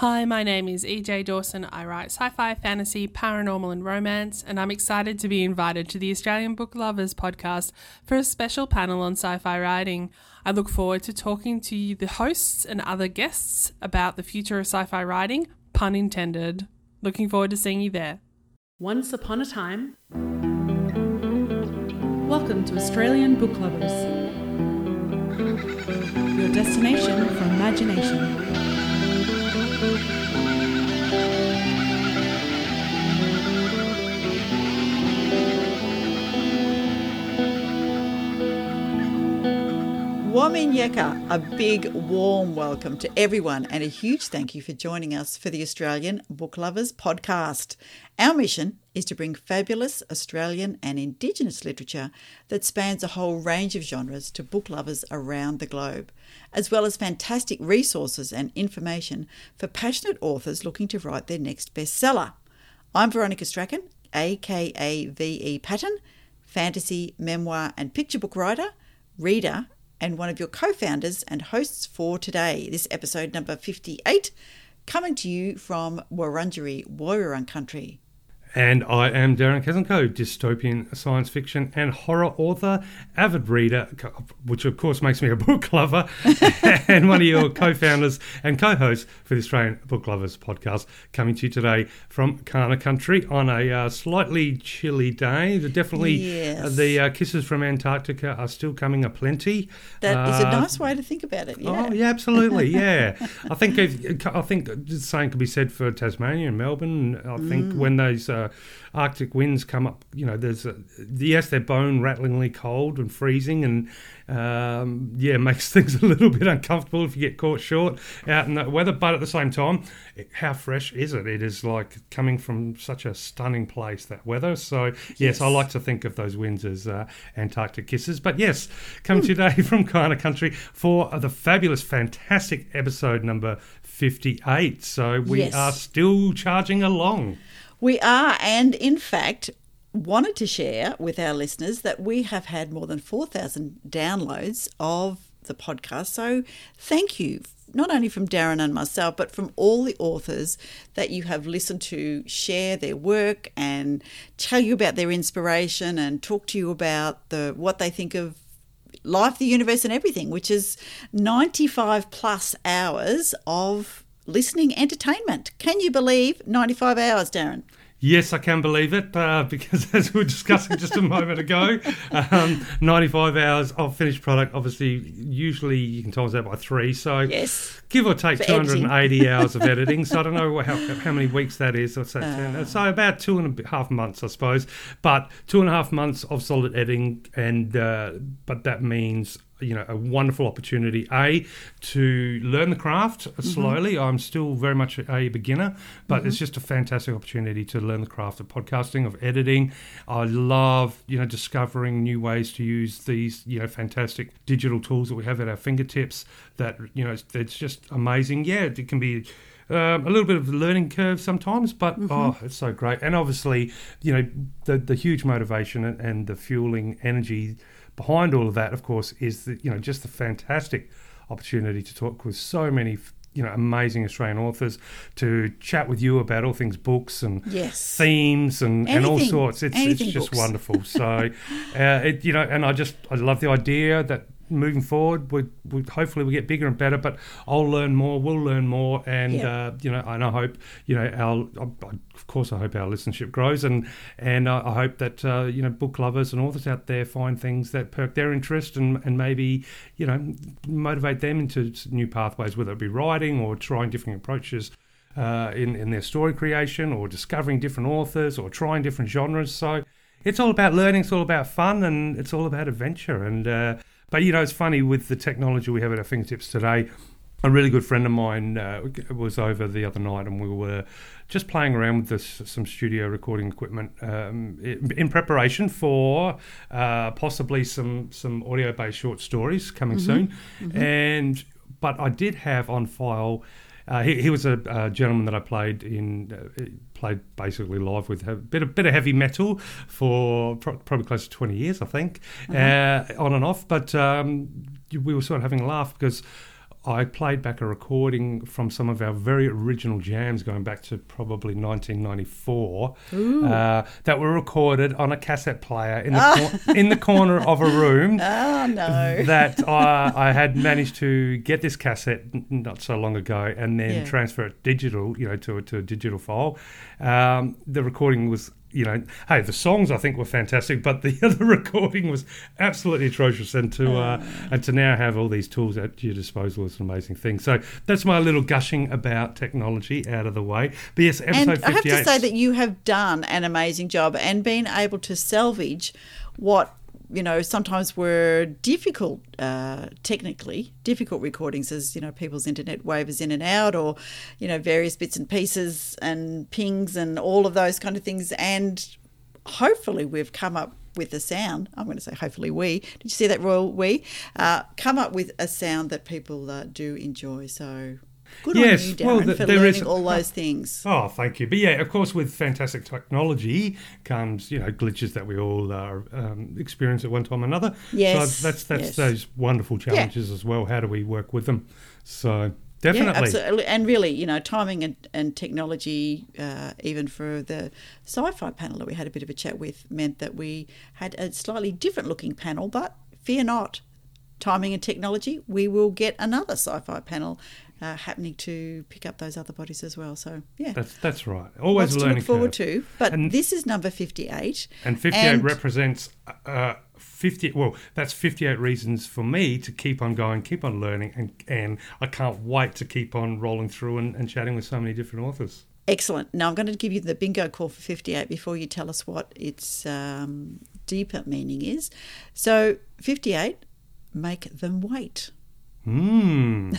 Hi, my name is EJ Dawson. I write sci fi, fantasy, paranormal, and romance, and I'm excited to be invited to the Australian Book Lovers podcast for a special panel on sci fi writing. I look forward to talking to the hosts and other guests about the future of sci fi writing, pun intended. Looking forward to seeing you there. Once upon a time. Welcome to Australian Book Lovers, your destination for imagination. Wominjeka, a big warm welcome to everyone and a huge thank you for joining us for the Australian Book Lovers podcast. Our mission is to bring fabulous Australian and Indigenous literature that spans a whole range of genres to book lovers around the globe, as well as fantastic resources and information for passionate authors looking to write their next bestseller. I'm Veronica Strachan, aka V.E. Patton, fantasy, memoir, and picture book writer, reader, and one of your co founders and hosts for today. This episode number 58, coming to you from Wurundjeri, Woiwurrung country. And I am Darren Kazenko, dystopian science fiction and horror author, avid reader, which of course makes me a book lover, and one of your co founders and co hosts for the Australian Book Lovers podcast, coming to you today from Kaurna Country on a uh, slightly chilly day. Definitely yes. uh, the uh, kisses from Antarctica are still coming aplenty. That is a uh, nice way to think about it. Yeah. Oh, yeah, absolutely. Yeah. I think if, I think the same could be said for Tasmania and Melbourne. I think mm. when those uh, Arctic winds come up, you know, there's a, yes, they're bone rattlingly cold and freezing, and um, yeah, makes things a little bit uncomfortable if you get caught short out in the weather. But at the same time, how fresh is it? It is like coming from such a stunning place that weather. So yes, yes I like to think of those winds as uh, Antarctic kisses. But yes, coming mm. today from Kaurna Country for the fabulous, fantastic episode number 58. So we yes. are still charging along. We are, and in fact, wanted to share with our listeners that we have had more than 4,000 downloads of the podcast. So thank you, not only from Darren and myself, but from all the authors that you have listened to share their work and tell you about their inspiration and talk to you about the what they think of life, the universe, and everything, which is 95 plus hours of listening entertainment. Can you believe 95 hours, Darren? Yes, I can believe it uh, because, as we were discussing just a moment ago, um, 95 hours of finished product. Obviously, usually you can times that by three. So, yes. give or take For 280 editing. hours of editing. So, I don't know how, how many weeks that is. What's that? Uh, so, about two and a half months, I suppose. But two and a half months of solid editing, and uh, but that means you know a wonderful opportunity a to learn the craft slowly mm-hmm. i'm still very much a beginner but mm-hmm. it's just a fantastic opportunity to learn the craft of podcasting of editing i love you know discovering new ways to use these you know fantastic digital tools that we have at our fingertips that you know it's, it's just amazing yeah it can be um, a little bit of a learning curve sometimes, but mm-hmm. oh, it's so great. And obviously, you know, the the huge motivation and, and the fueling energy behind all of that, of course, is the, you know just the fantastic opportunity to talk with so many you know amazing Australian authors to chat with you about all things books and yes. themes and, and all sorts. It's it's just books. wonderful. So uh, it, you know, and I just I love the idea that moving forward, we, we hopefully we get bigger and better. But I'll learn more. We'll learn more, and yeah. uh, you know, and I hope you know our. Of course, I hope our listenership grows, and and I hope that uh, you know book lovers and authors out there find things that perk their interest and and maybe you know motivate them into new pathways, whether it be writing or trying different approaches. Uh, in, in their story creation, or discovering different authors, or trying different genres. So it's all about learning, it's all about fun, and it's all about adventure. And uh, but you know, it's funny with the technology we have at our fingertips today. A really good friend of mine uh, was over the other night, and we were just playing around with this, some studio recording equipment um, in preparation for uh, possibly some some audio based short stories coming mm-hmm. soon. Mm-hmm. And but I did have on file. Uh, he, he, was a, gentleman that I played in uh, played basically live with a bit of bit of heavy metal for pro- probably close to twenty years, I think, mm-hmm. uh, on and off. But um, we were sort of having a laugh because I played back a recording from some of our very original jams going back to probably 1994 uh, that were recorded on a cassette player in the, cor- in the corner of a room Oh no. that I, I had managed to get this cassette not so long ago and then Yeah. transfer it digital, you know, to, a- to a digital file. Um, the recording was, you know, hey, the songs I think were fantastic, but the other recording was absolutely atrocious. And to uh, and to now have all these tools at your disposal is an amazing thing. So that's my little gushing about technology out of the way. But yes, episode and I have to say that you have done an amazing job and been able to salvage what you know sometimes were difficult uh, technically difficult recordings as you know people's internet wavers in and out or you know various bits and pieces and pings and all of those kind of things. And hopefully we've come up with a sound. I'm going to say hopefully we. Did you see that royal we? Uh, come up with a sound that people uh, do enjoy. So good Yes, on you darren well, th- for there learning is- all those things Oh, thank you. But yeah, of course, with fantastic technology comes you know glitches that we all uh, um, experience at one time or another. Yes, so that's that's yes. those wonderful challenges as well. How do we work with them? So Yeah, definitely. absolutely. And really, you know, timing and, and technology, uh, even for the sci fi panel that we had a bit of a chat with, meant that we had a slightly different looking panel. But fear not, timing and technology, we will get another sci fi panel uh, happening to pick up those other bodies as well. So, yeah. That's that's right. Always Lots a to look forward curve. to. But And- this is number 58. And 58 And- represents uh, 50. Well, that's 58 reasons for me to keep on going, keep on learning, and and I can't wait to keep on rolling through and, and chatting with so many different authors. Excellent. Now I'm going to give you the bingo call for 58 before you tell us what its um, deeper meaning is. So, 58, make them wait. Hmm.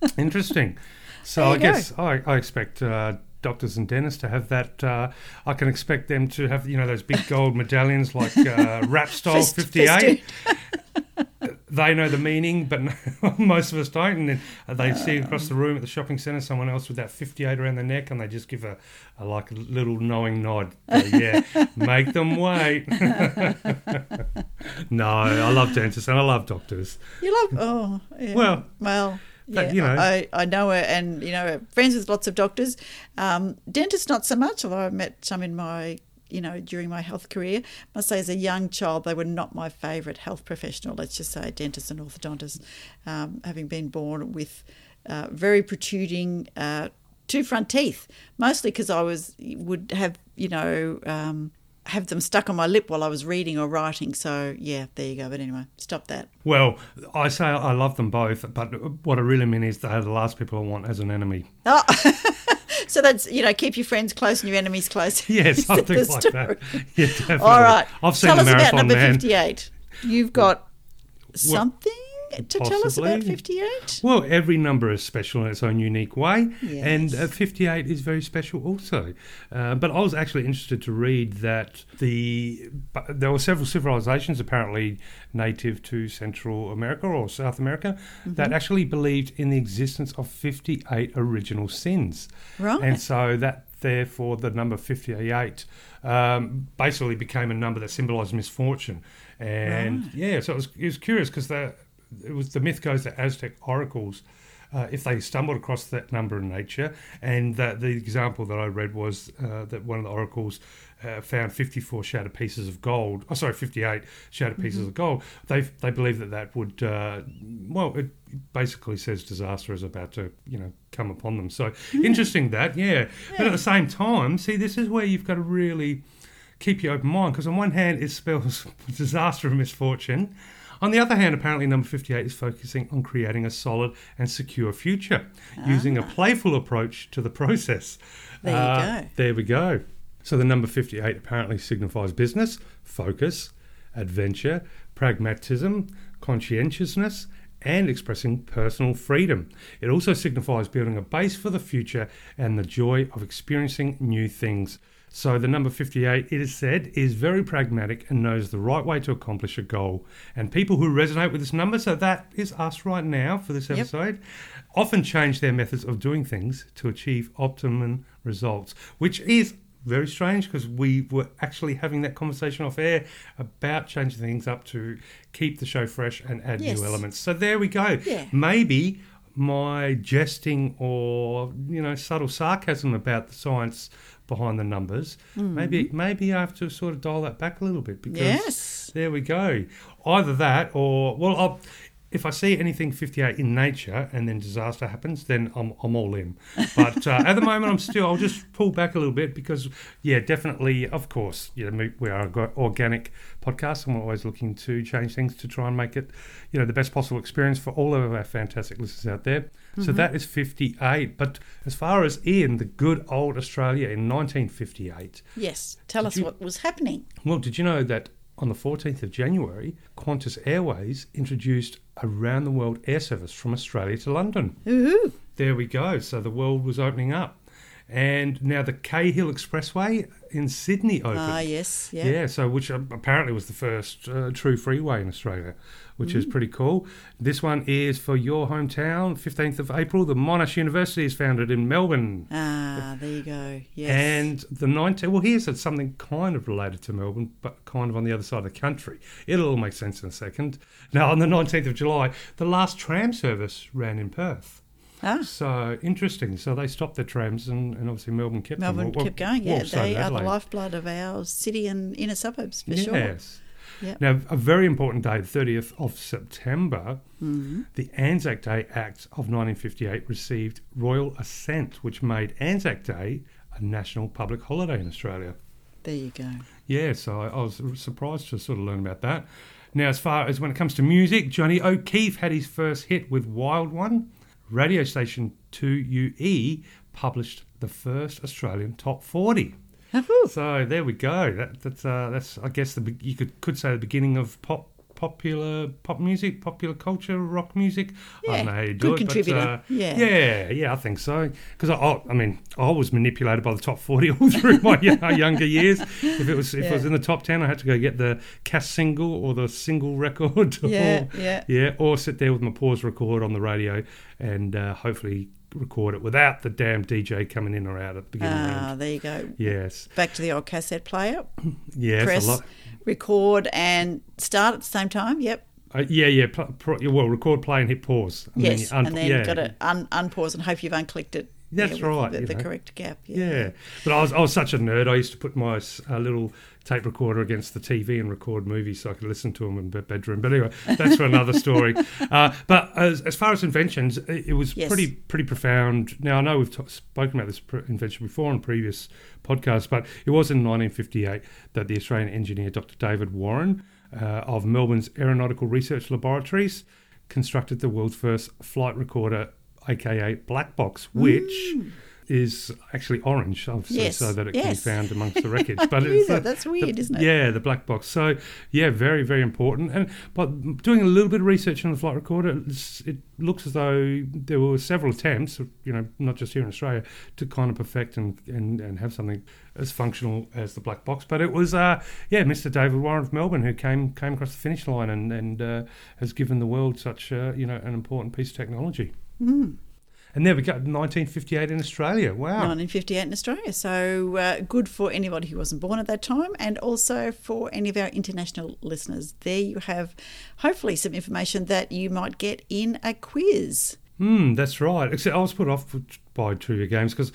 Interesting. So I guess I, I expect uh, doctors and dentists to have that. Uh, I can expect them to have you know those big gold medallions like uh, rap style fifty eight. They know the meaning, but most of us don't. And then they see across the room at the shopping centre someone else with that fifty eight around the neck, and they just give a, a like a little knowing nod. Go, yeah, make them wait. no, I love dentists and I love doctors. You love, oh, yeah. Well, well, yeah, but, you know. I, I know her and, you know, friends with lots of doctors. Um, dentists, not so much, although I met some in my, you know, during my health career. must say, as a young child, they were not my favourite health professional, let's just say dentists and orthodontists, um, having been born with uh, very protruding uh, two front teeth, mostly because I was, would have, you know, um, have them stuck on my lip while I was reading or writing. So, yeah, there you go. But anyway, stop that. Well, I say I love them both, but what I really mean is they are the last people I want as an enemy. Oh, so that's you know keep your friends close and your enemies close. Yes, something like story? that. Yeah, definitely. All right, I've seen tell the us about number Man. fifty-eight. You've got something to tell us about fifty-eight. Well, every number is special in its own unique way, and uh, 58 is very special also. Uh, but I was actually interested to read that the there were several civilizations apparently native to Central America or South America Mm-hmm. that actually believed in the existence of 58 original sins. Right. And so that therefore the number 58 um, basically became a number that symbolized misfortune. And yeah, so it was, it was curious because the it was the myth goes that Aztec oracles, uh, if they stumbled across that number in nature, and that the example that I read was uh, that one of the oracles uh, found 54 shattered pieces of gold. Oh, sorry, 58 shattered pieces of gold. They they believe that that would uh, well, it basically says disaster is about to you know come upon them. So interesting that yeah. but at the same time, see, this is where you've got to really keep your open mind because on one hand it spells disaster and misfortune. On the other hand, apparently number 58 is focusing on creating a solid and secure future using a playful approach to the process. Ah. There you Uh, go. There we go. So the number 58 apparently signifies business, focus, adventure, pragmatism, conscientiousness, and expressing personal freedom. It also signifies building a base for the future and the joy of experiencing new things. So the number 58, it is said, is very pragmatic and knows the right way to accomplish a goal. And people who resonate with this number, so that is us right now for this Yep. episode, often change their methods of doing things to achieve optimum results, which is very strange because we were actually having that conversation off air about changing things up to keep the show fresh and add Yes. new elements. So there we go. Yeah. Maybe my jesting or you know subtle sarcasm about the science behind the numbers. Maybe maybe I have to sort of dial that back a little bit because Yes. there we go. Either that or well, I'll, if I see anything 58 in nature and then disaster happens, then I'm, I'm all in. But uh, at the moment, I'm still, I'll just pull back a little bit because, yeah, definitely, of course, you know, we- we are an organic podcast and we're always looking to change things to try and make it, you know, the best possible experience for all of our fantastic listeners out there. So mm-hmm. that is 58. But as far as in the good old Australia in 1958, Yes. Tell us you- what was happening. well, did you know that on the 14th of January, Qantas Airways introduced a round the world air service from Australia to London? Woohoo. There we go. So the world was opening up. And now the Cahill Expressway in Sydney opened. Ah, yes. Yeah. Yeah, so which uh, apparently was the first uh, true freeway in Australia, which Mm. is pretty cool. This one is for your hometown, 15th of April. The Monash University is founded in Melbourne. Ah, there you go. Yes. And the 19th, well, here's something kind of related to Melbourne, but kind of on the other side of the country. It'll all make sense in a second. Now, on the 19th of July, the last tram service ran in Perth. Ah, So interesting. So they stopped the trams, and, and obviously Melbourne kept them. Melbourne Well, kept going. well, Yeah, so they are the lifeblood of our city and inner suburbs for sure. Yes. Yep. Now, a very important day, the 30th of September, Mm-hmm. the Anzac Day Act of 1958 received royal assent, which made Anzac Day a national public holiday in Australia. There you go. Yeah, so I, I was surprised to sort of learn about that. Now, as far as when it comes to music, Johnny O'Keefe had his first hit with Wild One. Radio station 2UE published the first Australian top 40. So there we go. That, that's uh, that's I guess the you could could say the beginning of pop popular pop music, popular culture, rock music. I don't know how you do good it, contributor. But, uh, Yeah. yeah, yeah, I think so. Because I, I, I mean, I was manipulated by the top forty all through my younger years. If it was if it was in the top ten, I had to go get the cast single or the single record. Yeah, or, yeah. yeah, or sit there with my pause record on the radio and uh, hopefully record it without the damn DJ coming in or out at the beginning. Ah, there you go. Yes, Back to the old cassette player. yes, Press, a lot. record, and start at the same time. Yep. Uh, yeah, yeah. Pl- well, record, play, and hit pause. And yes. you un- and then yeah. you've got to un- unpause and hope you've unclicked it. That's yeah, right, The, the correct gap. Yeah, but I was I was such a nerd. I used to put my uh, little tape recorder against the TV and record movies so I could listen to them in the bedroom. But anyway, that's for another story. Uh, but as, as far as inventions, it, it was Yes. pretty pretty profound. Now I know we've t- spoken about this pr- invention before on previous podcasts, but it was in 1958 that the Australian engineer Dr. David Warren uh, of Melbourne's Aeronautical Research Laboratories constructed the world's first flight recorder, aka black box, which is actually orange, obviously, Yes, so that it can be found amongst the wreckage. But it's that. That's weird, the- isn't it? Yeah, the black box. So yeah, very very important. And but doing a little bit of research on the flight recorder, it looks as though there were several attempts, you know, not just here in Australia, to kind of perfect and and, and have something as functional as the black box. But it was uh, yeah, Mr. David Warren of Melbourne who came came across the finish line and and uh, has given the world such uh, you know an important piece of technology. Hmm. And there we go, 1958 in Australia. Wow. 1958 in Australia. So uh, good for anybody who wasn't born at that time and also for any of our international listeners. There you have hopefully some information that you might get in a quiz. Hmm, that's right. Except I was put off by trivia games because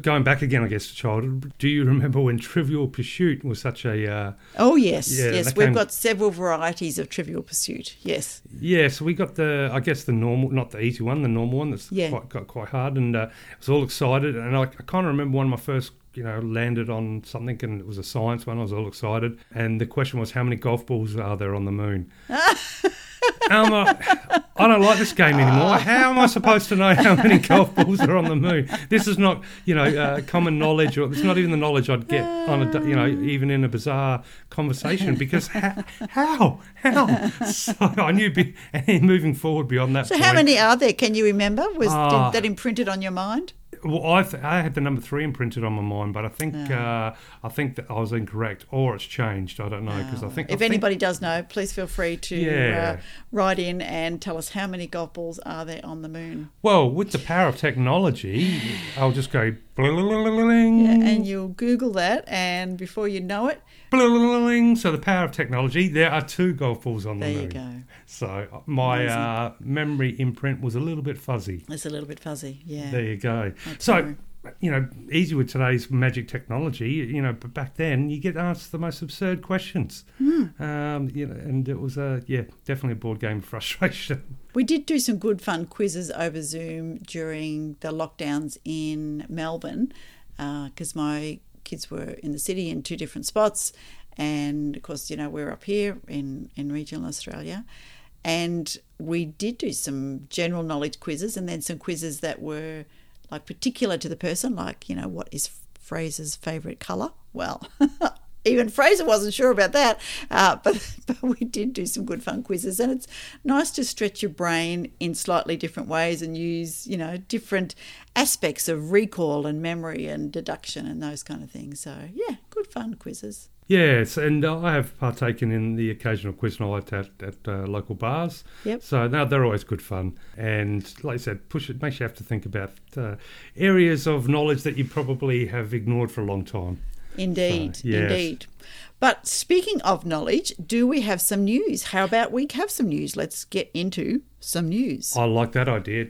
going back again, I guess, to childhood. Do you remember when Trivial Pursuit was such a uh, Oh, yes. Yeah, yes. We've came- got several varieties of Trivial Pursuit. Yes. yeah? So we got the, I guess, the normal, not the easy one, the normal one that's Yeah. quite got quite hard, and uh, I was all excited. And I, I kind of remember one of my first. You know, landed on something and it was a science one. I was all excited. And the question was, how many golf balls are there on the moon? I'm like, I don't like this game anymore. How am I supposed to know how many golf balls are on the moon? This is not, you know, uh, common knowledge, or it's not even the knowledge I'd get on a, you know, even in a bizarre conversation. Because how, how, how? So I knew, be, moving forward beyond that. So, point, how many are there? Can you remember? Was Ah. did that imprinted on your mind? Well, I th- I had the number three imprinted on my mind, but I think uh, I think that I was incorrect, or it's changed. I don't know because I think if I think- anybody does know, please feel free to Yeah. uh, write in and tell us how many golf balls are there on the moon. well, with the power of technology, I'll just go bling, Yeah, and you'll Google that, and before you know it. So the power of technology, there are two golf balls on the moon. there you go. So uh, my uh, memory imprint was a little bit fuzzy. It's a little bit fuzzy. Yeah. There you go. That's so, true. you know, easy with today's magic technology, you know, but back then you get asked the most absurd questions. Hmm. Um, you know, and it was a, yeah, definitely a board game of frustration. We did do some good fun quizzes over Zoom during the lockdowns in Melbourne because my kids were in the city in two different spots. And of course, you know, we're up here in, in regional Australia. And we did do some general knowledge quizzes and then some quizzes that were like particular to the person, like, you know, what is Fraser's favourite colour? Well, even Fraser wasn't sure about that, uh, but, but we did do some good fun quizzes, and it's nice to stretch your brain in slightly different ways and use, you know, different aspects of recall and memory and deduction and those kind of things. So yeah, good fun quizzes. Yes, and I have partaken in the occasional quiz night at, at uh, local bars. Yep. So now they're always good fun, and like I said, push it makes you have to think about uh, areas of knowledge that you probably have ignored for a long time. Indeed, So, yes. indeed. But speaking of knowledge, do we have some news? How about we have some news? Let's get into some news. I like that idea.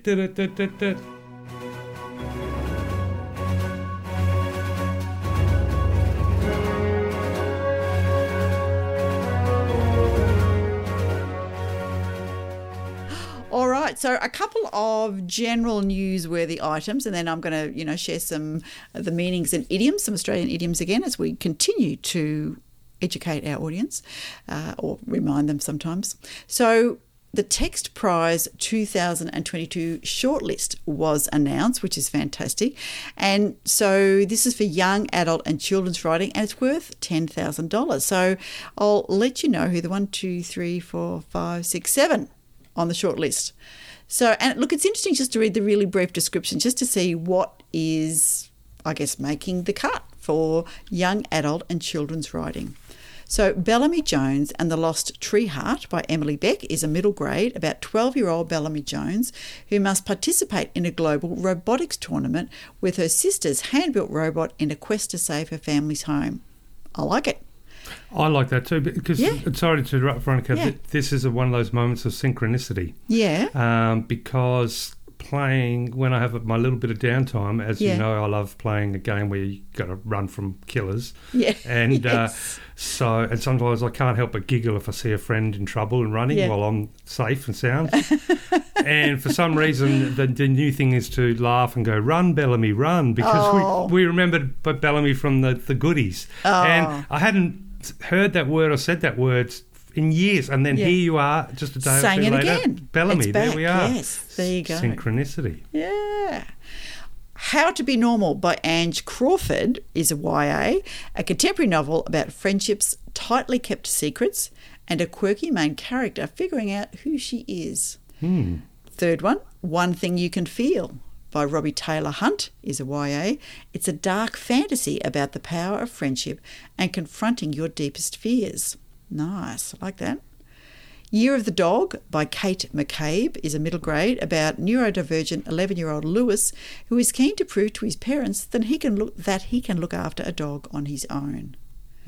All right, so a couple of general newsworthy items, and then I'm going to, you know, share some the meanings and idioms, some Australian idioms again, as we continue to educate our audience uh, or remind them sometimes. So. The Text Prize 2022 shortlist was announced, which is fantastic. And so this is for young, adult, and children's writing, and it's worth $10,000. So I'll let you know who the one, two, three, four, five, six, seven on the short list. So, and look, it's interesting just to read the really brief description just to see what is, I guess, making the cut for young adult and children's writing. So, Bellamy Jones and the Lost Tree Heart by Emily Beck is a middle grade, about 12 year old Bellamy Jones who must participate in a global robotics tournament with her sister's hand built robot in a quest to save her family's home. I like it. I like that too because Yeah. sorry to interrupt, Veronica. Yeah. th- This is a, one of those moments of synchronicity Yeah. um, because playing when I have my little bit of downtime, as Yeah. you know, I love playing a game where you got to run from killers. Yeah. And Yes. uh, so, and sometimes I can't help but giggle if I see a friend in trouble and running while I'm safe and sound. and for some reason, the, the new thing is to laugh and go, "Run, Bellamy, run!" Because Oh. we, we remembered Bellamy from the the goodies, Oh. and I hadn't heard that word or said that word in years, and then Yeah. here you are, just a day Saying or it two later, again. Bellamy. It's there back, we are. yes. There you go. Synchronicity. Yeah. How to Be Normal by Ange Crawford is a YA, a contemporary novel about friendships, tightly kept secrets, and a quirky main character figuring out who she is. Hmm. Third one, One Thing You Can Feel by Robbie Taylor Hunt is a YA. It's a dark fantasy about the power of friendship and confronting your deepest fears. Nice, I like that. Year of the Dog by Kate McCabe is a middle grade about neurodivergent 11-year-old Lewis who is keen to prove to his parents that he can look that he can look after a dog on his own.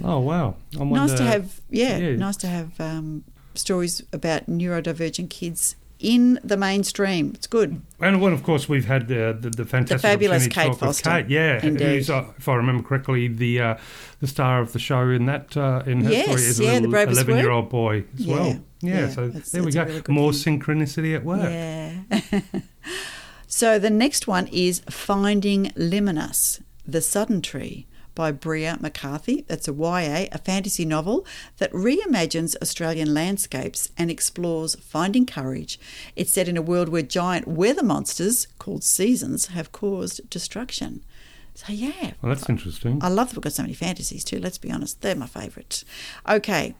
Oh wow! Nice to have, yeah, yeah. nice to have um, stories about neurodivergent kids in the mainstream. It's good. And well, of course, we've had the the, the fantastic fabulous opportunity to Kate Foster. Kate, yeah, Indeed. who's, uh, if I remember correctly, the uh, the star of the show in that uh, in her Yes, story is a yeah, The little eleven year old boy as Yeah, well. Yeah, yeah, so there we a go. really More thing. synchronicity at work. Yeah. so the next one is Finding Liminus, The Sudden Tree by Bria McCarthy. That's a YA, a fantasy novel that reimagines Australian landscapes and explores finding courage. It's set in a world where giant weather monsters called seasons have caused destruction. So yeah, Well, that's interesting. I love that we've got so many fantasies too, let's be honest. They're my favourite. Okay.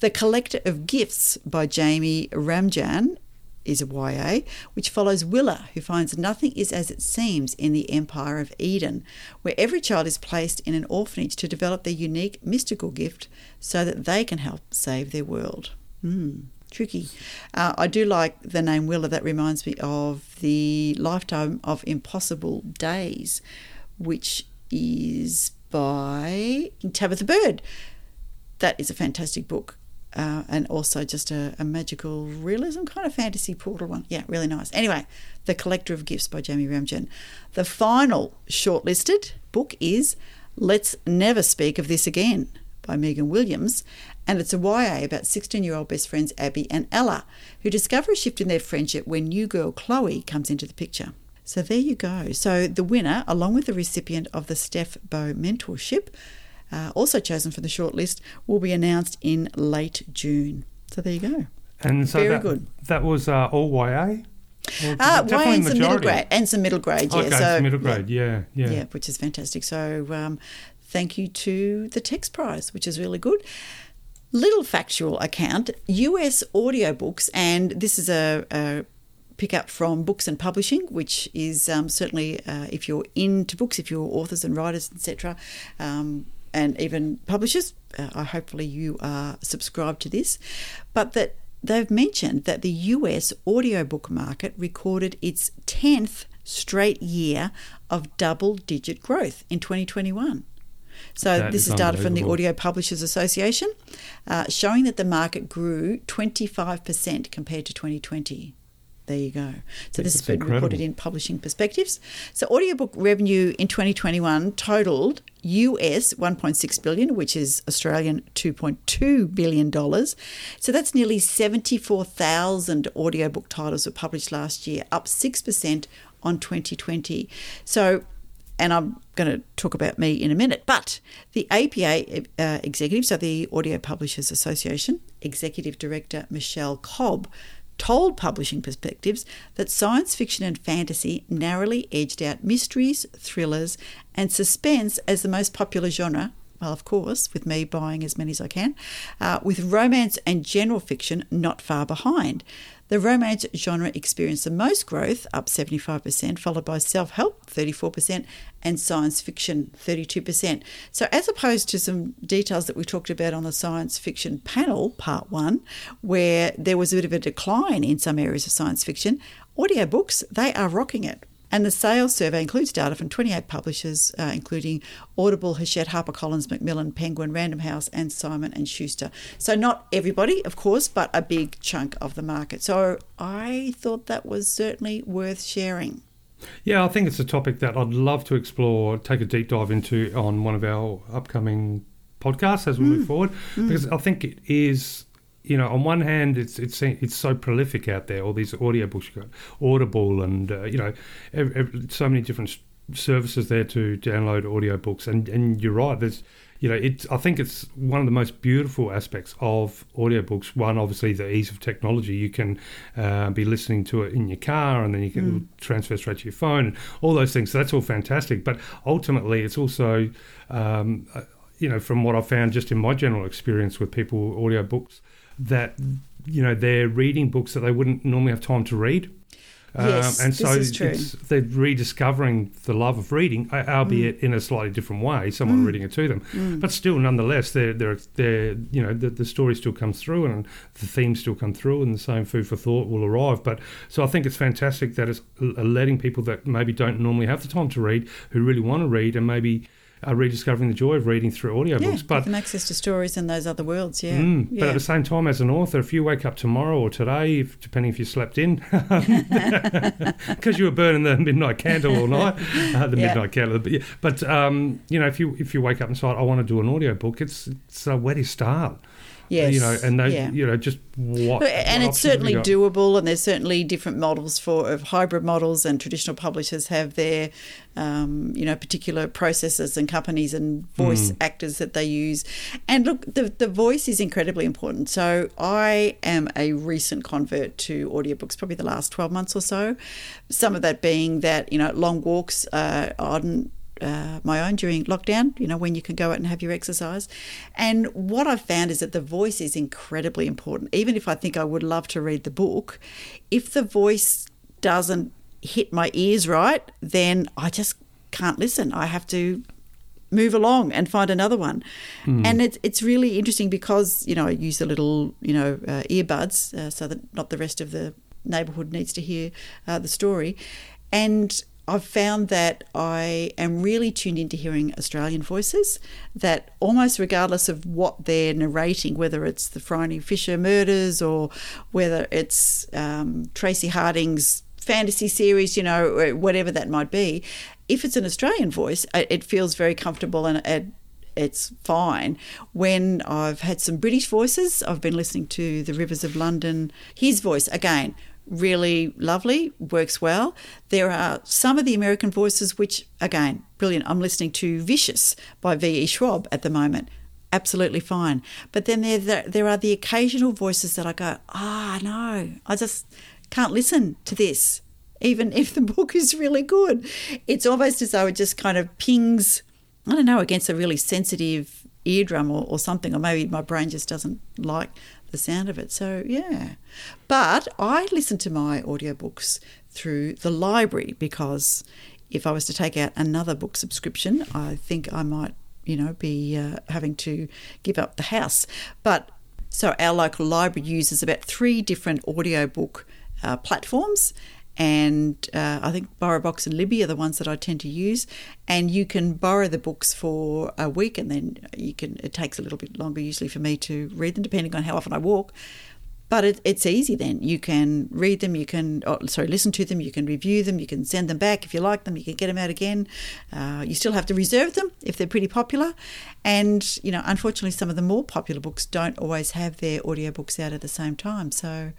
The Collector of Gifts by Jamie Ramjan is a YA, which follows Willa, who finds nothing is as it seems in the Empire of Eden, where every child is placed in an orphanage to develop their unique mystical gift so that they can help save their world. Hmm, tricky. Uh, I do like the name Willa. That reminds me of the Lifetime of Impossible Days, which is by Tabitha Bird. That is a fantastic book uh, and also just a, a, magical realism kind of fantasy portal one. Yeah, really nice. Anyway, The Collector of Gifts by Jamie Ramjan. The final shortlisted book is Let's Never Speak of This Again by Megan Williams, and it's a YA about 16 year old best friends Abby and Ella, who discover a shift in their friendship when new girl Chloe comes into the picture. So there you go. So the winner, along with the recipient of the Steph Bow Mentorship, uh, also chosen for the shortlist, will be announced in late June. So there you go. And so Very that, good. That was uh, all YA. Uh, YA and some middle grade and some middle grade. Yeah, okay, so middle grade. Yeah, yeah, yeah, yeah which is fantastic. So um, thank you to the Text Prize, which is really good. Little factual account: US audiobooks, and this is a, a pick up from Books and Publishing, which is um, certainly uh, if you're into books, if you're authors and writers, etc. Um, and even publishers, uh, hopefully you are subscribed to this, but that they've mentioned that the US audiobook market recorded its 10th straight year of double digit growth in 2021. So, That this is is data from the. Audio Publishers Association, uh, showing that the market grew 25% compared to 2020. There you go. So, this has That's been reported in Publishing Perspectives. So, audiobook revenue in 2021 totaled US 1.6 billion, which is Australian 2.2 billion dollars. So that's nearly 74,000 audiobook titles were published last year, up 6% on 2020. So and I'm going to talk about me in a minute. But the APA uh, executive, so the Audio Publishers Association executive director Michelle Cobb, told Publishing Perspectives that science fiction and fantasy narrowly edged out mysteries, thrillers, and suspense as the most popular genre. Well, of course, with me buying as many as I can, uh, with romance and general fiction not far behind. The romance genre experienced the most growth, up 75%, followed by self help, 34%, and science fiction, 32%. So, as opposed to some details that we talked about on the science fiction panel, part one, where there was a bit of a decline in some areas of science fiction, audiobooks, they are rocking it. And the sales survey includes data from 28 publishers, uh, including Audible, Hachette, HarperCollins, Macmillan, Penguin, Random House, and Simon and Schuster. So not everybody, of course, but a big chunk of the market. So I thought that was certainly worth sharing. Yeah, I think it's a topic that I'd love to explore, take a deep dive into on one of our upcoming podcasts as we move forward, because I think it is. You know, on one hand, it's it's it's so prolific out there. All these audiobooks, you've got Audible, and uh, you know, ev ev so many different services there to download audiobooks. And and you're right. There's you know, it's I think it's one of the most beautiful aspects of audiobooks. One, obviously, the ease of technology. You can uh, be listening to it in your car, and then you can transfer straight to your phone, and all those things. So that's all fantastic. But ultimately, it's also, um, uh, you know, from what I've found just in my general experience with people audiobooks, that you know they're reading books that they wouldn't normally have time to read. Um, yes, Um, and this so is true. they're rediscovering the love of reading, albeit mm. in a slightly different way. Someone mm. reading it to them, mm. but still, nonetheless, they're they're, they're you know the, the story still comes through and the themes still come through, and the same food for thought will arrive. But so I think it's fantastic that it's letting people that maybe don't normally have the time to read, who really want to read, and maybe are rediscovering the joy of reading through audiobooks. Yeah, but give them access to stories in those other worlds. Yeah, Mm, yeah. But at the same time, as an author, if you wake up tomorrow or today, if, depending if you slept in, because you were burning the midnight candle all night, uh, the Yeah. midnight candle. But, yeah, but um, you know, if you if you wake up and say, I want to do an audiobook, it's it's a where do you start? yes, You know, and those, yeah. you know, just what. And what it's certainly doable, and there's certainly different models for of hybrid models, and traditional publishers have their, um, you know, particular processes and companies and voice actors that they use. And look, the the voice is incredibly important. So I am a recent convert to audiobooks, probably the last twelve months or so. Some of that being that you know long walks uh, on uh, my own during lockdown, you know, when you can go out and have your exercise. And what I've found is that the voice is incredibly important. Even if I think I would love to read the book, if the voice doesn't hit my ears right, then I just can't listen. I have to move along and find another one. Mm. And it's it's really interesting because you know I use the little you know uh, earbuds uh, so that not the rest of the neighbourhood needs to hear uh, the story, and. I've found that I am really tuned into hearing Australian voices, that almost regardless of what they're narrating, whether it's the Phryne Fisher murders or whether it's um, Traci Harding's fantasy series, you know, whatever that might be, if it's an Australian voice, it feels very comfortable and it's fine. When I've had some British voices, I've been listening to The Rivers of London. His voice, again, really lovely, works well. There are some of the American voices which, again, brilliant. I'm listening to Vicious by V.E. Schwab at the moment. Absolutely fine. But then there, there are the occasional voices that I go, ah, oh, no, I just can't listen to this even if the book is really good. It's almost as though it just kind of pings, I don't know, against a really sensitive eardrum or, or something, or maybe my brain just doesn't like the sound of it. So, yeah. But I listen to my audiobooks through the library because if I was to take out another book subscription, I think I might, you know, be uh, having to give up the house. But so our local library uses about three different audiobook uh, platforms and uh, I think BorrowBox and Libby are the ones that I tend to use. And you can borrow the books for a week, and then you can. It takes a little bit longer usually for me to read them, depending on how often I walk. But it, it's easy then. You can read them, you can, oh, sorry, listen to them, you can review them, you can send them back if you like them, you can get them out again. Uh, you still have to reserve them if they're pretty popular. And, you know, unfortunately, some of the more popular books don't always have their audiobooks out at the same time. So,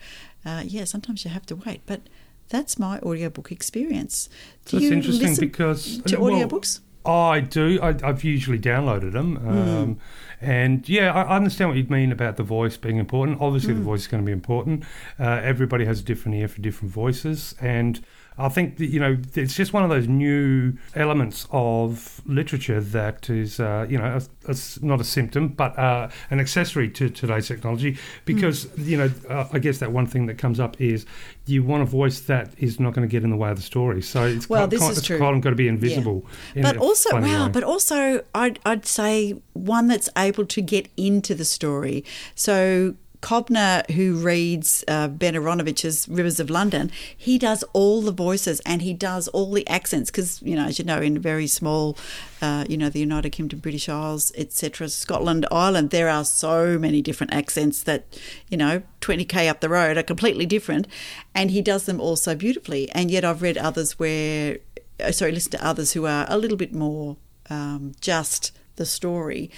uh, yeah, sometimes you have to wait. But that's my audiobook experience. Do That's interesting because to well, audiobooks. I do. I, have usually downloaded them. Hmm. Um, mm. And yeah, I understand what you mean about the voice being important. Obviously, mm. the hmm. voice is going to be important. Uh, everybody has a different ear for different voices. And I think that, you know it's just one of those new elements of literature that is uh, you know a, a, not a symptom but uh, an accessory to today's technology because mm. you know uh, I guess that one thing that comes up is you want a voice that is not going to get in the way of the story so it's well quite, this quite, is it's true. quite got to be invisible yeah. but also wow way. but also I'd, I'd say one that's able to get into the story so Kobna, who reads uh, Ben Aaronovitch's Rivers of London, he does all the voices and he does all the accents because, you know, as you know, in very small, uh, you know, the United Kingdom, British Isles, etc., Scotland, Ireland, there are so many different accents that, you know, 20k up the road are completely different. And he does them all so beautifully. And yet I've read others where, uh, sorry, listen to others who are a little bit more um, just the story.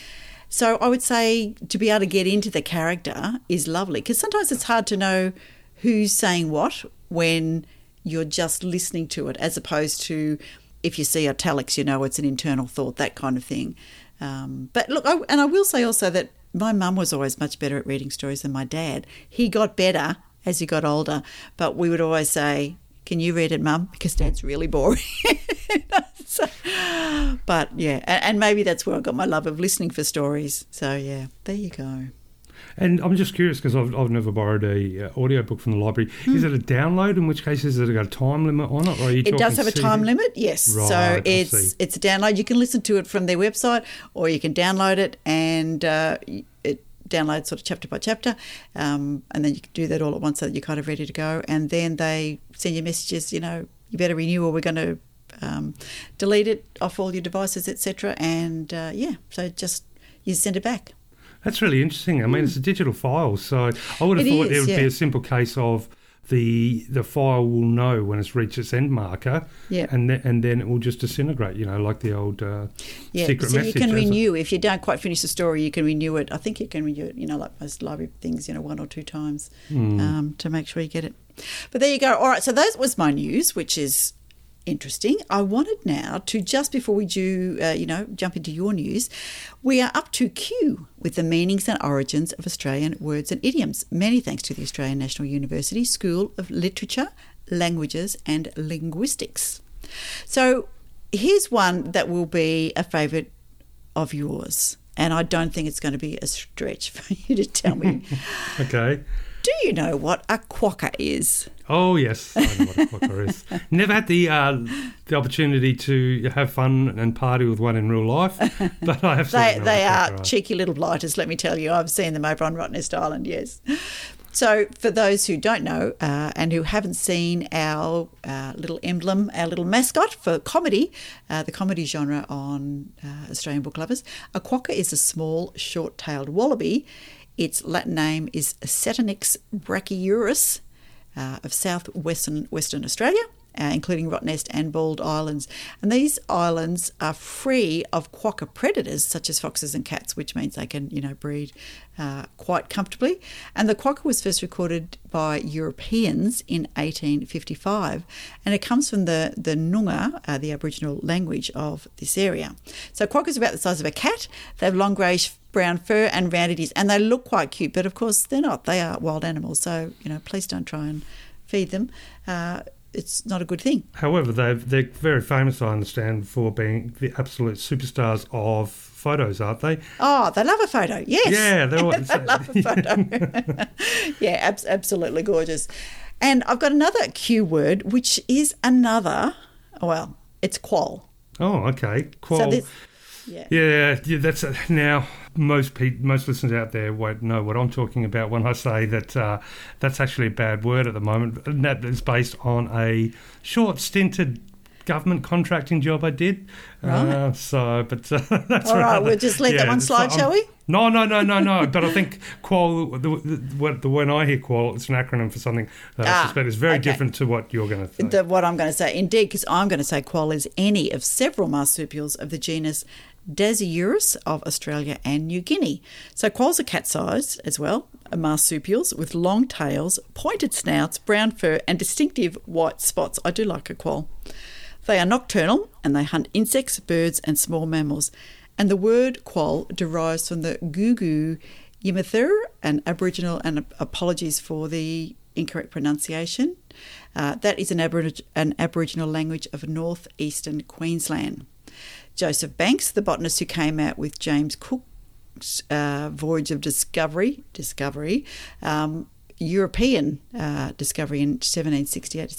So I would say to be able to get into the character is lovely because sometimes it's hard to know who's saying what when you're just listening to it, as opposed to if you see italics, you know it's an internal thought, that kind of thing. Um, but look, I, and I will say also that my mum was always much better at reading stories than my dad. He got better as he got older, but we would always say, Can you read it, mum? Because dad's really boring. so, but yeah, and, and maybe that's where I got my love of listening for stories. So yeah, there you go. And I'm just curious because I've, I've never borrowed a uh, audiobook from the library. Hmm. Is it a download? In which case, is it got a time limit on it? Or it does have a time limit, yes. Right, so it's it's a download. You can listen to it from their website, or you can download it and uh, it downloads sort of chapter by chapter, um, and then you can do that all at once so that you're kind of ready to go. And then they send you messages. You know, you better renew, or we're going to um, delete it off all your devices, etc. And uh, yeah, so just you send it back. That's really interesting. I mean, mm. it's a digital file, so I would have it thought is, it would yeah. be a simple case of the the file will know when it's reached its end marker, yeah. and then and then it will just disintegrate. You know, like the old uh, yeah. secret so message. you can renew if you don't quite finish the story. You can renew it. I think you can renew it. You know, like most library things. You know, one or two times mm. um, to make sure you get it. But there you go. All right. So that was my news, which is interesting. I wanted now to just before we do, uh, you know, jump into your news, we are up to Q with the meanings and origins of Australian words and idioms. Many thanks to the Australian National University School of Literature, Languages and Linguistics. So here's one that will be a favourite of yours, and I don't think it's going to be a stretch for you to tell me. Okay. Do you know what a quokka is? Oh yes, I know what a quokka is. Never had the uh, the opportunity to have fun and party with one in real life, but I have. They, they are cheeky little blighters, let me tell you. I've seen them over on Rottnest Island, yes. So, for those who don't know uh, and who haven't seen our uh, little emblem, our little mascot for comedy, uh, the comedy genre on uh, Australian Book Lovers, a quokka is a small, short tailed wallaby. Its Latin name is Setonix brachyurus uh, of southwestern Western Australia. Uh, including Rottnest and Bald Islands. And these islands are free of quokka predators such as foxes and cats, which means they can, you know, breed uh, quite comfortably. And the quokka was first recorded by Europeans in 1855, and it comes from the, the Noongar, uh, the Aboriginal language of this area. So quokkas are about the size of a cat. They have long greyish brown fur and rounded ears, and they look quite cute, but of course they're not. They are wild animals, so, you know, please don't try and feed them. It's not a good thing. However, they they're very famous, I understand, for being the absolute superstars of photos, aren't they? Oh, they love a photo. Yes. Yeah, they're all- they love a photo. yeah, abs- absolutely gorgeous. And I've got another Q word, which is another. Well, it's qual. Oh, okay. Qual. So yeah. Yeah, yeah, that's now most pe- most listeners out there won't know what I'm talking about when I say that uh, that's actually a bad word at the moment. And that is based on a short stinted government contracting job I did. Right. Uh, so, but uh, that's All right, rather- we'll just let that one slide, I'm- shall we? No, no, no, no, no. but I think qual, the, the, the when I hear qual, it's an acronym for something that Ah, I suspect is very okay. different to what you're going to think. What I'm going to say, indeed, because I'm going to say quoll is any of several marsupials of the genus Dasyurus of Australia and New Guinea. So quolls are cat-sized as well, marsupials with long tails, pointed snouts, brown fur, and distinctive white spots. I do like a quoll. They are nocturnal and they hunt insects, birds, and small mammals. And the word quoll derives from the Guugu Yimithirr, an Aboriginal, and apologies for the incorrect pronunciation. Uh, that is an, an Aboriginal language of northeastern Queensland. Joseph Banks, the botanist who came out with James Cook's uh, Voyage of Discovery, Discovery, um, European uh, discovery in 1768 to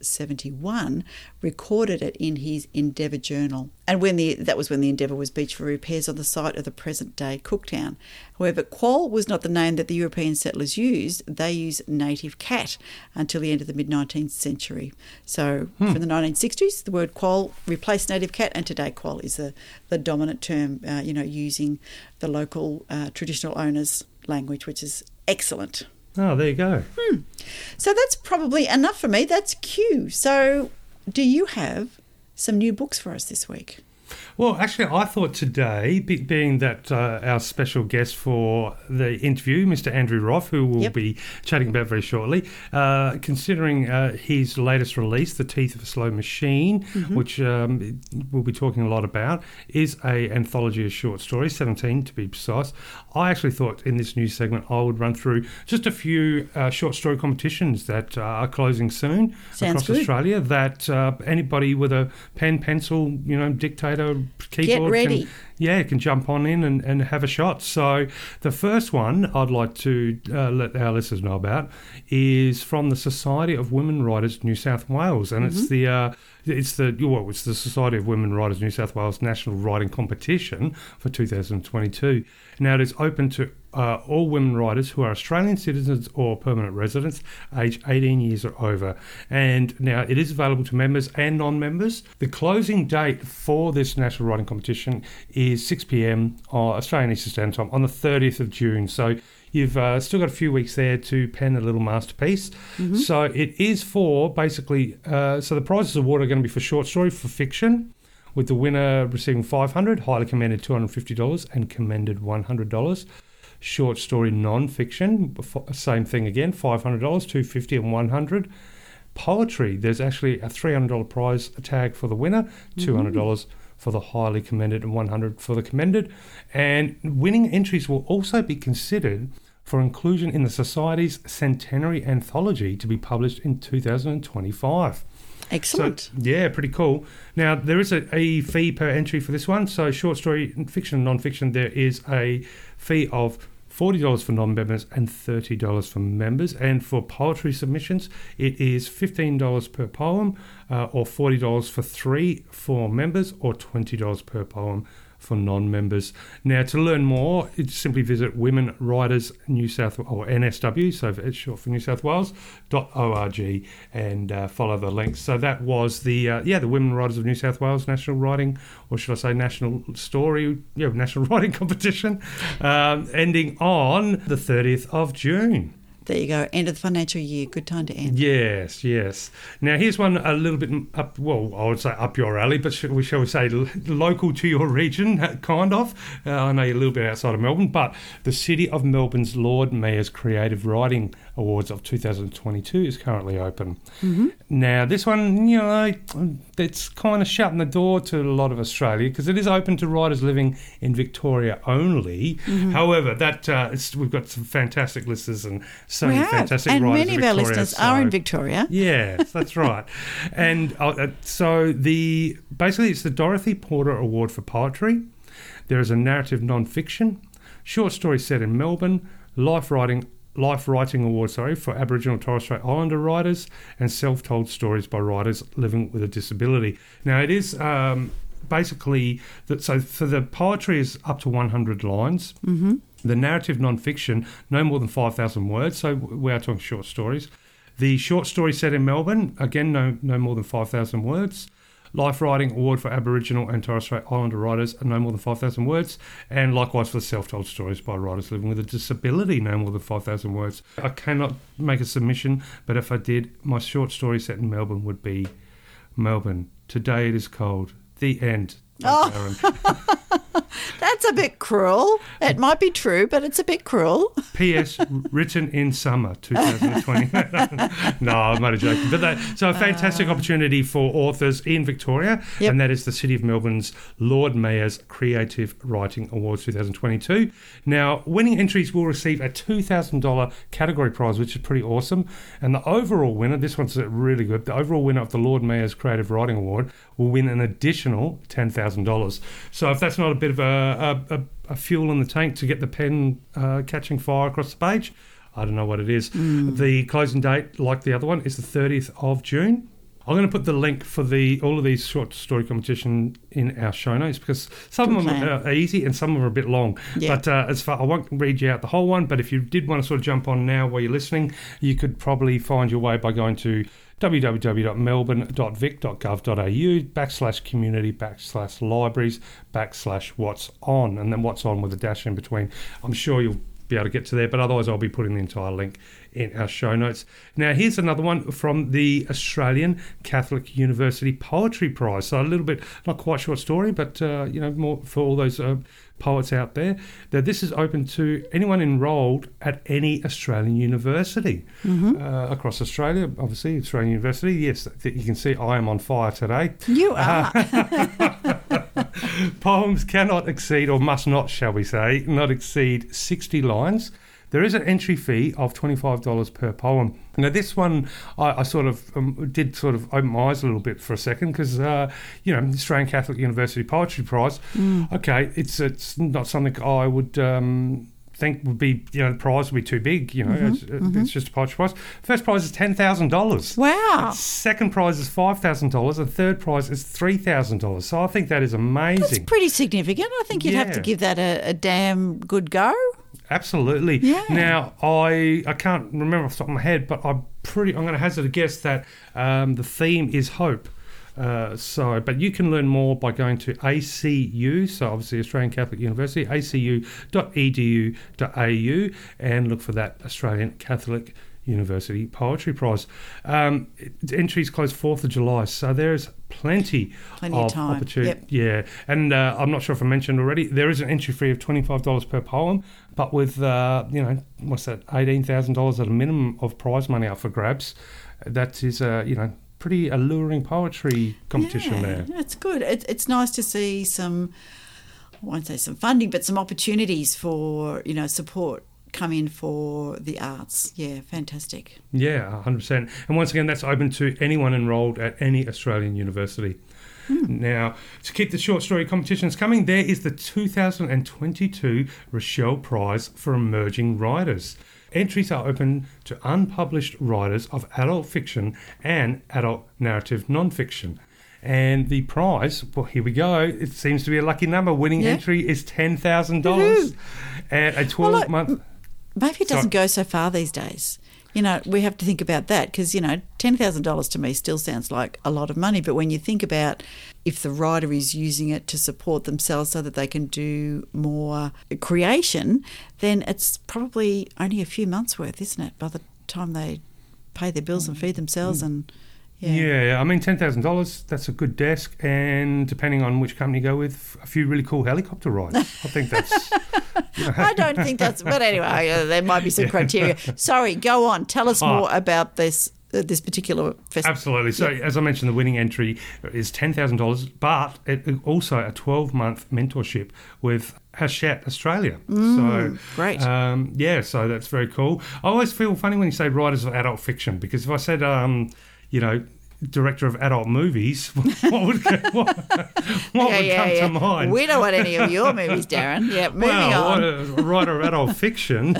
1771, recorded it in his Endeavour Journal. And when the that was when the Endeavour was beached for repairs on the site of the present day Cooktown. However, quoll was not the name that the European settlers used. They used native cat until the end of the mid 19th century. So from the 1960s, the word quoll replaced native cat, and today quoll is the, the dominant term, uh, you know, using the local uh, traditional owners' language, which is excellent. Oh, there you go. Hmm. So that's probably enough for me. That's Q. So do you have some new books for us this week? Well, actually, I thought today, being that uh, our special guest for the interview, Mr. Andrew Roth, who we'll Yep. be chatting about very shortly, uh, considering uh, his latest release, The Teeth of a Slow Machine, which um, we'll be talking a lot about, is a anthology of short stories, 17 to be precise. I actually thought in this new segment I would run through just a few uh, short story competitions that uh, are closing soon Sounds across good. Australia that uh, anybody with a pen, pencil, you know, dictator, keyboard ready. Can, yeah, can jump on in and, and have a shot. So the first one I'd like to uh, let our listeners know about is from the Society of Women Writers New South Wales, and it's the uh, it's the well, it's the Society of Women Writers New South Wales National Writing Competition for 2022. Now it is open to uh, all women writers who are Australian citizens or permanent residents, aged 18 years or over. And now it is available to members and non-members. The closing date for this national writing competition is 6 p.m. uh, Australian Eastern Standard Time on the 30th of June. So You've uh, still got a few weeks there to pen a little masterpiece. So it is for basically. Uh, so the prizes awarded are going to be for short story, for fiction, with the winner receiving 500, highly commended $250, and commended $100. Short story non-fiction, same thing again, $500, 250 and 100 Poetry, there's actually a $300 prize tag for the winner, $200 for the highly commended and 100 for the commended. And winning entries will also be considered for inclusion in the Society's centenary anthology to be published in 2025. Excellent. So, yeah, pretty cool. Now there is a, a fee per entry for this one. So short story, fiction, and non-fiction, there is a fee of $40 for non-members and $30 for members. And for poetry submissions, it is $15 per poem uh, or $40 for three for members or $20 per poem for non-members. Now, to learn more, simply visit Women Writers New South or NSW, so it's short for New South Wales .org, and uh, follow the links. So that was the uh, yeah the Women Writers of New South Wales National Writing, or should I say National Story, yeah National Writing Competition, um, ending on the 30th of June. There you go. End of the financial year. Good time to end. Yes, yes. Now here's one a little bit up. Well, I would say up your alley, but shall we, shall we say local to your region, kind of. Uh, I know you're a little bit outside of Melbourne, but the City of Melbourne's Lord Mayor's Creative Writing Awards of 2022 is currently open. Mm-hmm. Now, this one, you know, it's kind of shutting the door to a lot of Australia because it is open to writers living in Victoria only. Mm-hmm. However, that uh, we've got some fantastic listeners and so many fantastic and writers. many in of our listeners are in Victoria. Yes, that's right. and uh, uh, so the basically it's the Dorothy Porter Award for poetry. There is a narrative non-fiction, short story set in Melbourne, life writing life writing award sorry for Aboriginal and Torres Strait Islander writers, and self-told stories by writers living with a disability. Now it is. Um, Basically, that so for the poetry is up to 100 lines. Mm-hmm. The narrative non-fiction, no more than 5,000 words. So we are talking short stories. The short story set in Melbourne, again, no, no more than 5,000 words. Life Writing Award for Aboriginal and Torres Strait Islander writers, no more than 5,000 words. And likewise for self told stories by writers living with a disability, no more than 5,000 words. I cannot make a submission, but if I did, my short story set in Melbourne would be Melbourne. Today it is cold. The end. Oh. That's a bit cruel. It might be true, but it's a bit cruel. P.S. written in summer 2020. no, I'm not joking. But that, so a fantastic ah. opportunity for authors in Victoria, Yep. and that is the City of Melbourne's Lord Mayor's Creative Writing Awards 2022. Now, winning entries will receive a $2,000 category prize, which is pretty awesome. And the overall winner, this one's really good, the overall winner of the Lord Mayor's Creative Writing Award will win an additional $10,000. So if that's not a bit of a, a, a, fuel in the tank to get the pen uh, catching fire across the page, I don't know what it is. The closing date, like the other one, is the 30th of June. I'm going to put the link for the all of these short story competition in our show notes because some of them plan. are easy and some of them are a bit long. Yeah. But uh, as far I won't read you out the whole one. But if you did want to sort of jump on now while you're listening, you could probably find your way by going to www.melbourne.vic.gov.au backslash community backslash libraries backslash what's on and then what's on with a dash in between. I'm sure you'll be able to get to there, but otherwise I'll be putting the entire link in our show notes. Now here's another one from the Australian Catholic University Poetry Prize. So a little bit not quite short story, but uh, you know more for all those uh, poets out there. That this is open to anyone enrolled at any Australian university uh, across Australia. Obviously, Australian University. Yes, you can see I am on fire today. You are. Poems cannot exceed, or must not, shall we say, not exceed 60 lines. There is an entry fee of $25 per poem. Now, this one, I, I sort of um, did sort of open my eyes a little bit for a second because, uh, you know, the Australian Catholic University Poetry Prize, okay, it's it's not something I would. Um, think would be you know the prize would be too big you know it's, it's just a poetry prize first prize is $10000 wow. Second prize is five thousand dollars, and third prize is three thousand dollars. So I think that is amazing. That's pretty significant. I think you'd have to give that a, a damn good go. Absolutely. Yeah. Now I I can't remember off the top of my head, but I'm pretty. I'm going to hazard a guess that um, the theme is hope. Uh, so, but you can learn more by going to ACU, so obviously Australian Catholic University, acu.edu.au, and look for that Australian Catholic University Poetry Prize. Um, entries close 4th of July, so there's plenty, Plenty of time, opportunity. yep. Yeah, and uh, I'm not sure if I mentioned already, there is an entry fee of $25 per poem, but with, uh, you know, what's that, $18,000 at a minimum of prize money up for grabs, that is, uh, you know, pretty alluring poetry competition yeah, there. It's good. It, it's nice to see some, I won't say some funding, but some opportunities for, you know, support come in for the arts. Yeah, fantastic. Yeah, 100%. And once again, that's open to anyone enrolled at any Australian university. Hmm. Now, to keep the short story competitions coming, there is the 2022 Richell Prize for Emerging Writers. Entries are open to unpublished writers of adult fiction and adult narrative non-fiction. And the prize, well, here we go. It seems to be a lucky number. Winning Yeah. entry is ten thousand dollars, and a Well, look, twelve-month. Maybe it doesn't go so far these days. You know, we have to think about that because, you know, $10,000 to me still sounds like a lot of money. But when you think about if the writer is using it to support themselves so that they can do more creation, then it's probably only a few months worth, isn't it? By the time they pay their bills and mm. feed themselves mm. and. Yeah. Yeah. I mean, ten thousand dollars. That's a good desk, and depending on which company you go with, a few really cool helicopter rides. I think that's. I don't think that's. But anyway, uh, there might be some criteria. Sorry, go on. Tell us Oh. more about this uh, this particular festival. Absolutely. So, as I mentioned, the winning entry is ten thousand dollars, but it also a twelve month mentorship with Hachette Australia. so great. Um, yeah, so that's very cool. I always feel funny when you say writers of adult fiction because if I said, um, you know. Director of adult movies. What would what, what would come to mind? We don't want any of your movies, Darren. Yeah, moving well, on. a writer of adult fiction.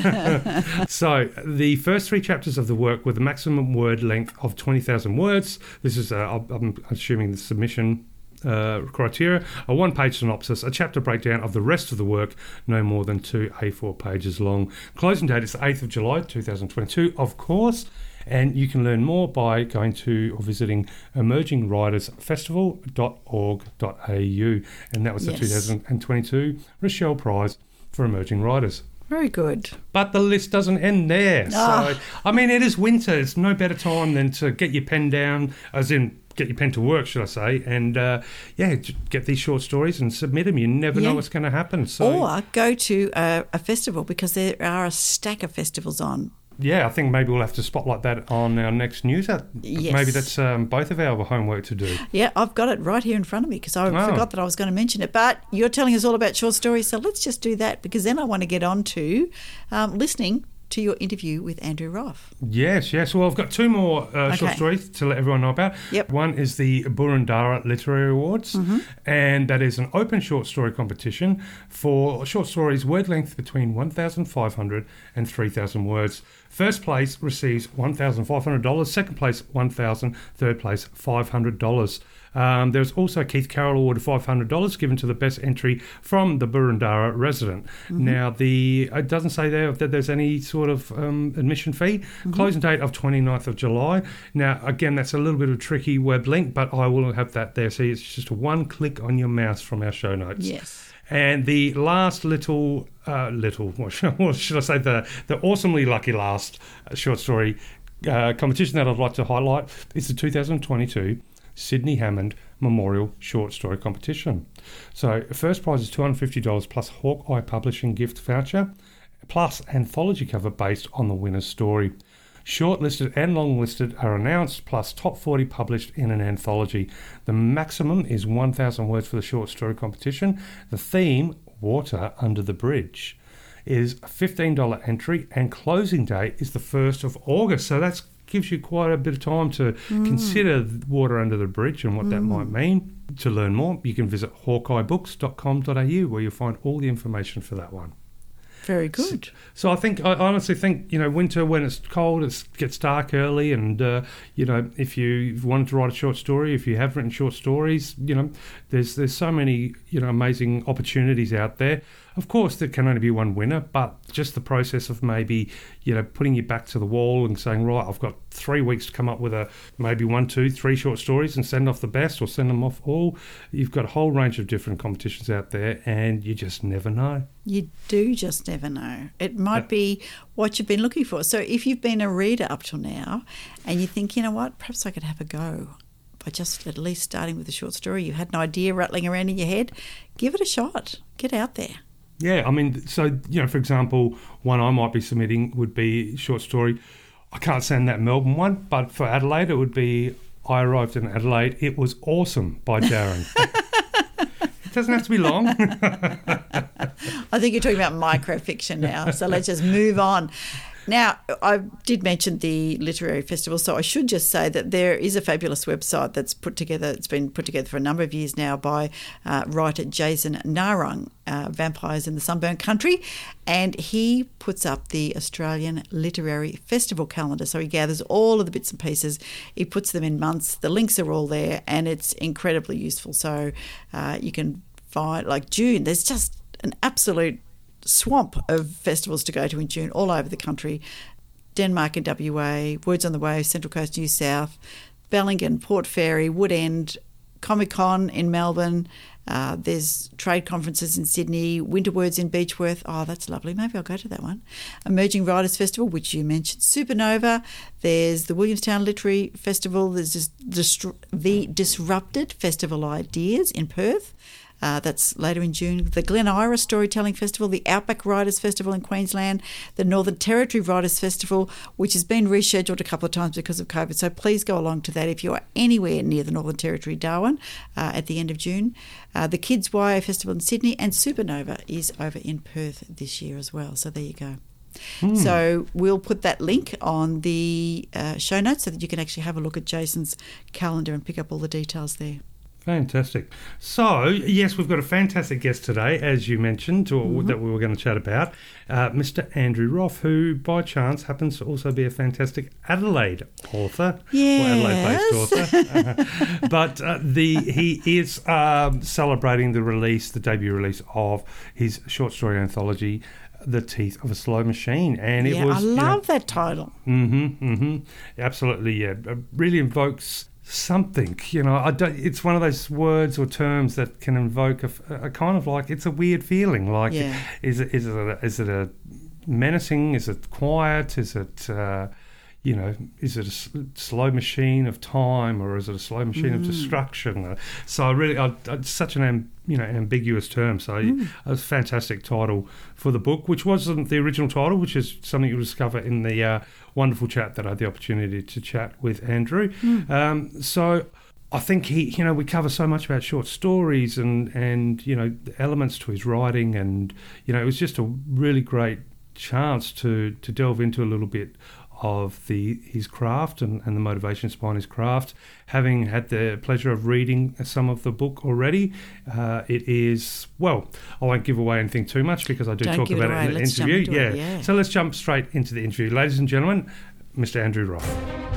so, the first three chapters of the work with a maximum word length of 20,000 words. This is, uh, I'm assuming, the submission uh, criteria. A one page synopsis, a chapter breakdown of the rest of the work, no more than two A4 pages long. Closing date is the 8th of July 2022, of course. And you can learn more by going to or visiting emergingwritersfestival.org.au. And that was the Yes. 2022 Richell Prize for Emerging Writers. Very good. But the list doesn't end there. Ah. So, I mean, it is winter. It's no better time than to get your pen down, as in get your pen to work, should I say, and uh, yeah, get these short stories and submit them. You never Yeah. know what's going to happen. So, Or go to a, a festival because there are a stack of festivals on. Yeah, I think maybe we'll have to spotlight that on our next news. out. Yes. Maybe that's um, both of our homework to do. Yeah, I've got it right here in front of me because I Oh. forgot that I was going to mention it. But you're telling us all about short stories, so let's just do that because then I want to get on to um, listening to your interview with Andrew Roth. Yes, yes. Well, I've got two more uh, short stories to let everyone know about. Yep. Mm-hmm. One is the Boroondara Literary Awards, and that is an open short story competition for short stories word length between 1,500 and 3,000 words. First place receives $1,500, second place $1,000, third place $500. Um, there's also a Keith Carroll Award of $500 given to the best entry from the Boroondara resident. Now, the it doesn't say there that there's any sort of um, admission fee. Closing date of 29th of July. Now, again, that's a little bit of a tricky web link, but I will have that there. See, it's just one click on your mouse from our show notes. Yes. And the last little, uh, little, what should, what should I say, the, the awesomely lucky last uh, short story uh, competition that I'd like to highlight is the 2022 Sydney Hammond Memorial Short Story Competition. So, first prize is $250 plus Hawkeye Publishing gift voucher, plus anthology cover based on the winner's story. Shortlisted and longlisted are announced, plus top 40 published in an anthology. The maximum is 1,000 words for the short story competition. The theme, Water Under the Bridge, is a $15 entry, and closing date is the 1st of August. So that gives you quite a bit of time to consider Water Under the Bridge and what that might mean. To learn more, you can visit hawkeyebooks.com.au where you'll find all the information for that one. Very good. So I think I honestly think you know winter when it's cold, it gets dark early, and uh, you know if you wanted to write a short story, if you have written short stories, you know there's there's so many you know amazing opportunities out there. Of course, there can only be one winner, but just the process of maybe you know putting your back to the wall and saying, right, I've got three weeks to come up with a maybe one, two, three short stories and send off the best or send them off all. You've got a whole range of different competitions out there, and you just never know. You do just never know. It might be what you've been looking for. So if you've been a reader up till now and you think, you know what, perhaps I could have a go by just at least starting with a short story, you had an idea rattling around in your head, give it a shot. Get out there. Yeah, I mean, so you know, for example, one I might be submitting would be short story. I can't send that Melbourne one, but for Adelaide, it would be I arrived in Adelaide. It was awesome by Darren. it doesn't have to be long. I think you're talking about microfiction now. So let's just move on. Now, I did mention the literary festival, so I should just say that there is a fabulous website that's put together. It's been put together for a number of years now by uh, writer Jason Nahrung, uh, Vampires in the Sunburnt Country, and he puts up the Australian Literary Festival calendar. So he gathers all of the bits and pieces, he puts them in months. The links are all there, and it's incredibly useful. So uh, you can find, like June, there's just an absolute swamp of festivals to go to in June all over the country. Denmark and WA, Words on the Wave, Central Coast New South, Bellingen, Port Fairy, Woodend, Comic Con in Melbourne. Uh, there's trade conferences in Sydney, Winter Words in Beechworth. Oh, that's lovely. Maybe I'll go to that one. Emerging Writers Festival, which you mentioned, Supernova. There's the Williamstown Literary Festival. There's the Disrupted Festival Ideas in Perth. Uh, that's later in June. The Glen Eira Storytelling Festival, the Outback Writers Festival in Queensland, the Northern Territory Writers Festival, which has been rescheduled a couple of times because of COVID. So please go along to that if you are anywhere near the Northern Territory, Darwin, uh, at the end of June. Uh, the Kids YA Festival in Sydney, and Supernova is over in Perth this year as well. So there you go. Hmm. So we'll put that link on the uh, show notes so that you can actually have a look at Jason's calendar and pick up all the details there. Fantastic. So, yes, we've got a fantastic guest today, as you mentioned, or mm-hmm. that we were going to chat about, uh, Mr. Andrew Roth, who by chance happens to also be a fantastic Adelaide author, yes. Adelaide-based author. but uh, the he is um, celebrating the release, the debut release of his short story anthology, the teeth of a slow machine, and it yeah, was. I love you know, that title. Mm-hmm, mm-hmm. Absolutely, yeah. It really invokes something. You know, I don't, it's one of those words or terms that can invoke a, a kind of like it's a weird feeling. Like, yeah. is it is it a, is it a menacing? Is it quiet? Is it uh, you know, is it a slow machine of time or is it a slow machine mm. of destruction? Uh, so I really, I, it's such an you know ambiguous term. So mm. a fantastic title for the book, which wasn't the original title, which is something you'll discover in the uh, wonderful chat that I had the opportunity to chat with Andrew. Mm. Um, so. I think he, you know, we cover so much about short stories and and you know elements to his writing, and you know, it was just a really great chance to to delve into a little bit of the his craft and, and the motivations behind his craft. Having had the pleasure of reading some of the book already, uh, it is well. I won't give away anything too much because I do Don't talk about it, it in the let's interview. Yeah. It, yeah. So let's jump straight into the interview, ladies and gentlemen. Mr. Andrew Roth.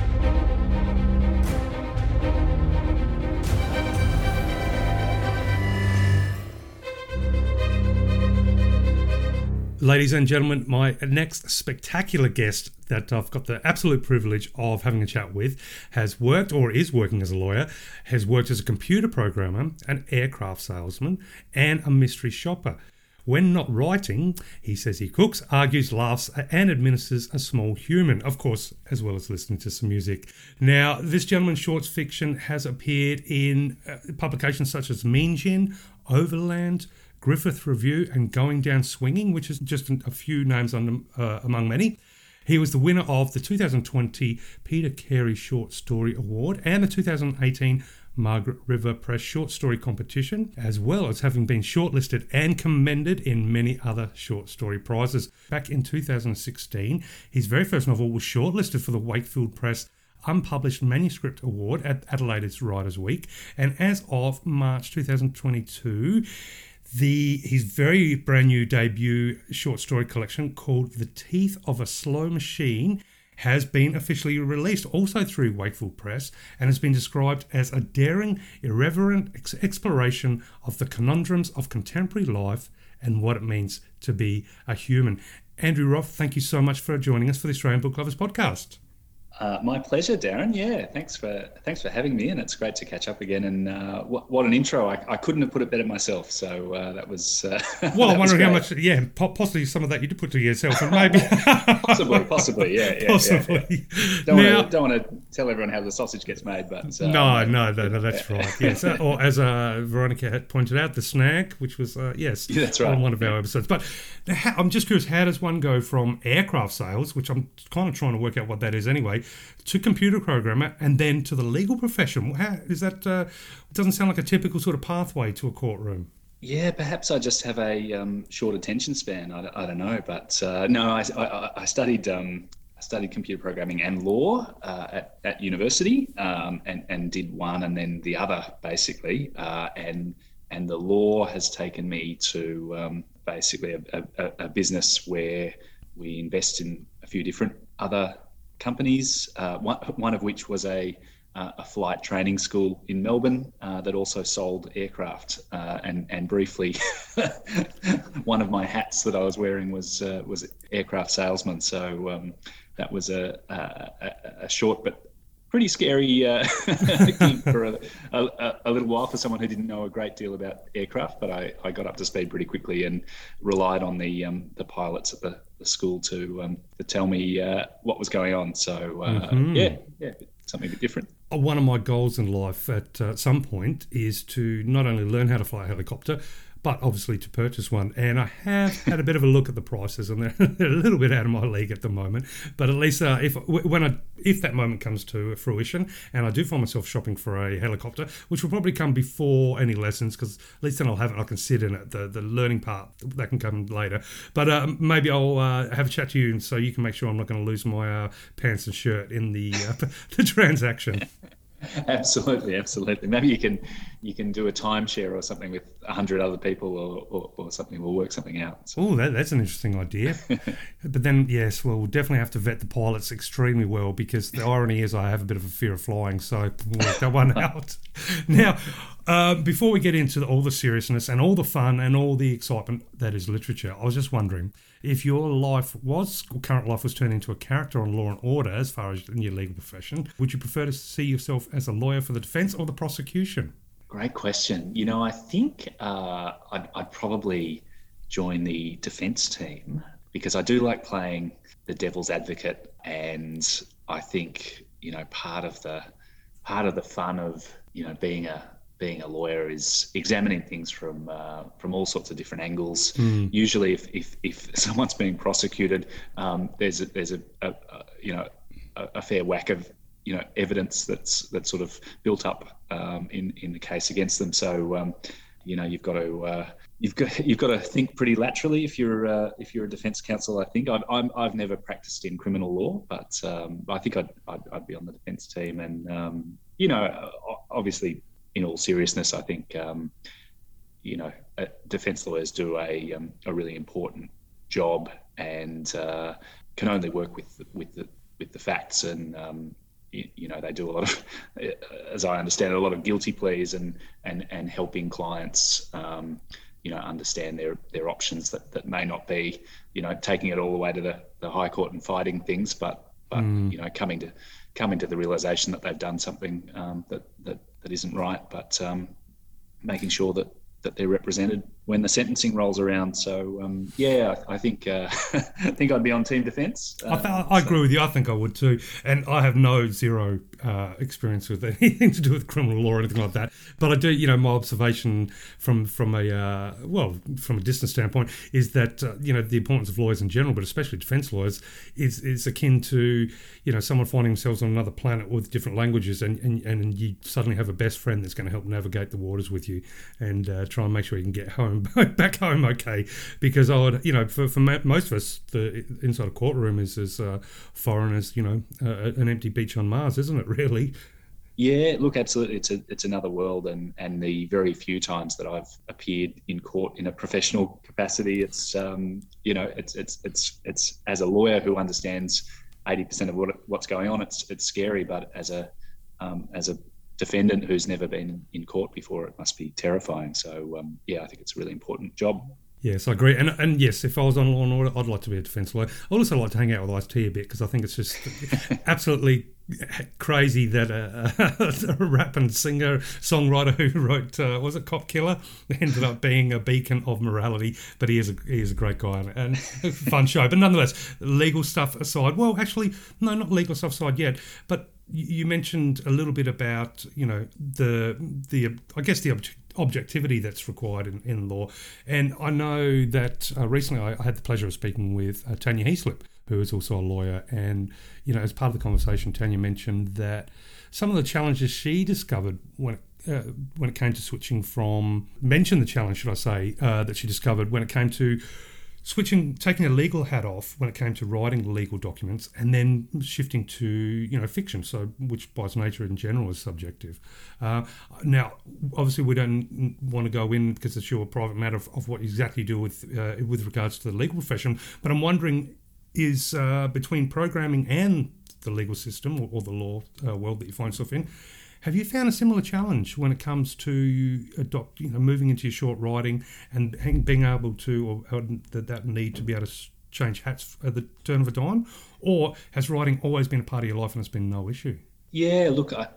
Ladies and gentlemen, my next spectacular guest that I've got the absolute privilege of having a chat with has worked or is working as a lawyer, has worked as a computer programmer, an aircraft salesman, and a mystery shopper. When not writing, he says he cooks, argues, laughs, and administers a small human, of course, as well as listening to some music. Now, this gentleman's short fiction has appeared in uh, publications such as Meanjin, Overland, Griffith Review, and Going Down Swinging, which is just a few names on, uh, among many. He was the winner of the 2020 Peter Carey Short Story Award and the 2018 Margaret River Press Short Story Competition, as well as having been shortlisted and commended in many other short story prizes. Back in 2016, his very first novel was shortlisted for the Wakefield Press Unpublished Manuscript Award at Adelaide's Writers' Week, and as of March 2022, the his very brand new debut short story collection called The Teeth of a Slow Machine has been officially released also through Wakefield Press and has been described as a daring, irreverent ex- exploration of the conundrums of contemporary life and what it means to be a human. Andrew Roth, thank you so much for joining us for the Australian Book Lovers podcast. Uh, my pleasure, Darren. Yeah, thanks for thanks for having me, and it's great to catch up again. And uh, what, what, an intro! I, I, couldn't have put it better myself. So uh, that was. Uh, well, I'm wondering how much. Yeah, possibly some of that you did put to yourself, and maybe. possibly, possibly, yeah, yeah possibly. Yeah, yeah. Don't, now, want to, don't want to tell everyone how the sausage gets made, but uh, no, no, no, no, that's right. Yes, or as uh, Veronica had pointed out, the snag, which was yes, that's right, on one of our episodes. But I'm just curious, how does one go from aircraft sales, which I'm kind of trying to work out what that is anyway, to computer programmer and then to the legal profession. How, is that uh, doesn't sound like a typical sort of pathway to a courtroom? Yeah, perhaps I just have a um, short attention span. I, I don't know, but uh, no, I, I, I studied um, studied computer programming and law uh, at, at university, um, and and did one and then the other basically, uh, and and the law has taken me to um, basically a, a, a, business where we invest in a few different other companies. Uh, one one of which was a uh, a flight training school in Melbourne uh, that also sold aircraft. Uh, and and briefly, one of my hats that I was wearing was uh, was aircraft salesman. So um, that was a, a, a short but pretty scary uh, for a, a, a, little while for someone who didn't know a great deal about aircraft. But I, I got up to speed pretty quickly and relied on the um, the pilots at the, the school to um, to tell me uh, what was going on. So uh, mm-hmm. yeah, yeah, something a bit different. Uh, one of my goals in life at uh, some point is to not only learn how to fly a helicopter, but obviously to purchase one. And I have had a bit of a look at the prices, and they're, a little bit out of my league at the moment. But at least uh, if when I if that moment comes to fruition, and I do find myself shopping for a helicopter, which will probably come before any lessons, because at least then I'll have it. I can sit in it. The the learning part that can come later. But uh, maybe I'll uh, have a chat to you, and so you can make sure I'm not going to lose my uh, pants and shirt in the uh, the transaction. absolutely, absolutely. Maybe you can you can do a timeshare or something with a hundred other people, or, or, or, something. We'll work something out. So. Oh, that, that's an interesting idea. but then, yes, well, we'll definitely have to vet the pilots extremely well because the irony is I have a bit of a fear of flying, so we'll work that one out. now, uh, before we get into the, all the seriousness and all the fun and all the excitement that is literature, I was just wondering if your life was current life was turned into a character on Law and Order, as far as in your legal profession, would you prefer to see yourself as a lawyer for the defence or the prosecution? Great question. You know, I think uh, I'd, I'd probably join the defence team because I do like playing the devil's advocate, and I think you know part of the part of the fun of you know being a being a lawyer is examining things from uh, from all sorts of different angles. Mm. Usually, if, if, if someone's being prosecuted, um, there's a, there's a, a, a you know a, a, fair whack of you know evidence that's that's sort of built up um, in in the case against them. So um, you know you've got to uh, you've got you've got to think pretty laterally if you're uh, if you're a defence counsel. I think i have never practiced in criminal law, but um, I think I'd, I'd, I'd be on the defence team, and um, you know obviously in all seriousness, I think um, you know uh, defence lawyers do a um, a really important job and uh, can only work with with the with the facts and um, you, you, know they do a lot of as I understand it a lot of guilty pleas and and and helping clients um, you know understand their their options that, that may not be you know taking it all the way to the, the high court and fighting things but but mm. you know coming to coming to the realization that they've done something um, that that that isn't right, but um, making sure that that they're represented when the sentencing rolls around. So um, yeah, I, I think uh, I think I'd be on team defence. Uh, I, th- I, agree with you. I think I would too. And I have no zero uh, experience with anything to do with criminal law or anything like that. But I do, you know, my observation from from a uh, well from a distance standpoint is that uh, you know the importance of lawyers in general, but especially defence lawyers, is is akin to you know someone finding themselves on another planet with different languages, and and, and you suddenly have a best friend that's going to help navigate the waters with you and uh, try and make sure you can get home home back home okay. Because I would you know for, for most of us the inside a courtroom is as uh, foreign as you know uh, an empty beach on Mars isn't it really? Yeah look absolutely. It's a, it's another world and and the very few times that I've appeared in court in a professional capacity it's um, you know it's it's it's it's as a lawyer who understands 80% of what what's going on it's it's scary. But as a um, as a defendant who's never been in court before, it must be terrifying. So um, yeah, I think it's a really important job. Yes, I agree. And and yes, if I was on Law and Order, I'd like to be a defence lawyer. I'd also like to hang out with Ice-T a bit because I think it's just absolutely crazy that a, a, rap and singer songwriter who wrote uh, was it Cop Killer ended up being a beacon of morality. But he is a he is a great guy and, and fun show. But nonetheless, legal stuff aside, well, actually, no, not legal stuff aside yet, but you mentioned a little bit about you know the the I guess the objectivity that's required in, in law, and I know that uh, recently I, I, had the pleasure of speaking with uh, Tanya Heaslip, who is also a lawyer, and you know as part of the conversation, Tanya mentioned that some of the challenges she discovered when uh, when it came to switching from mention the challenge, should I say, uh, that she discovered when it came to switching, taking a legal hat off when it came to writing legal documents, and then shifting to you know fiction, so which by its nature in general is subjective. Uh, now, obviously, we don't want to go in because it's your private matter of, of what you exactly do with uh, with regards to the legal profession. But I'm wondering, is uh, between programming and the legal system or, or the law uh, world that you find yourself in. Have you found a similar challenge when it comes to adopt, you know, moving into your short writing and being able to, or, that, that need to be able to change hats at the turn of a dime, or has writing always been a part of your life and it's been no issue? Yeah, look, I,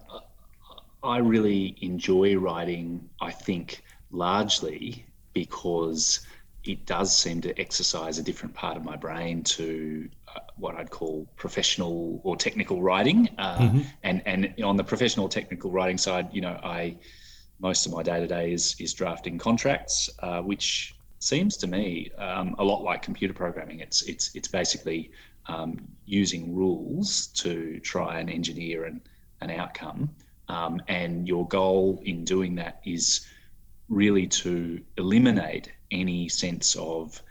I really enjoy writing. I think largely because it does seem to exercise a different part of my brain to what I'd call professional or technical writing. Uh, mm-hmm. And and on the professional technical writing side, you know, I most of my day to day is is drafting contracts, uh, which seems to me um, a lot like computer programming. It's it's it's basically um, using rules to try and engineer an an outcome. Um, and your goal in doing that is really to eliminate any sense of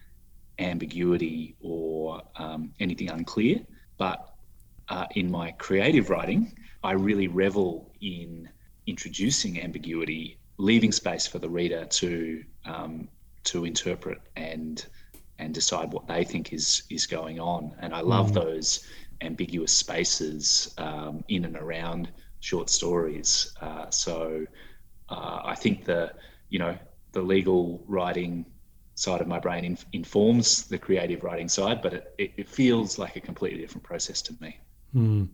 ambiguity or um, anything unclear. But uh, in my creative writing, I really revel in introducing ambiguity, leaving space for the reader to um, to interpret and and decide what they think is is going on. And I love mm. those ambiguous spaces um, in and around short stories. Uh, so uh, I think the you know the legal writing side of my brain inf- informs the creative writing side, but it, it, feels like a completely different process to me. Mm.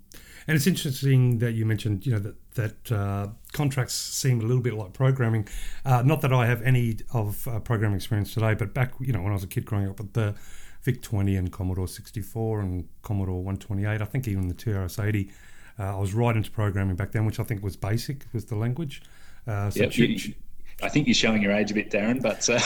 And it's interesting that you mentioned, you know, that that uh, contracts seem a little bit like programming. Uh, not that I have any of uh, programming experience today, but back, you know, when I was a kid growing up with the VIC 20 and Commodore 64 and Commodore 128, I think even the TRS 80, uh, I was right into programming back then, which I think was basic with the language. Uh, so yep, you, I think you're showing your age a bit, Darren. But uh...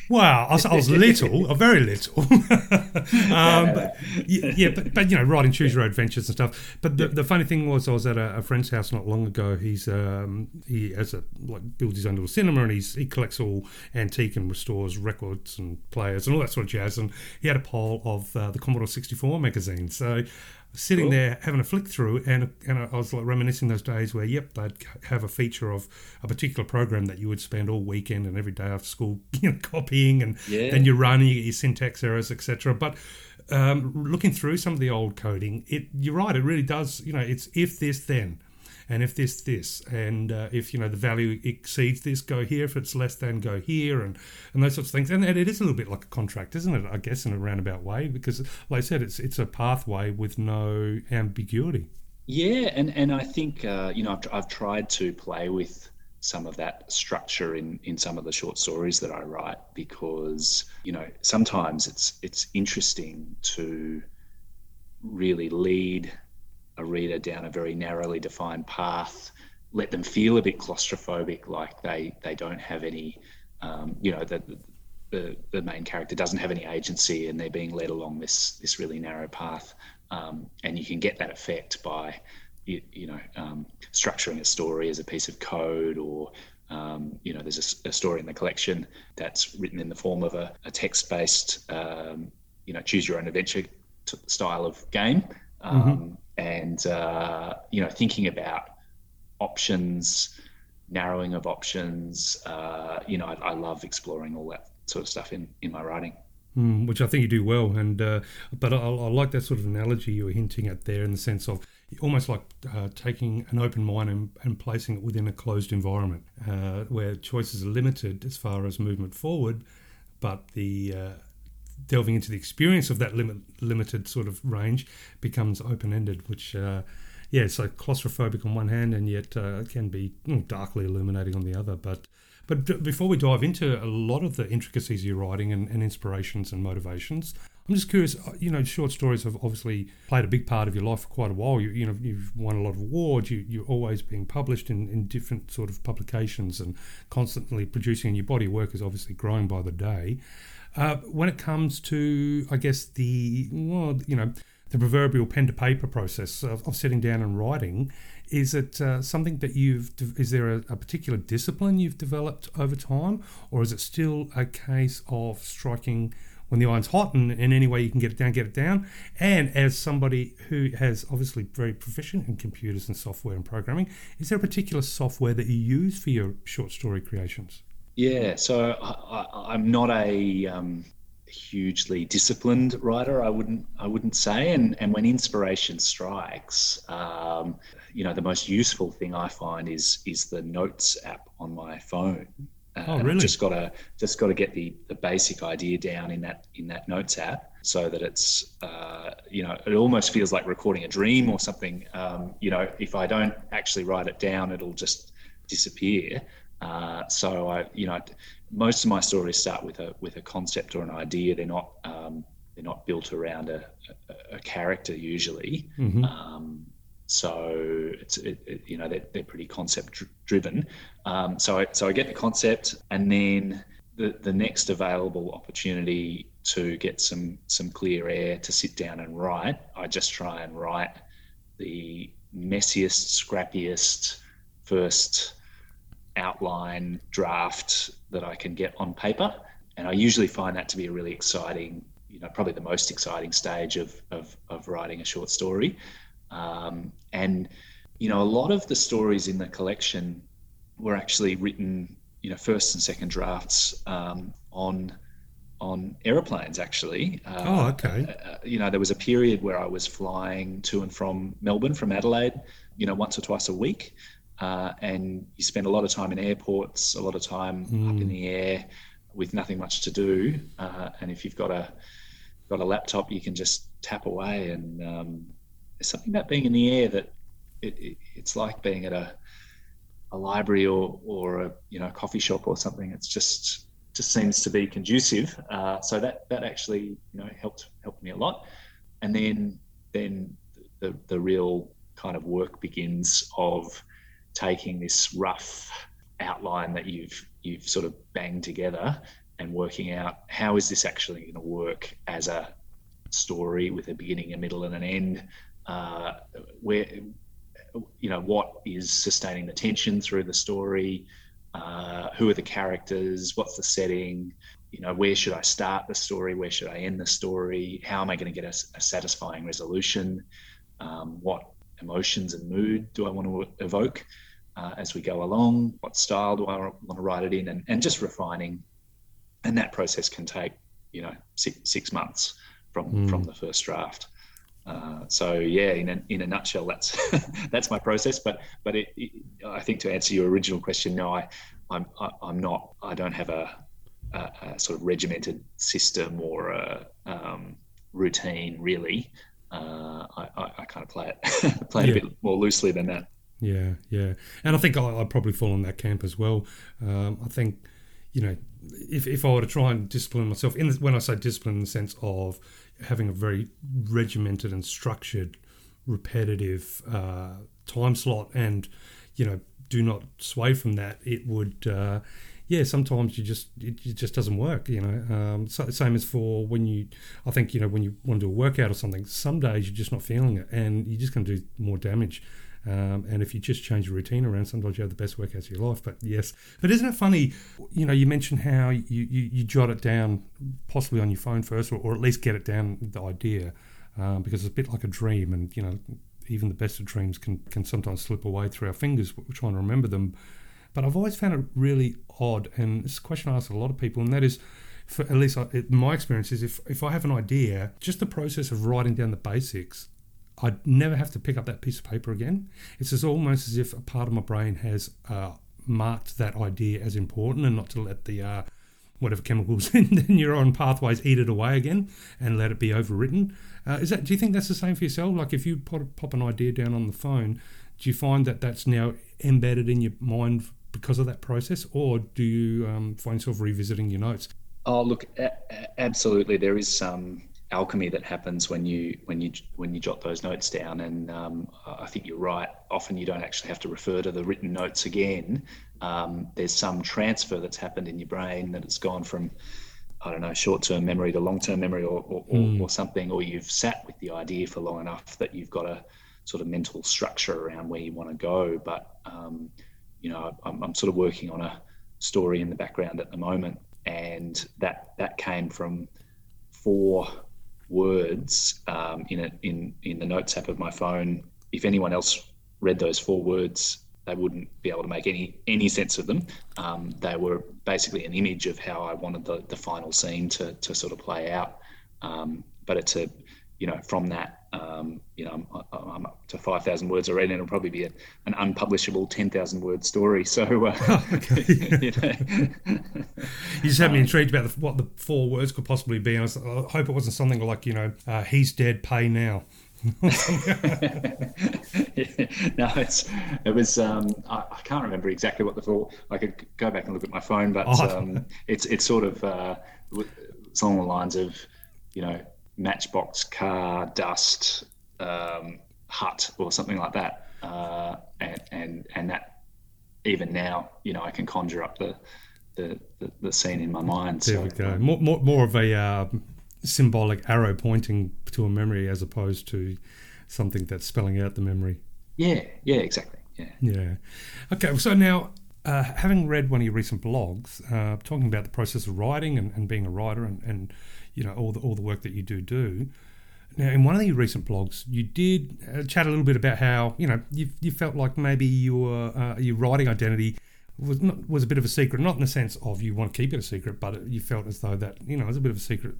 wow, I was, I was little, a very little. um, but, yeah, but, but, you know, riding choose your adventures and stuff. But the, the funny thing was, I was at a, a friend's house not long ago. He's um, he has a like builds his own little cinema, and he's he collects all antique and restores records and players and all that sort of jazz. And he had a pile of uh, the Commodore 64 magazines. So sitting cool. there having a flick through, and and I was like reminiscing those days where, yep, they'd have a feature of a particular program that you would spend all weekend and every day after school, you know, copying, and yeah. then you run, you get your syntax errors, etc. But um, looking through some of the old coding, it you're right, it really does. You know, it's if this then and if this this and uh, if you know the value exceeds this go here. If it's less than go here and and those sorts of things. And, and it is a little bit like a contract isn't it? I guess in a roundabout way because like i said it's it's a pathway with no ambiguity. Yeah and and i think uh, you know I've, I've tried to play with some of that structure in in some of the short stories that I write because you know sometimes it's it's interesting to really lead a reader down a very narrowly defined path, let them feel a bit claustrophobic, like they they don't have any, um, you know, the, the the main character doesn't have any agency, and they're being led along this this really narrow path, um, and you can get that effect by, you, you know, um, structuring a story as a piece of code or um, you know, there's a, a, story in the collection that's written in the form of a, a text-based, um, you know, choose your own adventure t- style of game, mm-hmm. um, and uh, you know thinking about options narrowing of options uh, you know I, I, love exploring all that sort of stuff in in my writing. Mm, which I think you do well and uh, but I, I, like that sort of analogy you were hinting at there in the sense of almost like uh, taking an open mind and, and, placing it within a closed environment uh, where choices are limited as far as movement forward but the uh, delving into the experience of that limit, limited sort of range becomes open ended, which, uh, yeah, so claustrophobic on one hand and yet uh, can be darkly illuminating on the other. But but before we dive into a lot of the intricacies of your writing and, and inspirations and motivations, I'm just curious. Uh, you know, short stories have obviously played a big part of your life for quite a while. You, you know, you've won a lot of awards. You, you're always being published in, in different sort of publications and constantly producing. And your body work is obviously growing by the day. Uh, when it comes to, I guess, the, well, you know, the proverbial pen to paper process of, of sitting down and writing, is it uh, something that you've? Is there a, a, particular discipline you've developed over time, or is it still a case of striking when the iron's hot and in any way you can get it down, get it down? And as somebody who has obviously very proficient in computers and software and programming, is there a particular software that you use for your short story creations? Yeah, so I, am not a um, hugely disciplined writer. I wouldn't I wouldn't say. And and when inspiration strikes, um, you know, the most useful thing I find is is the Notes app on my phone. Uh, oh, really? Just got to just got to get the the basic idea down in that in that Notes app, so that it's uh, you know it almost feels like recording a dream or something. Um, you know, if I don't actually write it down, it'll just disappear. Uh, so I, you know, most of my stories start with a with a concept or an idea. They're not um, they're not built around a, a, a character usually. Mm-hmm. Um, so it's it, it, you know they're, they're pretty concept driven. Um, so I, so I get the concept, and then the the next available opportunity to get some some clear air to sit down and write, I just try and write the messiest, scrappiest first outline draft that I can get on paper. And I usually find that to be a really exciting, you know, probably the most exciting stage of, of, of writing a short story. Um, and, you know, a lot of the stories in the collection were actually written, you know, first and second drafts um, on on aeroplanes actually. Uh, oh, okay. Uh, you know, there was a period where I was flying to and from Melbourne from Adelaide, you know, once or twice a week. Uh, and you spend a lot of time in airports, a lot of time mm. up in the air with nothing much to do. Uh, and if you've got a got a laptop, you can just tap away. And um, there's something about being in the air that it, it, it's like being at a a library or or a you know coffee shop or something. It's just just seems to be conducive. Uh, so that that actually you know helped helped me a lot. And then then the the real kind of work begins of taking this rough outline that you've you've sort of banged together and working out how is this actually going to work as a story with a beginning, a middle, and an end. Uh, where you know what is sustaining the tension through the story. Uh, who are the characters? What's the setting? You know, where should I start the story? Where should I end the story? How am I going to get a, a satisfying resolution? Um, what emotions and mood do I want to evoke uh, as we go along? What style do I want to write it in? And, and just refining. And that process can take, you know, six, six months from, mm. from the first draft. Uh, so yeah, in a, in a nutshell, that's that's my process. But but it, it, I think to answer your original question, no, I I'm I, am i am not. I don't have a, a, a, sort of regimented system or a um, routine really uh, I, I, I, kind of play it play it yeah. a bit more loosely than that. Yeah, yeah, and I think I, would probably fall in that camp as well. Um, I think you know if, if I were to try and discipline myself, in the, when I say discipline in the sense of having a very regimented and structured, repetitive uh, time slot, and you know do not sway from that, it would. Uh, yeah, sometimes you just it, just doesn't work. You know, um, so, same as for when you, I think you know when you want to do a workout or something. Some days you're just not feeling it, and you're just going to do more damage. Um, and if you just change your routine around, sometimes you have the best workouts of your life. But yes, but isn't it funny? You know, you mentioned how you, you, you jot it down, possibly on your phone first, or, or at least get it down the idea, um, because it's a bit like a dream, and you know, even the best of dreams can can sometimes slip away through our fingers. We're trying to remember them. But I've always found it really odd, and it's a question I ask a lot of people, and that is, for at least I, my experience is if, if I have an idea, just the process of writing down the basics, I'd never have to pick up that piece of paper again. It's as almost as if a part of my brain has uh, marked that idea as important and not to let the uh, whatever chemicals in the neuron pathways eat it away again and let it be overwritten. Uh, is that? Do you think that's the same for yourself? Like if you pop, pop an idea down on the phone, do you find that that's now embedded in your mind because of that process, or do you um, find yourself revisiting your notes? Oh, look, a- absolutely. There is some alchemy that happens when you when you when you jot those notes down, and um, I think you're right. Often you don't actually have to refer to the written notes again. Um, there's some transfer that's happened in your brain that it's gone from I don't know short-term memory to long-term memory, or or, mm. or, or something, or you've sat with the idea for long enough that you've got a sort of mental structure around where you want to go. But um, you know, I'm, I'm, sort of working on a story in the background at the moment, and that that came from four words um, in it in in the notes app of my phone. If anyone else read those four words, they wouldn't be able to make any any sense of them. Um, they were basically an image of how I wanted the, the final scene to, to sort of play out. Um, but it's a, you know, from that, um, you know, I'm, I'm, up to 5,000 words already and it'll probably be a, an unpublishable 10,000 word story. So, uh, you, know. you just had me intrigued about the, what the four words could possibly be. I, was, I, hope it wasn't something like, you know, uh, he's dead, pay now. no, it's it was. Um, I, I, can't remember exactly what the four. I could go back and look at my phone, but oh. um, it's it's sort of uh, along the lines of, you know, matchbox car dust um, hut or something like that, uh, and, and and that even now, you know, I can conjure up the the, the, the scene in my mind. There so, we go. More, more, more of a uh, symbolic arrow pointing to a memory as opposed to something that's spelling out the memory. Yeah, yeah, exactly. Yeah. Yeah. Okay, so now, uh, having read one of your recent blogs, uh, talking about the process of writing and, and being a writer and, and you know all the all the work that you do do. Now, in one of your recent blogs, you did uh, chat a little bit about how you know you, you felt like maybe your uh, your writing identity was not, was a bit of a secret, not in the sense of you want to keep it a secret, but you felt as though that you know it was a bit of a secret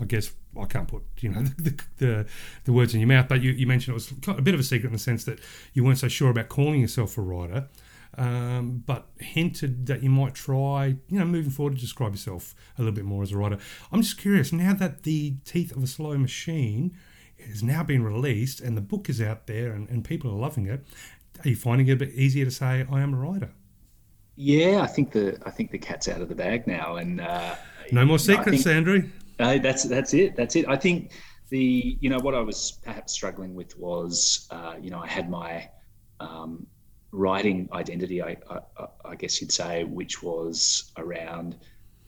I guess I can't put you know the, the, the words in your mouth, but you, you mentioned it was a bit of a secret in the sense that you weren't so sure about calling yourself a writer, um, but hinted that you might try you know moving forward to describe yourself a little bit more as a writer. I'm just curious now that the Teeth of a Slow Machine has now been released and the book is out there and, and people are loving it. Are you finding it a bit easier to say I am a writer? Yeah, I think the I think the cat's out of the bag now, and uh, no more secrets, think, Andrew. Uh, that's that's it. That's it. I think the you know what I was perhaps struggling with was uh, you know I had my um, writing identity, I, I, I, guess you'd say, which was around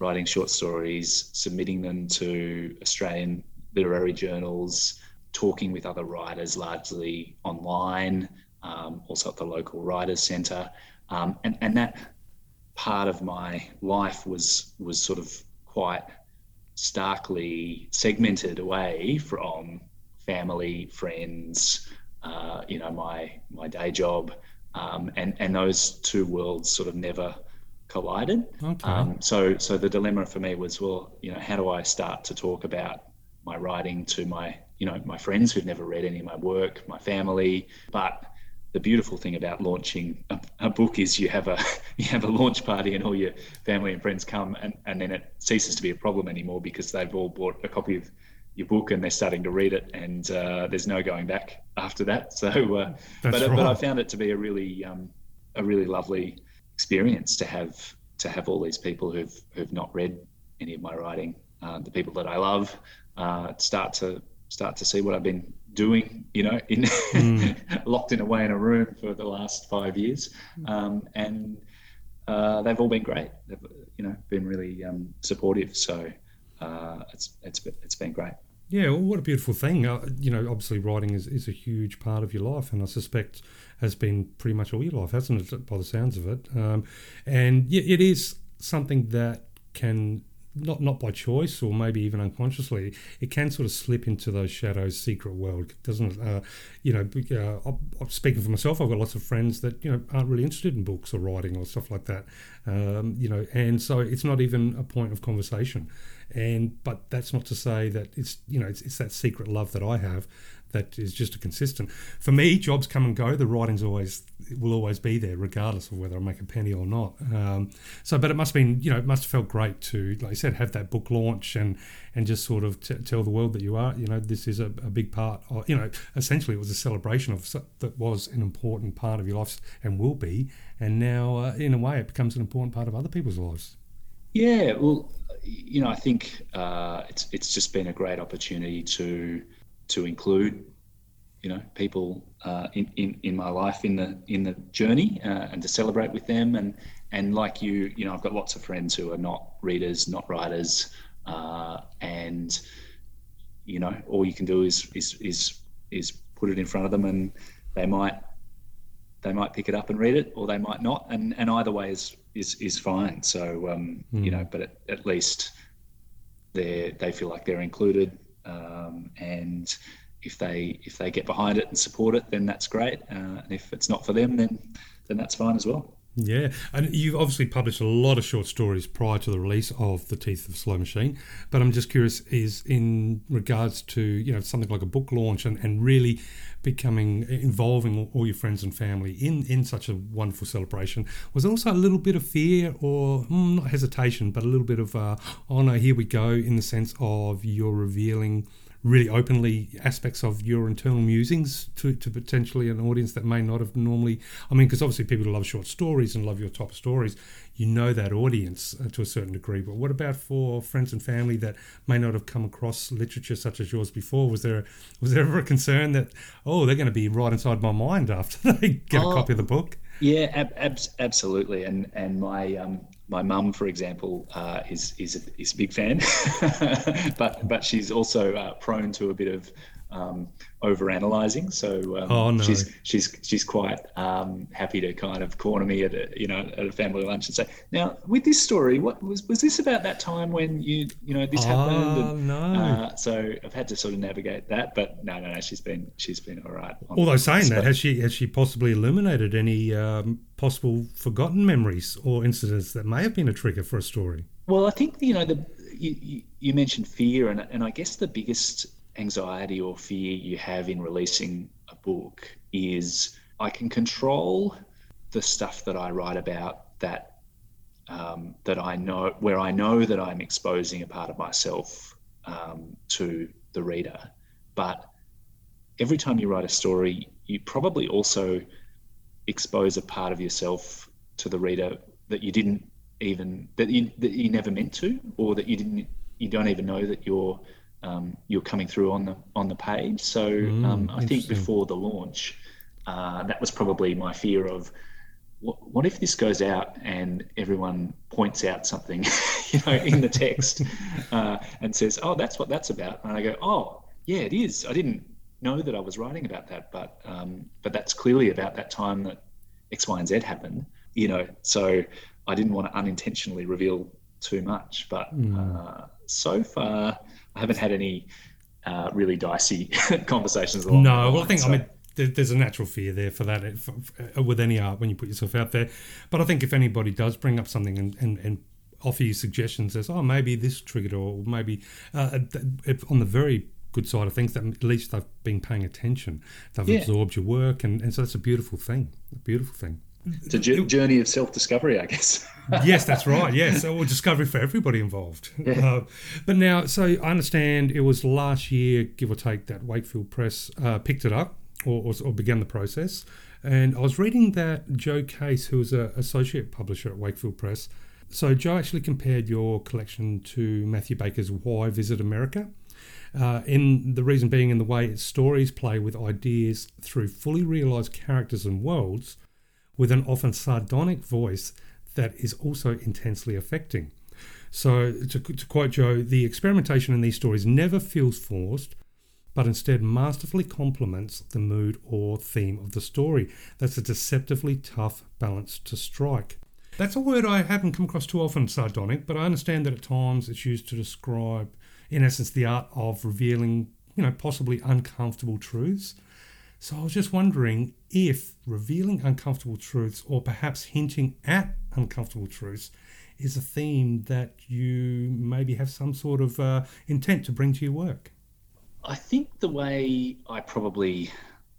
writing short stories, submitting them to Australian literary journals, talking with other writers, largely online, um, also at the local writers' centre, um, and and that part of my life was was sort of quite starkly segmented away from family, friends, uh, you know, my my day job, um, and and those two worlds sort of never collided. Okay. Um, so so the dilemma for me was, well, you know, how do I start to talk about my writing to my you know my friends who've never read any of my work, my family, but the beautiful thing about launching a, a, book is you have a you have a launch party and all your family and friends come and, and then it ceases to be a problem anymore because they've all bought a copy of your book and they're starting to read it and uh, there's no going back after that so uh, but, right. but I found it to be a really um, a really lovely experience to have to have all these people who've who've not read any of my writing uh, the people that I love uh, start to start to see what I've been doing, you know, in mm. locked in away in a room for the last five years, um, and uh, they've all been great. They've, you know, been really um, supportive. So uh, it's it's it's been great. Yeah, well, what a beautiful thing. Uh, you know, obviously writing is, is a huge part of your life, and I suspect has been pretty much all your life, hasn't it, by the sounds of it? Um, and yeah, it is something that can not not by choice or maybe even unconsciously, it can sort of slip into those shadows' secret world, doesn't it? Uh, you know, uh, speaking for myself. I've got lots of friends that you know aren't really interested in books or writing or stuff like that. Um, you know, and so it's not even a point of conversation. And but that's not to say that it's you know it's, it's that secret love that I have that is just a consistent. For me, jobs come and go. The writing's always will always be there, regardless of whether I make a penny or not. Um, so, but it must have been, you know, it must have felt great to, like I said, have that book launch and and just sort of t- tell the world that you are, you know, this is a, a, big part. Of, you know, essentially, it was a celebration of that was an important part of your life and will be. And now, uh, in a way, it becomes an important part of other people's lives. Yeah, well, you know, I think uh, it's it's just been a great opportunity to to include you know people uh, in, in in my life in the in the journey uh, and to celebrate with them. And and like you you know I've got lots of friends who are not readers not writers uh, and you know all you can do is is is is put it in front of them, and they might they might pick it up and read it, or they might not, and and either way is is is fine. So um, mm. you know, but at, at least they they feel like they're included, um, and if they if they get behind it and support it, then that's great. Uh, and if it's not for them, then then that's fine as well. Yeah, and you've obviously published a lot of short stories prior to the release of The Teeth of Slow Machine. But I'm just curious, is in regards to you know something like a book launch and, and really becoming involving all your friends and family in in such a wonderful celebration, was also a little bit of fear or mm, not hesitation, but a little bit of uh, oh no, here we go, in the sense of you're revealing really openly aspects of your internal musings to, to potentially an audience that may not have normally. I mean, because obviously people love short stories and love your of stories, you know that audience uh, to a certain degree. But what about for friends and family that may not have come across literature such as yours before? Was there was there ever a concern that oh they're going to be right inside my mind after they get oh, a copy of the book? Yeah, ab- ab- absolutely. And and my um, my mum, for example, uh, is is a, is a big fan, but but she's also uh, prone to a bit of um, over analyzing. So um, oh, no. she's she's she's quite um, happy to kind of corner me at a you know at a family lunch and say, now with this story, what was was this about that time when you you know this happened? Oh and, no. Uh, so I've had to sort of navigate that, but no, no, no, she's been she's been all right. Although saying that, has she has she possibly illuminated any um, possible forgotten memories or incidents that may have been a trigger for a story? Well, I think you know the you, you mentioned fear, and and I guess the biggest anxiety or fear you have in releasing a book is I can control the stuff that I write about that um, that I know where I know that I'm exposing a part of myself um, to the reader, but every time you write a story, you probably also expose a part of yourself to the reader that you didn't even that you that you never meant to, or that you didn't you don't even know that you're um, you're coming through on the on the page. So mm, um, I think before the launch, uh, that was probably my fear of what, what if this goes out and everyone points out something, you know, in the text uh, and says, "Oh, that's what that's about," and I go, "Oh, yeah, it is. I didn't know that I was writing about that, but um, but that's clearly about that time that X, Y, and Z happened." You know, so I didn't want to unintentionally reveal too much, but mm. uh, so far I haven't had any uh, really dicey conversations. Along no, well, I think so. I mean there's a natural fear there for that uh, with any art when you put yourself out there. But I think if anybody does bring up something and, and, and offer you suggestions as, oh, maybe this triggered or maybe uh, on the very good side of things, that at least they've been paying attention. They've yeah. absorbed your work. And, and so that's a beautiful thing, a beautiful thing. It's a journey of self discovery, I guess. yes, that's right. Yes, or discovery for everybody involved. Yeah. Uh, but now, so I understand it was last year, give or take, that Wakefield Press uh, picked it up or, or, or, began the process. And I was reading that Jo Case, who was an associate publisher at Wakefield Press, so Jo actually compared your collection to Matthew Baker's Why Visit America. Uh, in the reason being in the way its stories play with ideas through fully realized characters and worlds with an often sardonic voice that is also intensely affecting. So, to, to, quote Jo, the experimentation in these stories never feels forced, but instead masterfully complements the mood or theme of the story. That's a deceptively tough balance to strike. That's a word I haven't come across too often, sardonic, but I understand that at times it's used to describe, in essence, the art of revealing, you know, possibly uncomfortable truths. So I was just wondering if revealing uncomfortable truths or perhaps hinting at uncomfortable truths is a theme that you maybe have some sort of uh, intent to bring to your work. I think the way I probably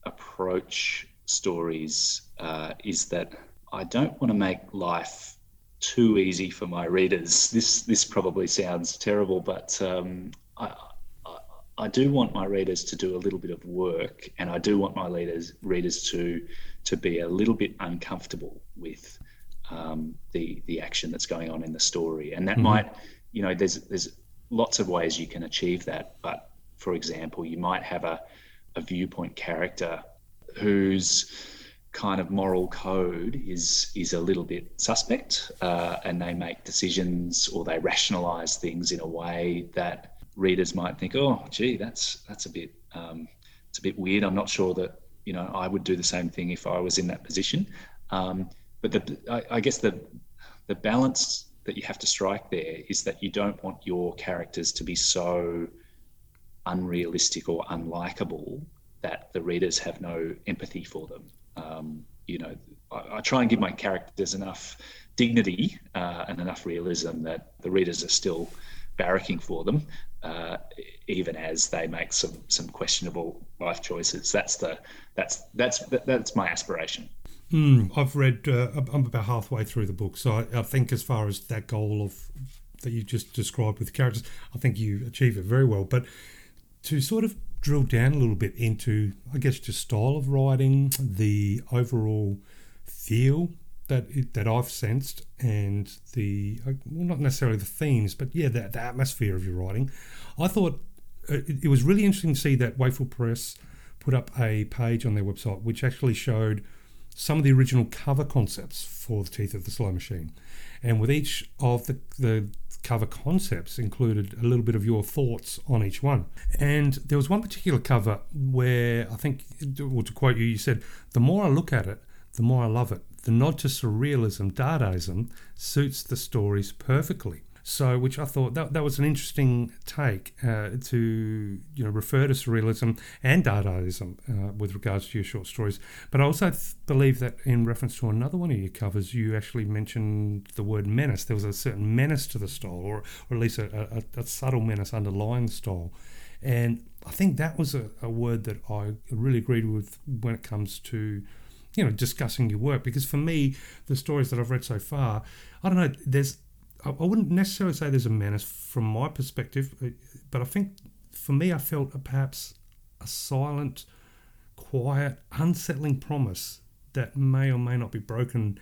approach stories uh, is that I don't want to make life too easy for my readers. This this probably sounds terrible, but um, I, I do want my readers to do a little bit of work, and I do want my readers readers to to be a little bit uncomfortable with um, the the action that's going on in the story, and that mm-hmm. might, you know, there's there's lots of ways you can achieve that. But for example, you might have a a viewpoint character whose kind of moral code is is a little bit suspect, uh, and they make decisions or they rationalize things in a way that readers might think, oh, gee, that's that's a bit um, it's a bit weird. I'm not sure that you know I would do the same thing if I was in that position. Um, but the, I, I guess the the balance that you have to strike there is that you don't want your characters to be so unrealistic or unlikable that the readers have no empathy for them. Um, you know, I, I, try and give my characters enough dignity uh, and enough realism that the readers are still barracking for them, uh, even as they make some some questionable life choices. That's the that's that's that's my aspiration. Mm, I've read. Uh, I'm about halfway through the book, so I, I, think as far as that goal of that you just described with characters, I think you achieve it very well. But to sort of drill down a little bit into, I guess, just style of writing, the overall feel that it, that I've sensed, and the uh, well, not necessarily the themes, but yeah, the, the atmosphere of your writing. I thought uh, it, it was really interesting to see that Wakefield Press put up a page on their website which actually showed some of the original cover concepts for the Teeth of the Slow Machine. And with each of the, the cover concepts included a little bit of your thoughts on each one. And there was one particular cover where I think, well, to quote you, you said, The more I look at it, the more I love it. The nod to surrealism, Dadaism, suits the stories perfectly. So, which I thought that, that was an interesting take uh, to you know refer to surrealism and Dadaism uh, with regards to your short stories. But I also th- believe that in reference to another one of your covers, you actually mentioned the word menace. There was a certain menace to the style, or, or at least a, a, a subtle menace underlying the style. And I think that was a, a word that I really agreed with when it comes to you know discussing your work because for me the stories that I've read so far I don't know there's I, wouldn't necessarily say there's a menace from my perspective, uh, but I think for me, I felt perhaps a silent, quiet, unsettling promise that may or may not be broken.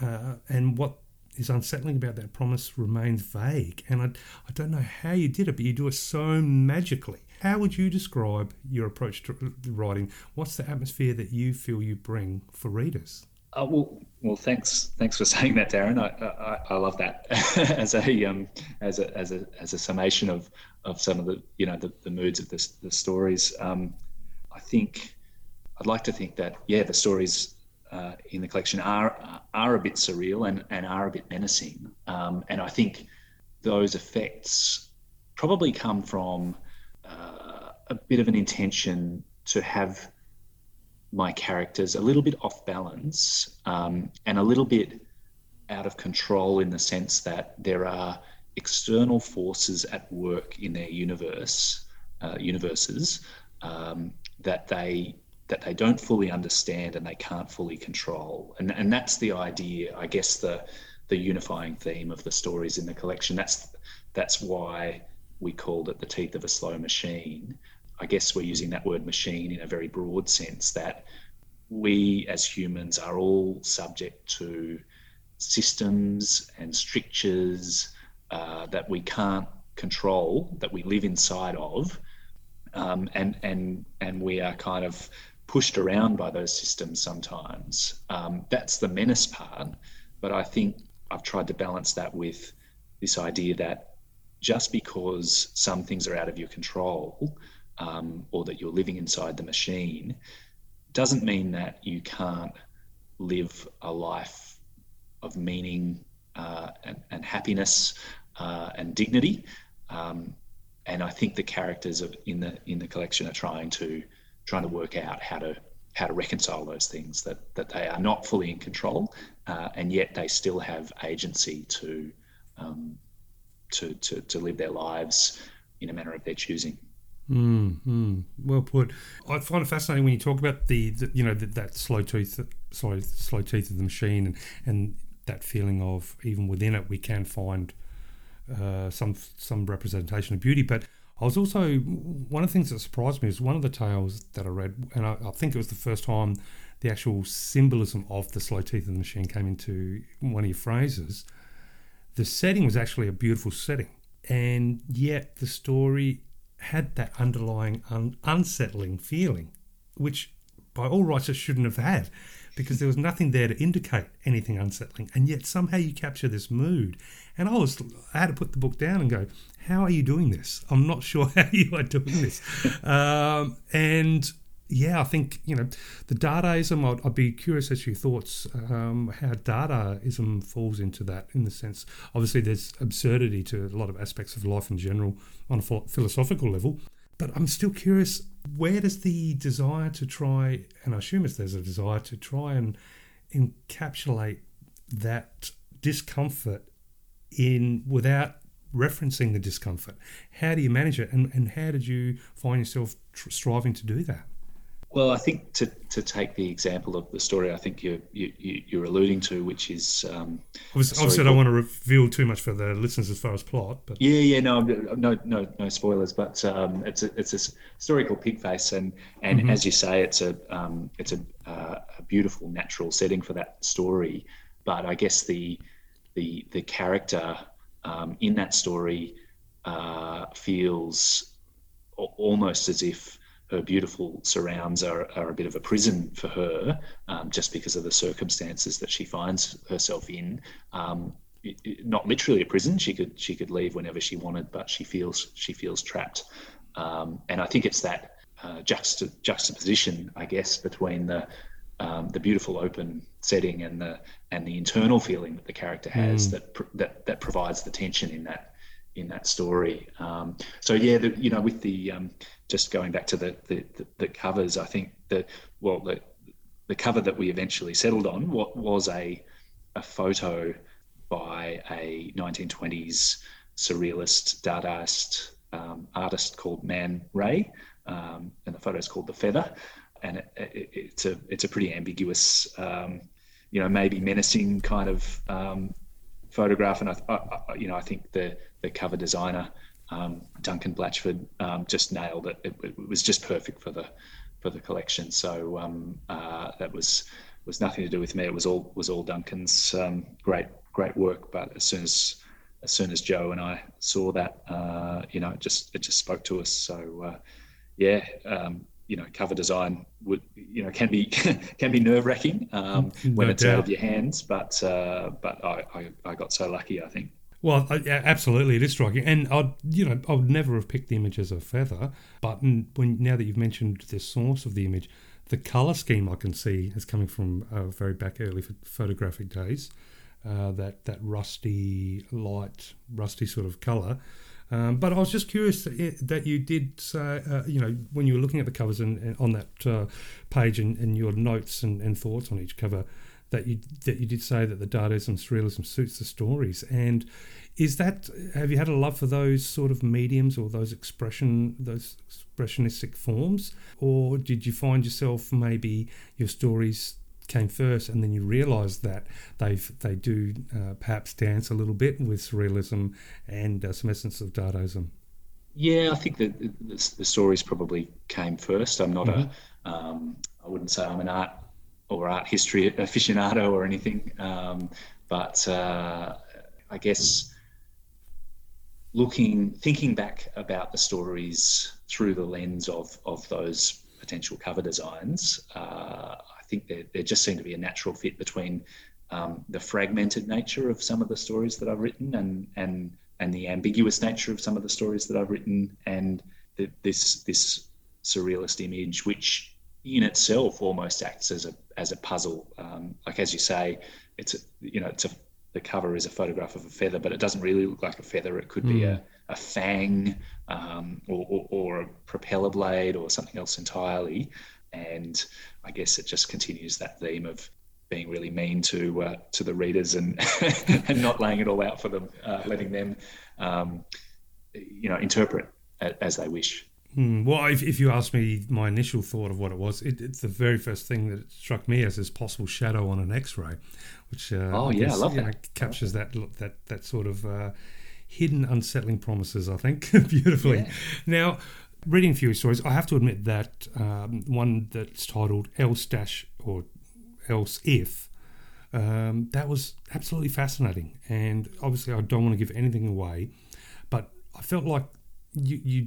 Uh, and what is unsettling about that promise remains vague. And I, I don't know how you did it, but you do it so magically. How would you describe your approach to writing? What's the atmosphere that you feel you bring for readers? Uh, well, well, thanks, thanks for saying that, Darren. I, I, I love that as a um, as a as a as a summation of of some of the you know the, the moods of the, the stories. Um, I think I'd like to think that yeah, the stories uh, in the collection are are a bit surreal and and are a bit menacing. Um, and I think those effects probably come from uh, a bit of an intention to have my characters a little bit off balance um, and a little bit out of control in the sense that there are external forces at work in their universe uh, universes um, that they that they don't fully understand and they can't fully control. And and that's the idea I guess the the unifying theme of the stories in the collection. That's that's why we called it the teeth of a slow machine I guess we're using that word machine in a very broad sense that we as humans are all subject to systems and strictures uh, that we can't control, that we live inside of, um, and and and we are kind of pushed around by those systems sometimes. Um, that's the menace part, but I think I've tried to balance that with this idea that just because some things are out of your control um, or that you're living inside the machine doesn't mean that you can't live a life of meaning uh, and, and, happiness uh, and dignity. Um, and I think the characters of, in the in the collection are trying to trying to work out how to how to reconcile those things that that they are not fully in control, uh, and yet they still have agency to, um, to to to live their lives in a manner of their choosing. Mm, mm, well put. I find it fascinating when you talk about the, the you know the, that slow teeth, sorry, slow teeth of the machine, and, and that feeling of even within it we can find uh, some some representation of beauty. But I was also one of the things that surprised me is one of the tales that I read, and I, I think it was the first time the actual symbolism of the slow teeth of the machine came into one of your phrases. The setting was actually a beautiful setting, and yet the story had that underlying un- unsettling feeling, which by all rights it shouldn't have had. because there was nothing there to indicate anything unsettling, and yet somehow you capture this mood. And I was, I had to put the book down and go, "How are you doing this? I'm not sure how you are doing this." um, and yeah, I think you know the Dadaism. I'd, I'd be curious as to your thoughts um, how Dadaism falls into that. In the sense, obviously, there's absurdity to a lot of aspects of life in general on a philosophical level. But I'm still curious. Where does the desire to try, and I assume it's there's a desire to try and encapsulate that discomfort in without referencing the discomfort. How do you manage it, and, and how did you find yourself tr- striving to do that? Well, I think to, to take the example of the story, I think you, you, you're alluding to, which is um, obviously, obviously I don't want to reveal too much for the listeners as far as plot, but yeah, yeah, no, no, no, no spoilers. But um, it's a it's a story called Pigface, and and mm-hmm. as you say, it's a um, it's a, uh, a beautiful natural setting for that story. But I guess the the the character um, in that story uh, feels almost as if her beautiful surrounds are, are a bit of a prison for her, um, just because of the circumstances that she finds herself in. Um, it, it, not literally a prison; she could she could leave whenever she wanted, but she feels she feels trapped. Um, and I think it's that uh, juxta- juxtaposition, I guess, between the um, the beautiful open setting and the and the internal feeling that the character has mm. that that that provides the tension in that in that story. Um, so yeah, the, you know, with the um, just going back to the, the, the covers, I think the well the the cover that we eventually settled on what was a a photo by a 1920s surrealist Dadaist um, artist called Man Ray, um, and the photo is called The Feather, and it, it, it's a it's a pretty ambiguous, um, you know, maybe menacing kind of um, photograph, and I, I, you know I think the the cover designer um, Duncan Blatchford um, just nailed it. it. it. was just perfect for the for the collection. So um, uh, that was was nothing to do with me. It was all was all Duncan's um, great great work. But as soon as as soon as Jo and I saw that, uh, you know, it just it just spoke to us. So uh, yeah, um, you know, cover design would you know can be can be nerve wracking um, no when it's doubt. out of your hands. But uh, but I, I, I got so lucky, I think. Well, absolutely, it is striking, and I, you know, I would never have picked the image as a feather. But when now that you've mentioned the source of the image, the color scheme I can see is coming from uh, very back early photographic days. Uh, that that rusty light, rusty sort of color, um, but I was just curious that, that you did say, uh, you know, when you were looking at the covers and, and on that uh, page and, and, your notes and, and, thoughts on each cover, that you that you did say that the Dadaism surrealism suits the stories. And is that have you had a love for those sort of mediums or those expression those expressionistic forms, or did you find yourself maybe your stories came first, and then you realise that they they do uh, perhaps dance a little bit with surrealism and uh, some essence of Dadaism. Yeah, I think that the, the, stories probably came first. I'm not mm-hmm. a, um, I wouldn't say I'm an art or art history aficionado or anything, um, but uh, I guess looking, thinking back about the stories through the lens of of those potential cover designs, uh, I think there, just seemed to be a natural fit between um, the fragmented nature of some of the stories that I've written and and and the ambiguous nature of some of the stories that I've written and the, this this surrealist image, which in itself almost acts as a as a puzzle. Um, like as you say, it's a, you know it's a the cover is a photograph of a feather, but it doesn't really look like a feather. It could mm. be hmm. a, a fang um, or, or, or, a propeller blade or something else entirely. And I guess it just continues that theme of being really mean to uh, to the readers and and not laying it all out for them, uh, letting them um, you know interpret as they wish. Hmm. Well, if, if you ask me my initial thought of what it was, it, it's the very first thing that struck me as this possible shadow on an X-ray, which uh, oh yeah, guess, I love that. Know, captures that that that sort of uh, hidden, unsettling promises. I think beautifully. Yeah. Now, reading a few stories, I have to admit that um, one that's titled "Else Dash" or "Else If." Um, that was absolutely fascinating, and obviously, I don't want to give anything away, but I felt like you you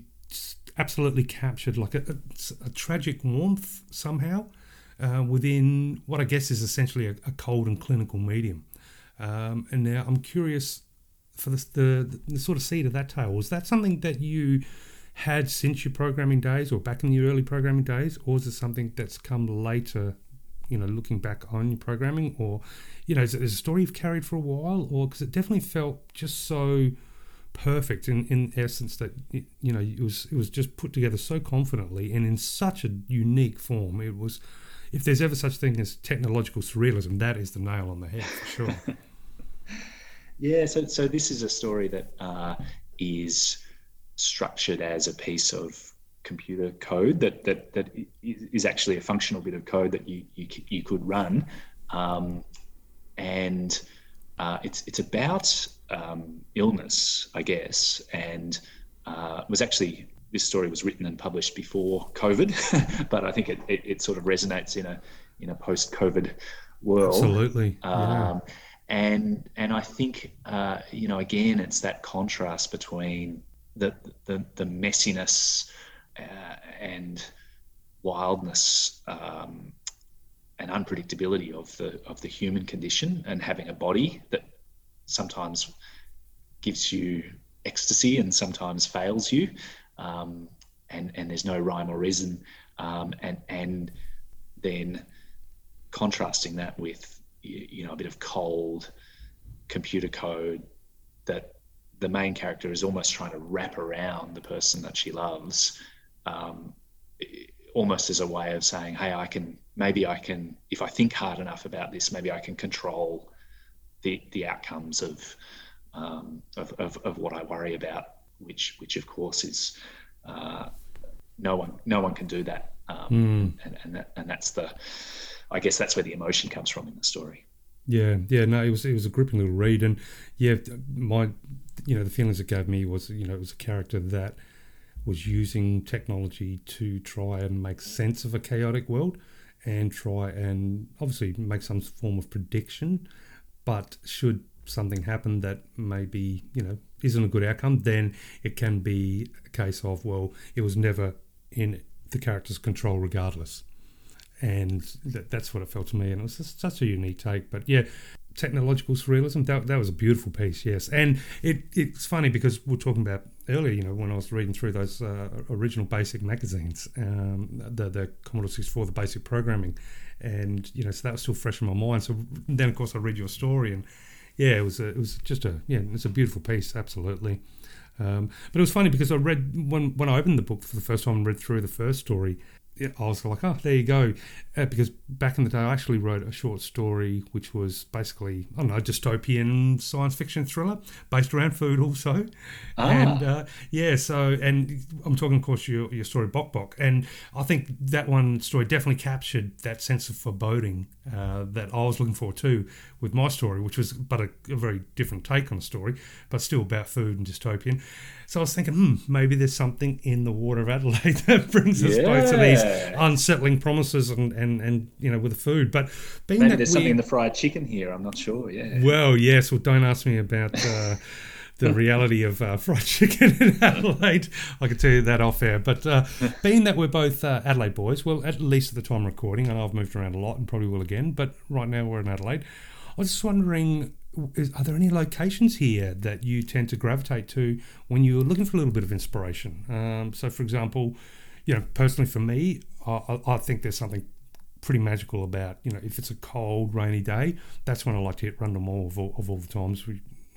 absolutely captured like a, a, a tragic warmth somehow uh, within what I guess is essentially a, a cold and clinical medium. Um, and now I'm curious for the, the, the sort of seed of that tale. Was that something that you had since your programming days, or back in your early programming days, or is it something that's come later? You know, looking back on your programming, or you know, is it a story you've carried for a while, or because it definitely felt just so perfect in, in essence that it, you know it was it was just put together so confidently and in such a unique form. It was, if there's ever such thing as technological surrealism, that is the nail on the head for sure. yeah, so so this is a story that uh, is structured as a piece of computer code that that that is actually a functional bit of code that you you, you could run, um, and uh, it's it's about um, illness, I guess, and uh, was actually this story was written and published before COVID, but I think it, it, it, sort of resonates in a in a post COVID world. Absolutely. Yeah. Um, and and I think uh, you know again it's that contrast between the the, the messiness uh, and wildness um, and unpredictability of the of the human condition and having a body that sometimes gives you ecstasy and sometimes fails you, um, and and there's no rhyme or reason, um, and and then contrasting that with you know a bit of cold computer code that the main character is almost trying to wrap around the person that she loves, um, almost as a way of saying, "Hey, I can maybe I can if I think hard enough about this, maybe I can control the the outcomes of um, of, of, of, what I worry about, which which of course is uh, no one no one can do that, um, mm. and and, that, and that's the I guess that's where the emotion comes from in the story. Yeah, yeah, no, it was it was a gripping little read, and yeah, my you know the feelings it gave me was you know it was a character that was using technology to try and make sense of a chaotic world and try and obviously make some form of prediction but should something happen that maybe you know isn't a good outcome, then it can be a case of well, it was never in the character's control regardless, and that, that's what it felt to me, and it was such a unique take. But yeah, technological surrealism that, that was a beautiful piece, yes, and it it's funny because we are talking about earlier, you know, when I was reading through those uh, original basic magazines, um, the the Commodore 64, the basic programming and you know, so that was still fresh in my mind. So then, of course, I read your story, and yeah, it was a, it was just a yeah, it's a beautiful piece, absolutely. Um, but it was funny because I read when when I opened the book for the first time and read through the first story. I was like, oh, there you go. Uh, because back in the day, I actually wrote a short story which was basically, I don't know, dystopian science fiction thriller based around food also. Ah. And uh, yeah, so, and I'm talking, of course, your, your story, Bok Bok. And I think that one story definitely captured that sense of foreboding uh, that I was looking for too with my story, which was but a, a very different take on the story, but still about food and dystopian. So I was thinking, hmm, maybe there's something in the water of Adelaide that brings us both to these unsettling promises and, and, and you know with the food. But being maybe there's we, something in the fried chicken here. I'm not sure. Yeah. Well, yes. Well, don't ask me about. Uh, the reality of uh, fried chicken in Adelaide. I can tell you that off air. But uh, being that we're both uh, Adelaide boys, well, at least at the time of recording, I know I've moved around a lot and probably will again, but right now we're in Adelaide. I was just wondering is, are there any locations here that you tend to gravitate to when you're looking for a little bit of inspiration? Um, so, for example, you know, personally for me, I, I, think there's something pretty magical about you know if it's a cold, rainy day, that's when I like to hit Rundle Mall of all, of all the times.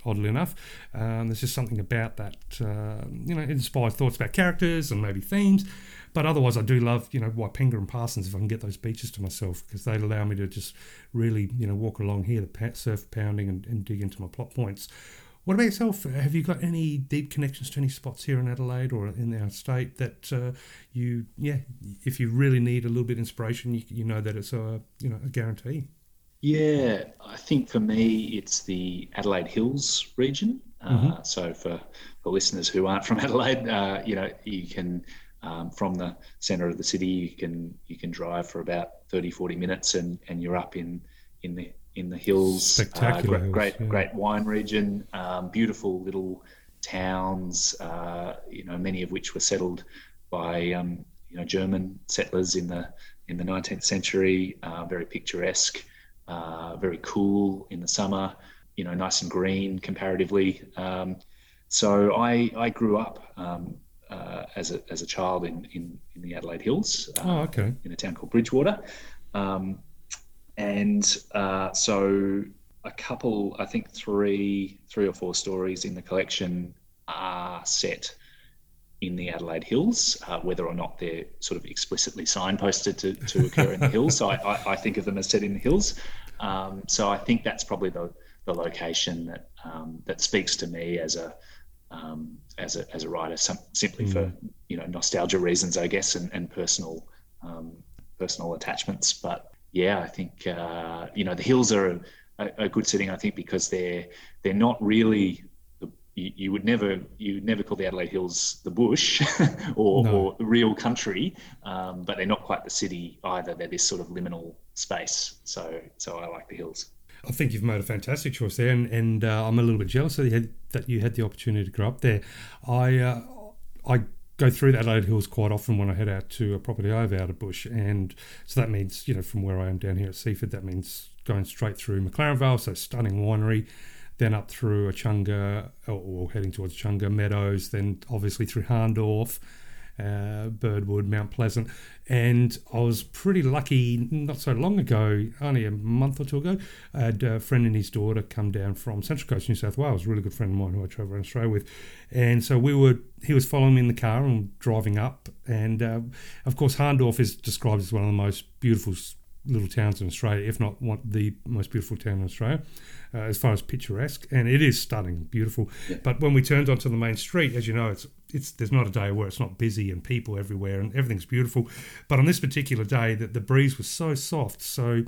Oddly enough, um, there's just something about that uh, you know inspires thoughts about characters and maybe themes. But otherwise, I do love, you know, Waitpinga and Parsons if I can get those beaches to myself because they allow me to just really, you know, walk along here, the surf pounding and, and dig into my plot points. What about yourself? Have you got any deep connections to any spots here in Adelaide or in our state that uh, you, yeah, if you really need a little bit of inspiration, you, you know that it's a, you know, a guarantee? Yeah, I think for me, it's the Adelaide Hills region. Uh, mm-hmm. Uh, so for, for listeners who aren't from Adelaide, uh, you know, you can um, from the center of the city you can you can drive for about 30 40 minutes and and you're up in in the in the hills spectacular uh, great great, yeah. great, wine region um, beautiful little towns uh, you know many of which were settled by um, you know German settlers in the in the 19th century, uh, very picturesque, uh, very cool in the summer, you know, nice and green comparatively. Um, so I, I grew up um, uh, as, a, as a child in, in, in the Adelaide Hills uh, Oh, okay. in a town called Bridgewater. Um, and uh, so a couple, I think three, three or four stories in the collection are set in the Adelaide Hills, uh, whether or not they're sort of explicitly signposted to, to occur in the hills. So I, I, I think of them as set in the hills. Um, so I think that's probably the, the location that um, that speaks to me as a um, as a as a writer, some, simply for you know nostalgia reasons, I guess, and, and personal um, personal attachments. But yeah, I think uh, you know the hills are a, a, good setting. I think because they're they're not really you, you would never you would never call the Adelaide Hills the bush or, No. or real country, um, but they're not quite the city either. They're this sort of liminal space. So so I like the hills. I think you've made a fantastic choice there, and, and uh, I'm a little bit jealous that you had that you had the opportunity to grow up there. I uh, I go through the Adelaide Hills quite often when I head out to a property I have out of Bush, and so that means you know from where I am down here at Seaford, that means going straight through McLaren Vale, so stunning winery, then up through Echunga or, heading towards Echunga Meadows, then obviously through Hahndorf. Uh, Birdwood, Mount Pleasant, and I was pretty lucky not so long ago, only a month or two ago. I had a friend and his daughter come down from Central Coast, New South Wales, a really good friend of mine who I travel around Australia with, and so we were. He was following me in the car and driving up, and uh, of course Hahndorf is described as one of the most beautiful little towns in Australia, if not one the most beautiful town in Australia, uh, as far as picturesque, and it is stunning, beautiful. Yeah. But when we turned onto the main street, as you know, it's it's there's not a day where it's not busy and people everywhere and everything's beautiful. But on this particular day, that the breeze was so soft, so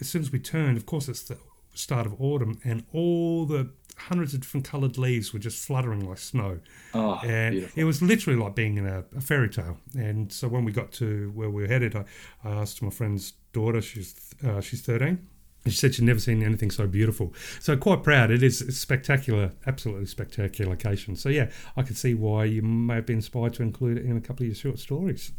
as soon as we turned, of course, it's the start of autumn, and all the hundreds of different coloured leaves were just fluttering like snow. Oh, and beautiful. it was literally like being in a, a, fairy tale. And so when we got to where we were headed, I, I asked my friend's daughter, she's uh, she's 13, she said she'd never seen anything so beautiful. So quite proud. It is spectacular, absolutely spectacular location. So yeah, I could see why you may have been inspired to include it in a couple of your short stories.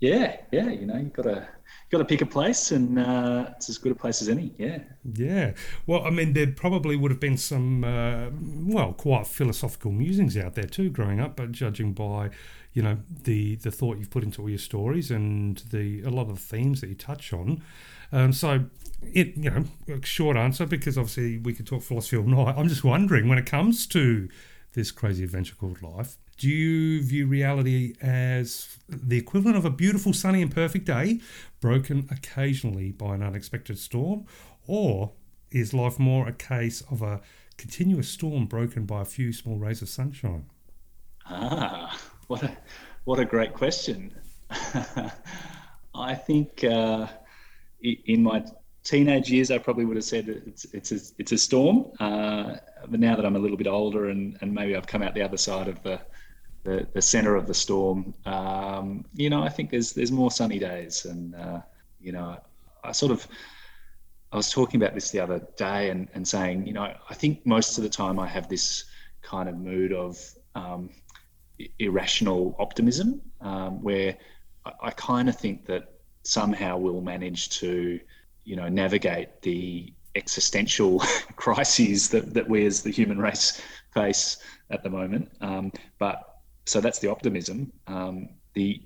Yeah, yeah. You know, you've gotta got to pick a place, and uh, it's as good a place as any. Yeah. Yeah. Well, I mean, there probably would have been some, uh, well, quite philosophical musings out there too, growing up. But judging by, you know, the the thought you've put into all your stories and the a lot of the themes that you touch on. Um, so, it you know, short answer because obviously we could talk philosophy all night. I'm just wondering when it comes to this crazy adventure called life. Do you view reality as the equivalent of a beautiful, sunny, and perfect day, broken occasionally by an unexpected storm? Or is life more a case of a continuous storm broken by a few small rays of sunshine? Ah, what a what a great question. I think uh, in my teenage years, I probably would have said it's it's a, it's a storm. Uh, but now that I'm a little bit older and, and maybe I've come out the other side of the the, the center of the storm, um, you know, I think there's there's more sunny days, and uh, you know, I sort of I was talking about this the other day and, and saying, you know, I think most of the time I have this kind of mood of um, irrational optimism, um, where I, I kind of think that somehow we'll manage to, you know, navigate the existential crises that, that we as the human race face at the moment. Um, but so that's the optimism. Um, the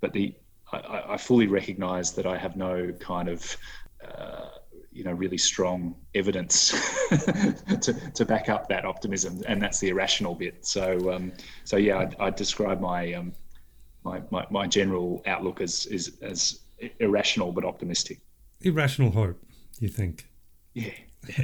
but the I- I, I fully recognise that I have no kind of uh, you know really strong evidence to, to back up that optimism, and that's the irrational bit. So um, so yeah, I'd, I'd describe my, um, my my my general outlook as is as irrational but optimistic. Irrational hope, you think? Yeah.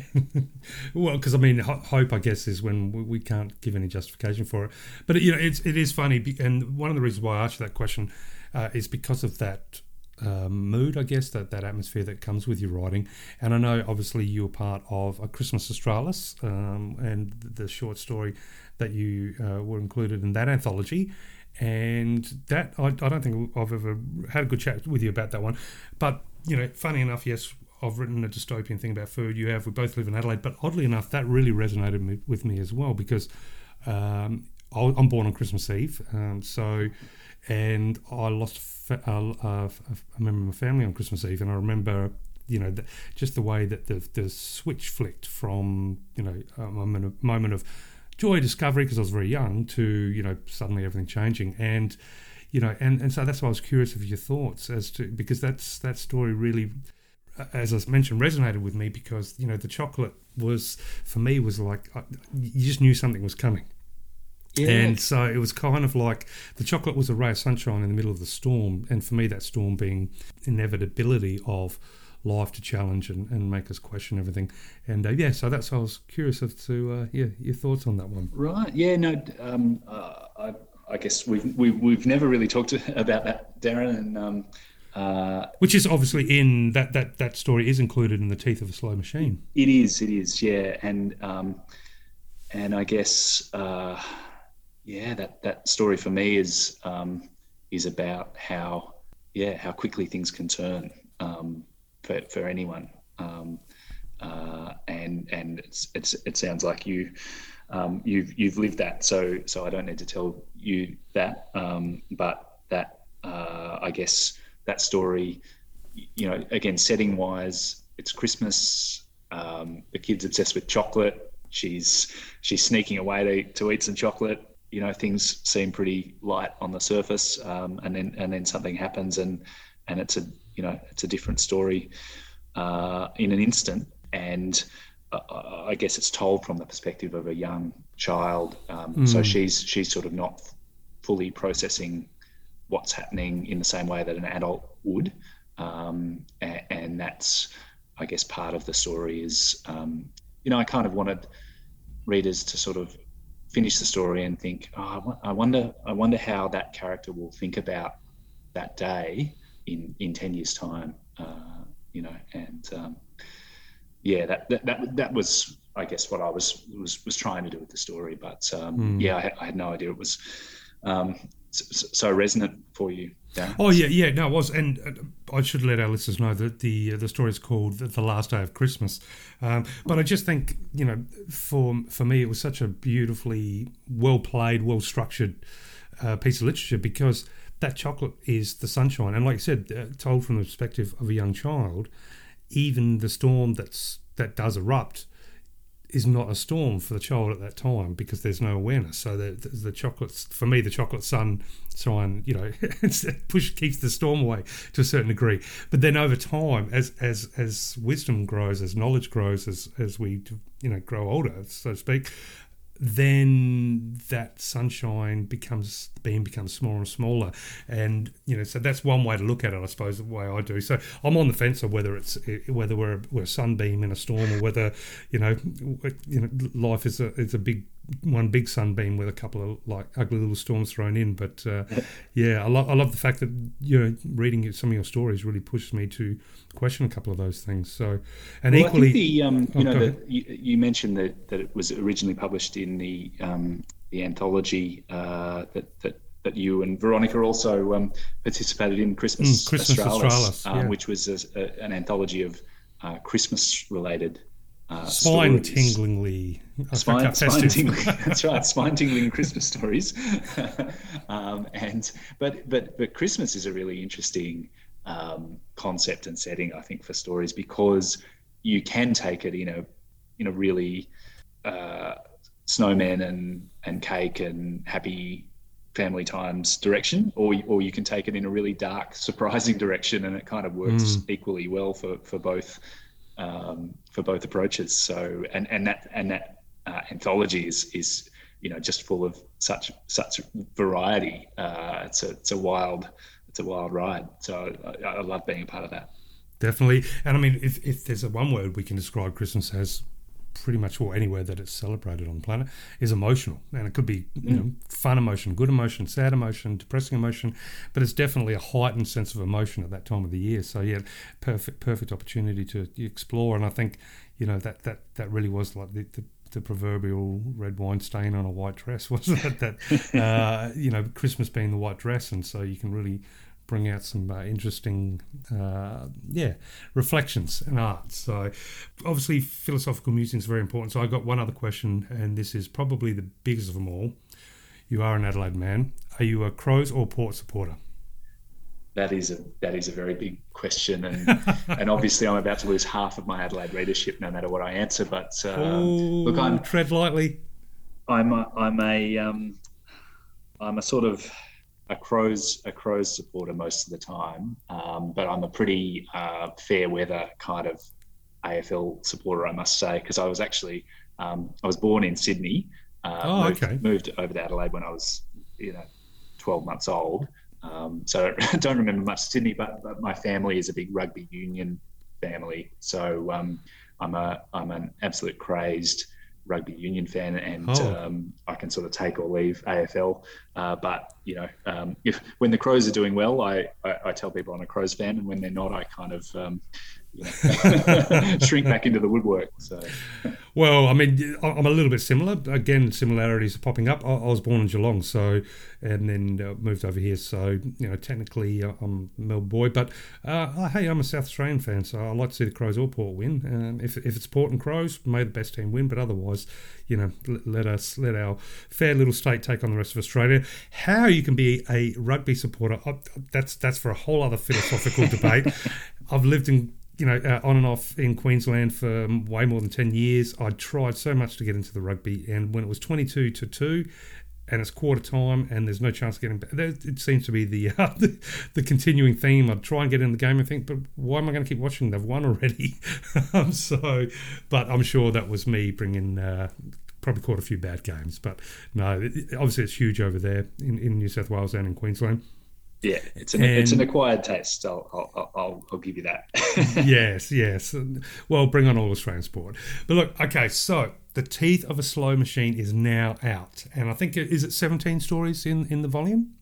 Well, because I mean, ho- hope, I guess, is when we, we can't give any justification for it. But you know, it's it is funny, and one of the reasons why I asked you that question uh, is because of that um, mood, I guess, that that atmosphere that comes with your writing. And I know, obviously, you were part of a Christmas Australis, um, and the short story that you uh, were included in that anthology. And that I, I don't think I've ever had a good chat with you about that one. But you know, funny enough, yes, I've written a dystopian thing about food. You have. We both live in Adelaide, but oddly enough, that really resonated me, with me as well because um, I- I'm born on Christmas Eve, um, so and I lost fa- uh, uh, a member of my family on Christmas Eve, and I remember. You know, the, just the way that the the switch flicked from you know a moment of, moment of joy discovery because I was very young to you know suddenly everything changing. And you know and, and so that's why I was curious of your thoughts as to because that's that story really uh, as I mentioned resonated with me because you know the chocolate was for me was like uh, you just knew something was coming. Yeah. and so it was kind of like the chocolate was a ray of sunshine in the middle of the storm. And for me that storm being inevitability of life to challenge and, and make us question everything and uh, yeah so that's I was curious as to uh, yeah your thoughts on that one Right. Yeah. No. Um, uh, I, I guess we've we, we've never really talked about that, Darren. And um, uh, which is obviously in that that that story is included in the teeth of a slow machine it is. It is. Yeah. And um, and I guess uh, yeah, that that story for me is um, is about how yeah how quickly things can turn um, for for anyone. Um, uh, and and it's, it's it sounds like you um, you've you've lived that, so so I don't need to tell you that. Um, but that uh, I guess that story, you know, again, setting wise, it's Christmas. Um, the kid's obsessed with chocolate. She's she's sneaking away to, to eat some chocolate. You know, things seem pretty light on the surface, um, and then and then something happens, and and it's a you know it's a different story uh, in an instant. And uh, I guess it's told from the perspective of a young child. Um, So she's she's sort of not fully processing what's happening in the same way that an adult would, um, and, and that's I guess part of the story is um, you know I kind of wanted readers to sort of finish the story and think, oh, I I wonder I wonder how that character will think about that day in in ten years time, uh, you know, and um, yeah, that, that that that was I guess what I was was was trying to do with the story, but um, yeah, I, had- I had no idea it was um, so, so resonant for you. Oh yeah, yeah, no, it was, and uh, I should let our listeners know that the uh, the story is called the, the Last Day of Christmas. Um, but I just think you know, for for me, it was such a beautifully well played, well structured uh, piece of literature because that chocolate is the sunshine, and like I said, uh, told from the perspective of a young child, even the storm that's that does erupt is not a storm for the child at that time because there's no awareness. So the the, the chocolates for me, the chocolate sun sign, you know, push keeps the storm away to a certain degree. But then over time, as as as wisdom grows, as knowledge grows, as as we you know grow older, so to speak. Then that sunshine becomes the beam becomes smaller and smaller, and you know so that's one way to look at it. I suppose the way I do. So I'm on the fence of whether it's eh, whether we're we're a sunbeam in a storm or whether you know you know life is a is a big one big sunbeam with a couple of like ugly little storms thrown in. But uh, yeah, I, lo- I love the fact that you know reading some of your stories really pushes me to question a couple of those things. So and Well, equally, I think the um, Oh, you know the, you, you mentioned that, that it was originally published in the um, the anthology uh, that that that you and Veronica also um, participated in Christmas, Mm, Christmas Australis, Australis, um, yeah. which was a, a, an anthology of uh, Christmas related uh, spine stories. tinglingly Spine, spine tingling. That's right, spine tingling Christmas stories. um, and but but but Christmas is a really interesting um, concept and setting, I think, for stories because you can take it in a in a really uh, snowman and and cake and happy family times direction, or or you can take it in a really dark, surprising direction, and it kind of works equally well for for both um, for both approaches. So and and that and that uh, anthology is is you know just full of such such variety. Uh, it's a it's a wild it's a wild ride. So I, I love being a part of that. Definitely. And I mean, if, if there's a one word we can describe Christmas as, pretty much or anywhere that it's celebrated on the planet, is emotional. And it could be, you know, fun emotion, good emotion, sad emotion, depressing emotion, but it's definitely a heightened sense of emotion at that time of the year. So yeah, perfect perfect opportunity to explore. And I think, you know, that that, that really was like the, the the proverbial red wine stain on a white dress, wasn't it? That uh, you know, Christmas being the white dress, and so you can really bring out some uh, interesting, uh, yeah, reflections and art. So, obviously, philosophical musing is very important. So, I got one other question, and this is probably the biggest of them all. You are an Adelaide man. Are you a Crows or Port supporter? That is a that is a very big question, and and obviously I'm about to lose half of my Adelaide readership no matter what I answer. But uh, Ooh, look, I'm tread lightly. I'm a, I'm a um, I'm a sort of a Crows a Crows supporter most of the time, um, but I'm a pretty uh, fair weather kind of AFL supporter, I must say, because I was actually um, I was born in Sydney. Uh, oh, moved, okay. Moved over to Adelaide when I was you know 12 months old. Um, so I don't remember much Sydney, but, but, my family is a big rugby union family. So um, I'm a I'm an absolute crazed rugby union fan, and Oh. um, I can sort of take or leave AFL. Uh, but you know, um, if when the Crows are doing well, I, I, I tell people I'm a Crows fan, and when they're not, I kind of um, you know, shrink back into the woodwork. So Well, I mean, I'm a little bit similar. Again, similarities are popping up. I, was born in Geelong, so and then uh, moved over here. So you know, technically, uh, I'm a Melbourne boy, but uh, hey, I'm a South Australian fan, so I like to see the Crows or Port win. Um, if, if it's Port and Crows, may the best team win. But otherwise, you know, let, let us let our fair little state take on the rest of Australia. How you can be a rugby supporter, that's that's for a whole other philosophical debate. I've lived in you know, uh, on and off in Queensland for um, way more than 10 years. I tried so much to get into the rugby, and when it was 22 to 2, and it's quarter time, and there's no chance of getting back, it seems to be the, uh, the the continuing theme. I'd try and get in the game and think, but why am I going to keep watching? They've won already. um, so, but I'm sure that was me bringing. Uh, Probably caught a few bad games, but no, obviously it's huge over there in, in New South Wales and in Queensland. Yeah, it's an it's an acquired taste. I'll I'll, I'll, I'll give you that. yes, yes. Well, bring on all Australian sport. But look, okay, so the teeth of a slow machine is now out, and I think it, is it seventeen stories in in the volume.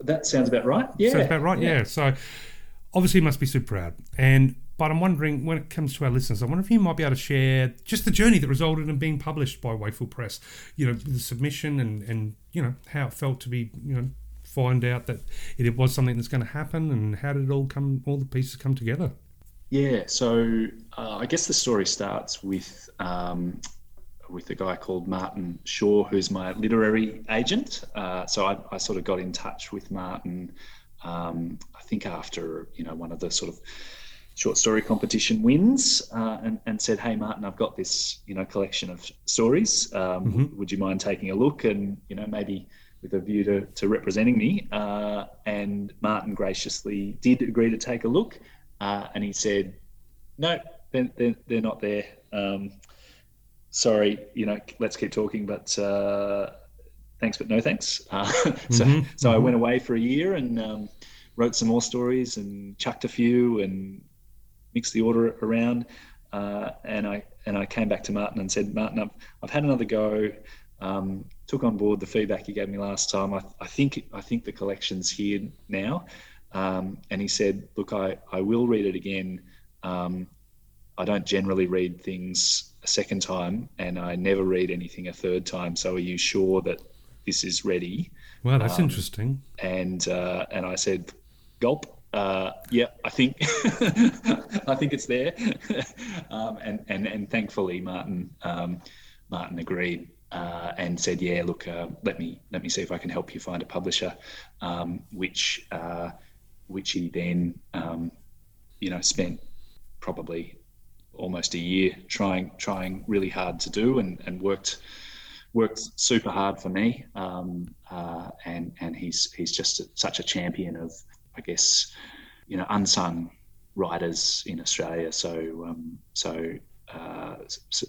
that sounds about right. Yeah, Sounds about right. Yeah. So obviously, you must be super proud. And but I'm wondering when it comes to our listeners, I wonder if you might be able to share just the journey that resulted in being published by Wakefield Press. You know, the submission and and you know how it felt to be you know find out that it was something that's going to happen, and how did it all come, all the pieces come together. Yeah, so uh, I guess the story starts with um, with a guy called Martin Shaw, who's my literary agent. Uh, so I, I sort of got in touch with Martin. Um, I think after you know one of the sort of short story competition wins, uh, and, and said, "Hey, Martin, I've got this you know collection of stories. Um, Mhm. Would you mind taking a look and you know maybe." With a view to, to representing me, uh, and Martin graciously did agree to take a look. Uh, and he said, "No, they're, they're, they're not there. Um, sorry, you know, let's keep talking, but uh, thanks, but no thanks." Uh, so, so I mhm. went away for a year and um, wrote some more stories and chucked a few and mixed the order around. Uh, and I and I came back to Martin and said, Martin, I've, I've had another go. Um, took on board the feedback he gave me last time. I, I think I think the collection's here now. Um, and he said, look, I, I will read it again. Um, I don't generally read things a second time, and I never read anything a third time. So are you sure that this is ready? Wow, that's Um, interesting. and uh, and I said, "Gulp, uh, yeah, I think I think it's there." um, and and and thankfully, Martin um, Martin agreed uh, and said, "Yeah, look, uh, let me let me see if I can help you find a publisher," um, which uh, which he then um, you know spent probably almost a year trying trying really hard to do and, and worked worked super hard for me. Um, uh, and and he's he's just such a champion of I guess you know unsung writers in Australia. So um, so uh,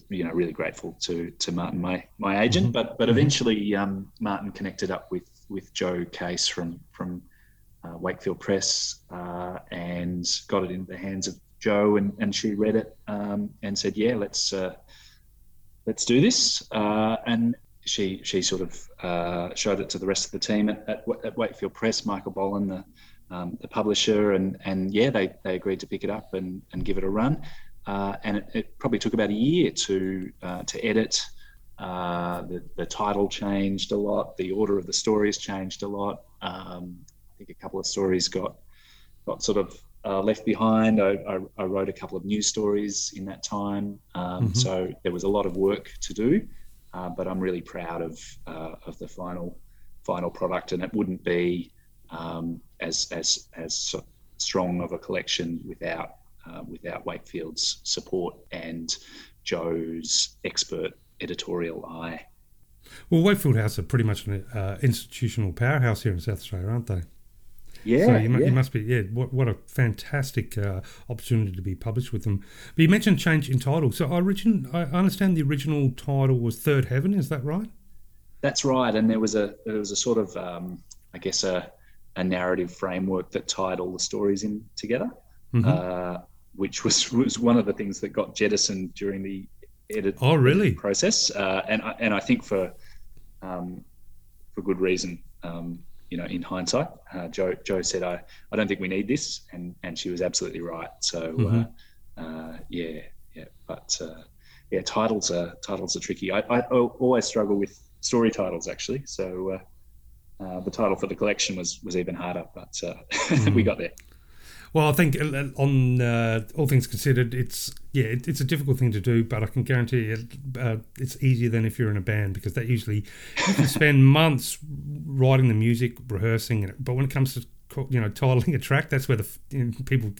you know really grateful to to Martin my my agent Mhm. but but Mhm. eventually um, Martin connected up with with Jo Case from from uh, Wakefield Press uh, and got it into the hands of Jo, and, and she read it um, and said, "Yeah, let's uh, let's do this." Uh, and she she sort of uh, showed it to the rest of the team at, at, at Wakefield Press, Michael Bollen, the um, the publisher, and and yeah, they, they agreed to pick it up and, and give it a run. Uh, and it, it probably took about a year to uh, to edit. Uh, the, the title changed a lot. The order of the stories changed a lot. Um, I think a couple of stories got got sort of uh, left behind. I, I, I wrote a couple of news stories in that time, um, Mhm. so there was a lot of work to do. Uh, but I'm really proud of uh, of the final final product, and it wouldn't be um, as as as strong of a collection without uh, without Wakefield's support and Jo's expert editorial eye. Well, Wakefield House are pretty much an uh, institutional powerhouse here in South Australia, aren't they? Yeah, so you, yeah. you must be. Yeah, what, what a fantastic uh, opportunity to be published with them. But you mentioned change in title. So I, origin, I understand the original title was Third Heaven. Is that right? That's right, and there was a there was a sort of um, I guess a, a narrative framework that tied all the stories in together, Mm-hmm. uh, which was was one of the things that got jettisoned during the edit Oh, really? process, uh, and I, and I think for um, for good reason. Um, you know, in hindsight, uh, Jo Jo said, "I I don't think we need this," and and she was absolutely right. So uh, uh, yeah, yeah, but uh, yeah, titles are titles are tricky. I, I always struggle with story titles actually. So uh, uh, the title for the collection was was even harder, but uh, we got there. Well, I think uh, on uh, all things considered, it's yeah, it, it's a difficult thing to do, but I can guarantee you, uh, it's easier than if you're in a band because that usually you can spend months writing the music, rehearsing it. But when it comes to you know titling a track, that's where the you know, people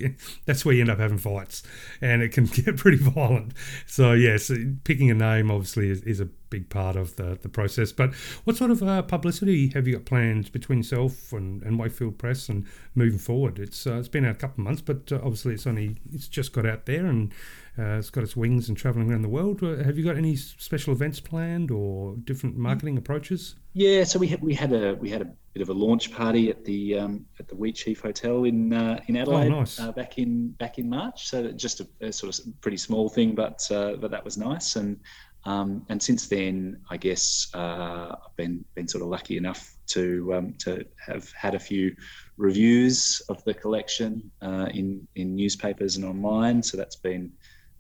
that's where you end up having fights, and it can get pretty violent. So yes, picking a name obviously is, is a big part of the, the process. But what sort of uh, publicity have you got planned between yourself and, and Wakefield Press and moving forward? It's uh, it's been a couple of months, but uh, obviously it's only it's just got out there and uh, it's got its wings and travelling around the world. Uh, have you got any special events planned or different marketing approaches? Yeah, so we had we had a we had a bit of a launch party at the um, at the Wheatsheaf Hotel in uh, in Adelaide nice. uh, back in back in March. So just a, a sort of pretty small thing, but uh, but that was nice. And um, and since then, I guess uh, I've been been sort of lucky enough to um, to have had a few reviews of the collection uh, in in newspapers and online. So that's been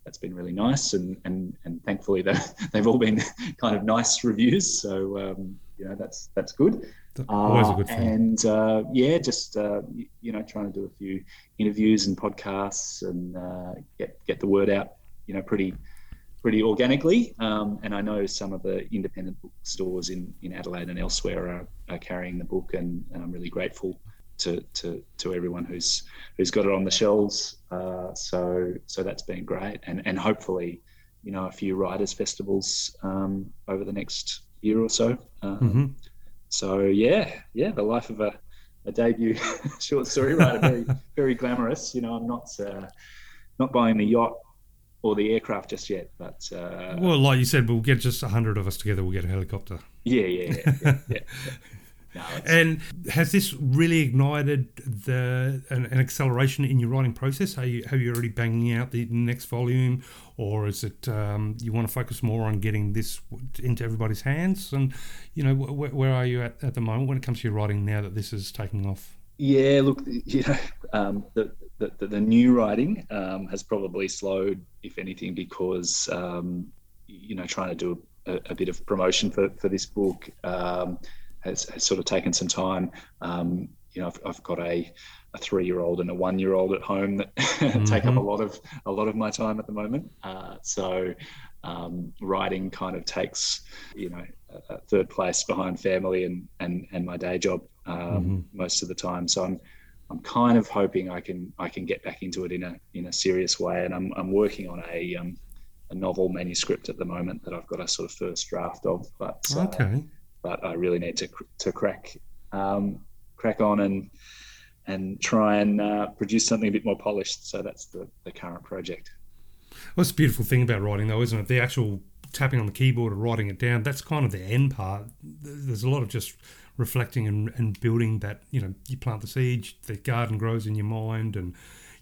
that's been really nice, and and and thankfully they they've all been kind of nice reviews. So um, you know that's that's good. Always a Uh, good thing. And uh, yeah, just uh, you know, trying to do a few interviews and podcasts and uh, get get the word out. You know, pretty pretty organically. Um, and I know some of the independent bookstores in in Adelaide and elsewhere are, are carrying the book, and, and I'm really grateful to, to to everyone who's who's got it on the shelves. Uh, so so that's been great, and and hopefully, you know, a few writers festivals um, over the next year or so. Um, hmm so yeah, yeah, the life of a, a debut short story writer, very very glamorous. You know, I'm not uh, not buying the yacht or the aircraft just yet, but uh, Well, like you said, we'll get just a hundred of us together. We'll get a helicopter. yeah, yeah, yeah, yeah. yeah. No, And has this really ignited the an, an acceleration in your writing process? Are you have you already banging out the next volume, or is it um, you want to focus more on getting this into everybody's hands? And you know, wh- where are you at at the moment when it comes to your writing now that this is taking off? yeah, look, you know, um, the, the the the new writing um, has probably slowed, if anything, because um, you know, trying to do a, a bit of promotion for for this book. Has, has sort of taken some time. Um, you know, I've, I've got a, a three-year-old and a one-year-old at home that take up a lot of a lot of my time at the moment. Uh, so um, writing kind of takes, you know, third place behind family and and, and my day job um, most of the time. So I'm I'm kind of hoping I can I can get back into it in a in a serious way. And I'm I'm working on a um, a novel manuscript at the moment that I've got a sort of first draft of, but uh, Okay. But I really need to to crack um, crack on and and try and uh, produce something a bit more polished. So that's the, the current project. What's the beautiful thing about writing, though, isn't it? The actual tapping on the keyboard or writing it down, that's kind of the end part. There's a lot of just reflecting and, and building that, you know, you plant the seed, the garden grows in your mind. And,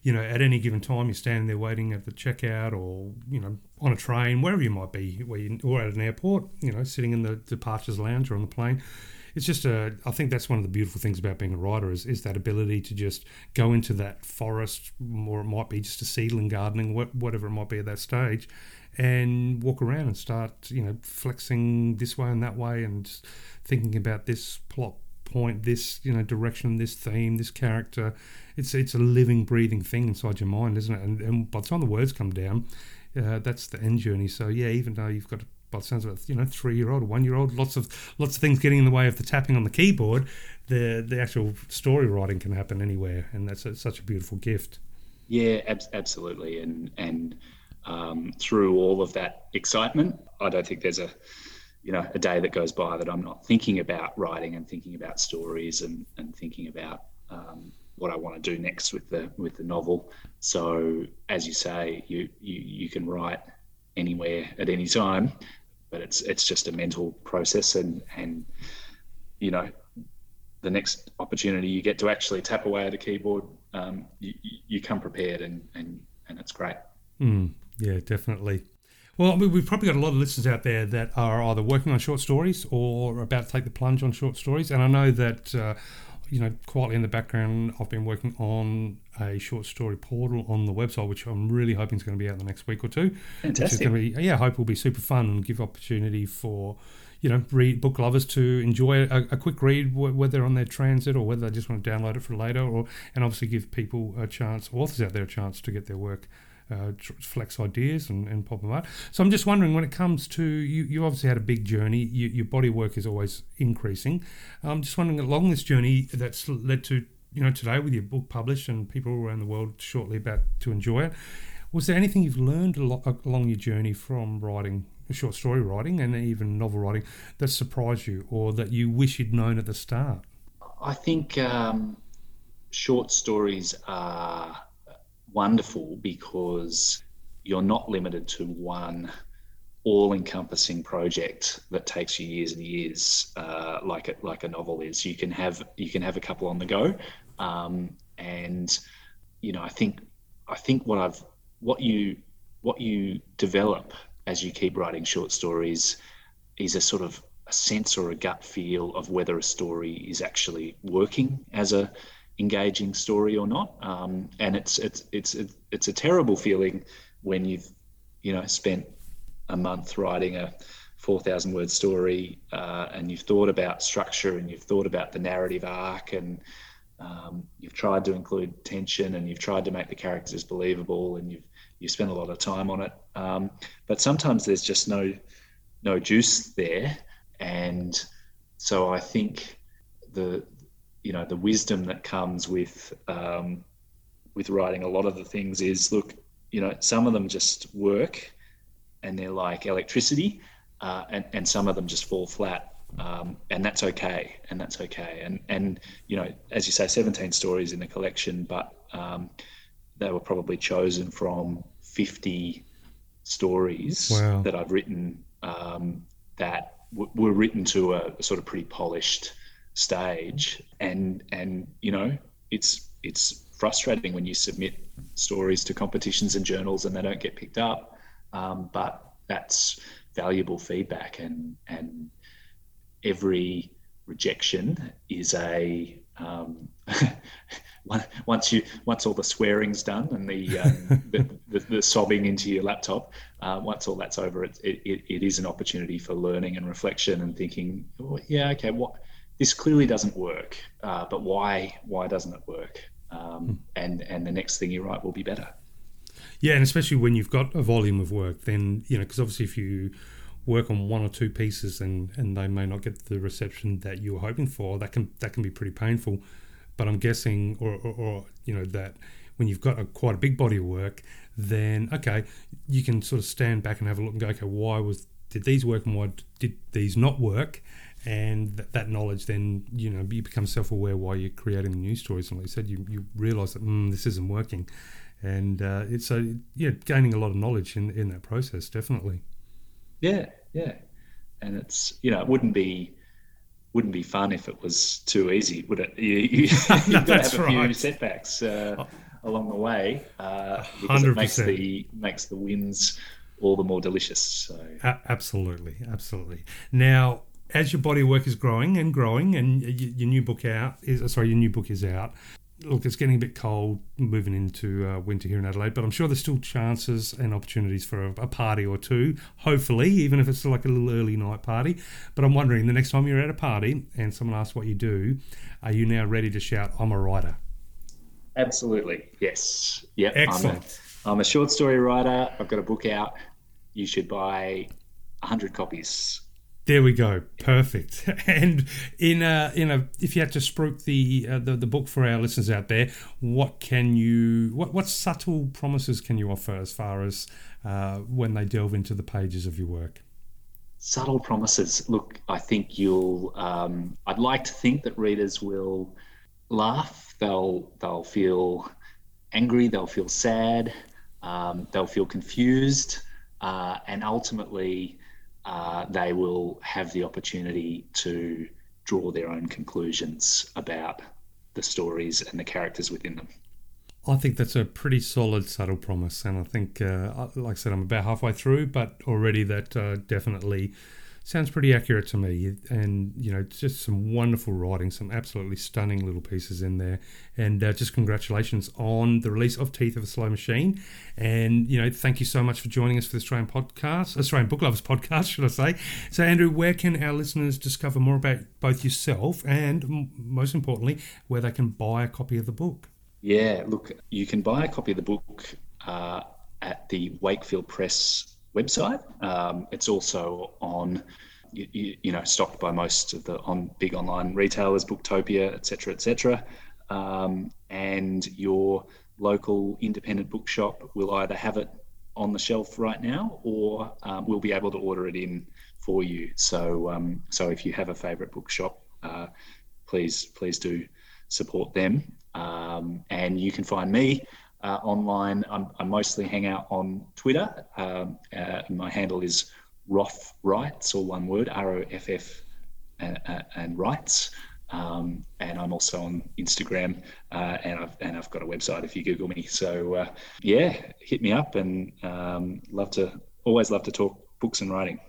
you know, at any given time, you're standing there waiting at the checkout or, you know, on a train, wherever you might be, where you, or at an airport, you know, sitting in the departures lounge or on the plane. It's just a i think that's one of the beautiful things about being a writer is, is that ability to just go into that forest or it might be just a seedling gardening whatever it might be at that stage and walk around and start you know flexing this way and that way and thinking about this plot point this you know direction this theme this character it's it's a living breathing thing inside your mind isn't it and, and by the time the words come down uh, that's the end journey so yeah even though you've got by the sounds of it, you know, three year old, one year old, lots of lots of things getting in the way of the tapping on the keyboard. The the actual story writing can happen anywhere, and that's a, such a beautiful gift. Yeah, ab- absolutely, and and um, through all of that excitement, I don't think there's a you know a day that goes by that I'm not thinking about writing and thinking about stories and and thinking about um, what I want to do next with the with the novel. So as you say, you you you can write anywhere at any time, but it's it's just a mental process and and you know the next opportunity you get to actually tap away at a keyboard, um, you, you come prepared and and and it's great. Mm, yeah, definitely. Well, we've probably got a lot of listeners out there that are either working on short stories or about to take the plunge on short stories. And I know that, uh, you know, quietly in the background, I've been working on a short story portal on the website, which I'm really hoping is going to be out in the next week or two. Fantastic. Which is going to be, yeah, I hope will be super fun and give opportunity for, you know, read book lovers to enjoy a, a quick read, whether on their transit or whether they just want to download it for later, or and obviously give people a chance, authors out there a chance to get their work uh, flex ideas and, and pop them out. So I'm just wondering when it comes to you, you obviously had a big journey. You, your body work is always increasing. I'm just wondering along this journey that's led to you know today with your book published and people around the world shortly about to enjoy it. Was there anything you've learned along your journey from writing short story writing and even novel writing that surprised you or that you wish you'd known at the start? I think um, short stories are wonderful because you're not limited to one all-encompassing project that takes you years and years, uh, like a, like a novel is. You can have you can have a couple on the go, um, and you know I think I think what I've what you what you develop as you keep writing short stories is a sort of a sense or a gut feel of whether a story is actually working as a engaging story or not. Um, and it's it's it's it's a terrible feeling when you've you know spent a month writing a 4,000 word story uh, and you've thought about structure and you've thought about the narrative arc and um, you've tried to include tension and you've tried to make the characters believable and you've you spent a lot of time on it. Um, but sometimes there's just no no juice there, and so I think the you know the wisdom that comes with um, with writing a lot of the things is look you know some of them just work and they're like electricity uh, and, and some of them just fall flat um, and that's okay and that's okay and and you know as you say 17 stories in the collection but um, they were probably chosen from 50 stories wow. that I've written um, that w- were written to a sort of pretty polished stage and and you know it's it's frustrating when you submit stories to competitions and journals and they don't get picked up. Um, but that's valuable feedback and and every rejection is a um, once you once all the swearing's done and the, um, the, the, the, sobbing into your laptop, uh, once all that's over, it, it, it is an opportunity for learning and reflection and thinking, oh, yeah, okay, what this clearly doesn't work, uh, but why why doesn't it work? Um, hmm. and and the next thing you write will be better. Yeah, and especially when you've got a volume of work, then you know because obviously if you work on one or two pieces and and they may not get the reception that you were hoping for, that can that can be pretty painful. But I'm guessing, or, or, or you know that when you've got a quite a big body of work, then okay, you can sort of stand back and have a look and go, okay, why was did these work and why did these not work? And th- that knowledge then you know you become self-aware while you're creating the news stories. And like you said you, you realize that mm, this isn't working. And uh, it's so yeah gaining a lot of knowledge in, in that process definitely. Yeah yeah. And it's you know it wouldn't be wouldn't be fun if it was too easy would it? You, you, have got to have a right. few setbacks uh, oh. along the way uh, because 100%. it makes the makes the wins all the more delicious so. A- absolutely absolutely. Now as your body work is growing and growing, and your new book out is sorry, your new book is out. Look, it's getting a bit cold moving into uh, winter here in Adelaide, but I'm sure there's still chances and opportunities for a, a, party or two. Hopefully, even if it's like a little early night party. But I'm wondering, the next time you're at a party and someone asks what you do, are you now ready to shout, "I'm a writer"? Absolutely, yes. Yep. Excellent. I'm a, I'm a short story writer. I've got a book out. You should buy 100 copies. There we go, perfect. And in a, in a, if you had to spruik the, uh, the the book for our listeners out there, what can you, what what subtle promises can you offer as far as uh, when they delve into the pages of your work? Subtle promises. Look, I think you'll. Um, I'd like to think that readers will laugh. They'll they'll feel angry. They'll feel sad. Um, they'll feel confused, uh, and ultimately, uh, they will have the opportunity to draw their own conclusions about the stories and the characters within them. I think that's a pretty solid, subtle promise, and I think, uh, like I said, I'm about halfway through, but already that uh, definitely sounds pretty accurate to me. And you know, just some wonderful writing, some absolutely stunning little pieces in there, and uh, just congratulations on the release of Teeth of a Slow Machine. And you know, thank you so much for joining us for the Australian podcast, Australian Book Lovers podcast, should I say? So, Andrew, where can our listeners discover more about both yourself and, most importantly, where they can buy a copy of the book? Yeah, look, you can buy a copy of the book uh, at the Wakefield Press website. Um, it's also on, you, you, know, stocked by most of the on big online retailers, Booktopia, etc., etc. Um, and your local independent bookshop will either have it on the shelf right now, or um, we'll be able to order it in for you. So, um, so if you have a favourite bookshop, uh, please, please do support them. Um, and you can find me uh, online. I'm, i mostly hang out on Twitter. Um, uh, my handle is Roff Writes, or one word, R O F F and, uh, and Writes. Um, and I'm also on Instagram, uh, and I've and I've got a website if you Google me. So uh, yeah, hit me up, and um, love to always love to talk books and writing.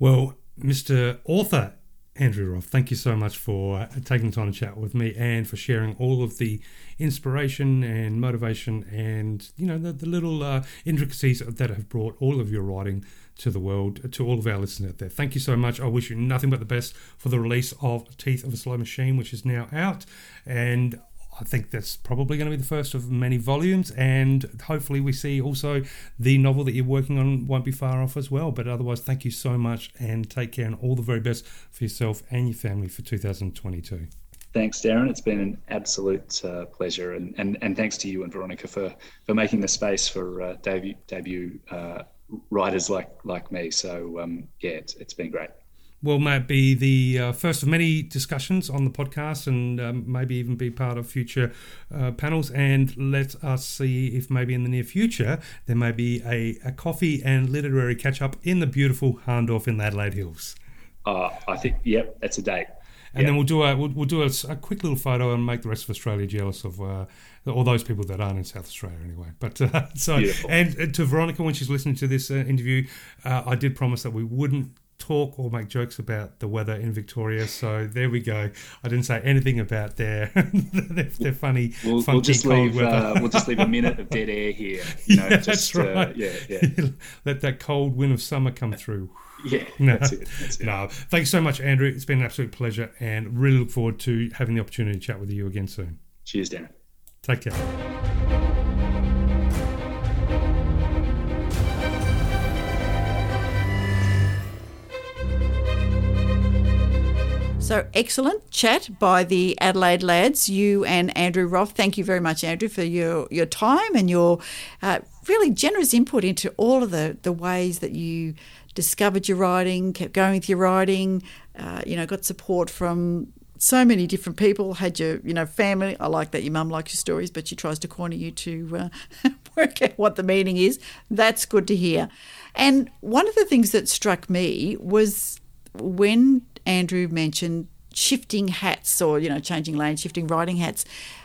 Well, Mr. Author Andrew Roff, thank you so much for uh, taking the time to chat with me and for sharing all of the inspiration and motivation and you know the, the little uh, intricacies that have brought all of your writing to the world to all of our listeners out there. Thank you so much. I wish you nothing but the best for the release of Teeth of a Slow Machine, which is now out, and I think that's probably going to be the first of many volumes, and hopefully, we see also the novel that you're working on won't be far off as well. But otherwise, thank you so much, and take care, and all the very best for yourself and your family for 2022. Thanks, Darren. It's been an absolute uh, pleasure, and, and and thanks to you and Veronica for for making the space for uh, debut debut uh, writers like like me. So um, yeah, it's, it's been great will might be the uh, first of many discussions on the podcast and um, maybe even be part of future uh, panels. And let us see if maybe in the near future there may be a, a coffee and literary catch up in the beautiful Hahndorf in the Adelaide Hills. Uh, I think, yep, that's a date. And yep. then we'll do a we'll, we'll do a, a, quick little photo and make the rest of Australia jealous of uh, all those people that aren't in South Australia anyway. But uh, so Beautiful. and to Veronica when she's listening to this uh, interview, uh, I did promise that we wouldn't talk or make jokes about the weather in Victoria. So there we go. I didn't say anything about their their, their funny, we'll, funky we'll just cold leave, weather. Uh, we'll just leave a minute of dead air here. You know, yeah, just, that's right. Uh, yeah, yeah. Let that cold wind of summer come through. Yeah, no, that's it. That's it. No, thanks so much, Andrew. It's been an absolute pleasure, and really look forward to having the opportunity to chat with you again soon. Cheers, Dan. Take care. So excellent chat by the Adelaide lads, you and Andrew Roff. Thank you very much, Andrew, for your, your time and your uh, really generous input into all of the, the ways that you discovered your writing, kept going with your writing, uh, you know, got support from so many different people. Had your, you know, family. I like that your mum likes your stories, but she tries to corner you to uh, work out what the meaning is. That's good to hear. And one of the things that struck me was when Andrew mentioned shifting hats or, you know, changing lanes, shifting writing hats.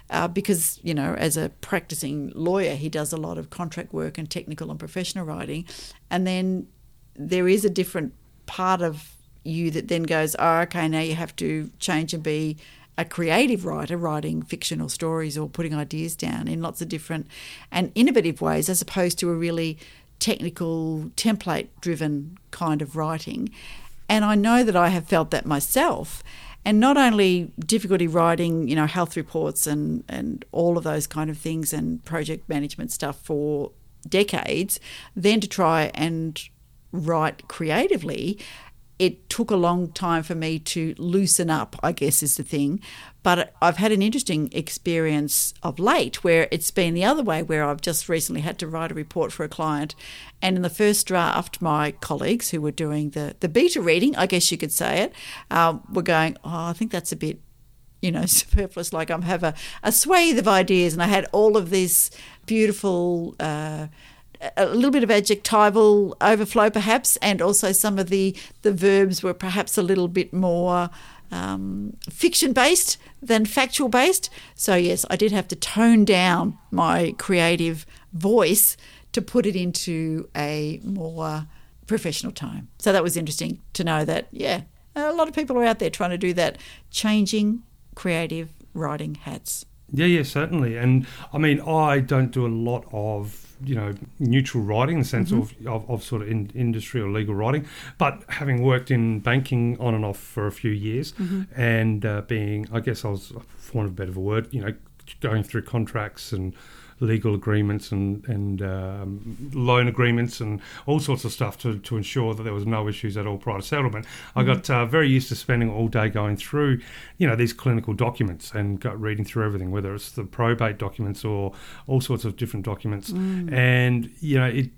Uh, because, you know, as a practicing lawyer, he does a lot of contract work and technical and professional writing. And then there is a different part of you that then goes, oh, okay, now you have to change and be a creative writer writing fictional stories or putting ideas down in lots of different and innovative ways as opposed to a really technical template driven kind of writing and I know that I have felt that myself. And not only difficulty writing, you know, health reports and, and all of those kind of things and project management stuff for decades, then to try and write creatively, it took a long time for me to loosen up, I guess is the thing. But I've had an interesting experience of late where it's been the other way, where I've just recently had to write a report for a client. And in the first draft, my colleagues who were doing the, the beta reading, I guess you could say it, uh, were going, Oh, I think that's a bit you know, superfluous. Like I have a, a swathe of ideas, and I had all of this beautiful, uh, a little bit of adjectival overflow, perhaps, and also some of the the verbs were perhaps a little bit more. Um, fiction based than factual based. So, yes, I did have to tone down my creative voice to put it into a more professional tone. So, that was interesting to know that, yeah, a lot of people are out there trying to do that, changing creative writing hats. Yeah, yeah, certainly. And I mean, I don't do a lot of you know neutral writing in the sense mm-hmm. of, of, of, sort of in, industry or legal writing but having worked in banking on and off for a few years mm-hmm. and uh, being i guess i was for want of a better word you know going through contracts and legal agreements and and um, loan agreements and all sorts of stuff to, to ensure that there was no issues at all prior to settlement. Mm-hmm. I got uh, very used to spending all day going through, you know, these clinical documents and got reading through everything, whether it's the probate documents or all sorts of different documents. Mm. And you know, it,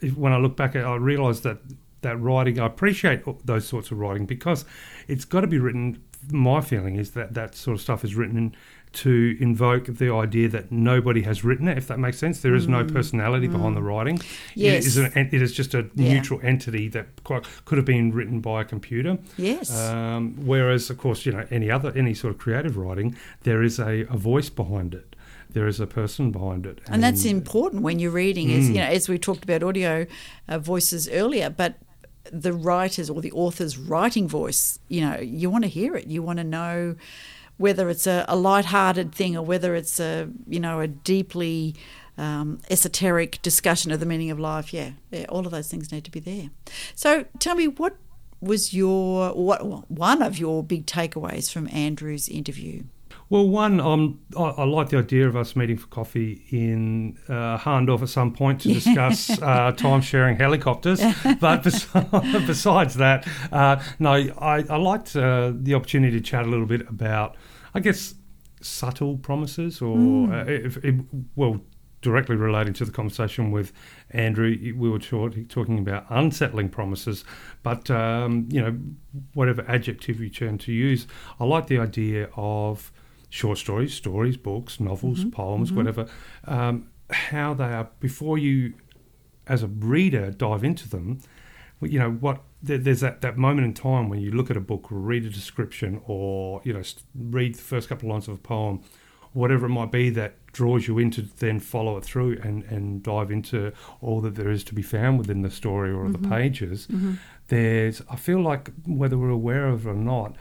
it, when I look back, I realised that that writing, I appreciate those sorts of writing because it's got to be written. My feeling is that that sort of stuff is written in to invoke the idea that nobody has written it, if that makes sense. There is mm. no personality mm. behind the writing. Yes. It is, an, it is just a yeah. neutral entity that quite, could have been written by a computer. Yes. Um, whereas, of course, you know, any other, any sort of creative writing, there is a, a voice behind it there is a person behind it. And, and that's important when you're reading, mm. as you know, as we talked about audio uh, voices earlier, but the writers or the author's writing voice, you know, you want to hear it. You want to know whether it's a, a light-hearted thing or whether it's a you know a deeply um, esoteric discussion of the meaning of life. Yeah, yeah, all of those things need to be there. So tell me, what was your what one of your big takeaways from Andrew's interview? Well, one, um, I, I, like the idea of us meeting for coffee in uh, Hahndorf at some point to discuss uh, time sharing helicopters. But besides that, uh, no, I, I liked uh, the opportunity to chat a little bit about I guess, subtle promises, or mm. uh, well, directly relating to the conversation with Andrew, we were talking about unsettling promises, but um, you know, whatever adjective you turn to use, I like the idea of short stories, stories, books, novels, mm-hmm. poems, mm-hmm. whatever. Um, how they are before you, as a reader, dive into them. You know what there's that, that moment in time when you look at a book, read a description, or you know read the first couple of lines of a poem, whatever it might be that draws you into then follow it through and, and dive into all that there is to be found within the story or mm-hmm. the pages. Mm-hmm. There's I feel like whether we're aware of it or not,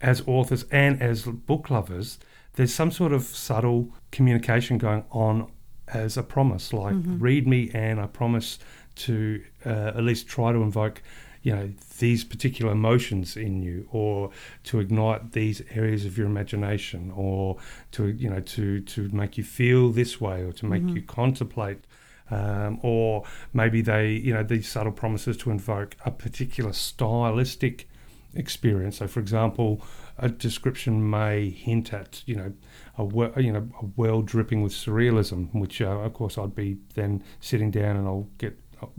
as authors and as book lovers, there's some sort of subtle communication going on as a promise, like mm-hmm. read me and I promise to uh, at least try to invoke you know these particular emotions in you or to ignite these areas of your imagination or to you know to to make you feel this way or to make mm-hmm. you contemplate um, or maybe they you know these subtle promises to invoke a particular stylistic experience so for example a description may hint at you know a well, you know a well dripping with surrealism which uh, of course I'd be then sitting down and I'll get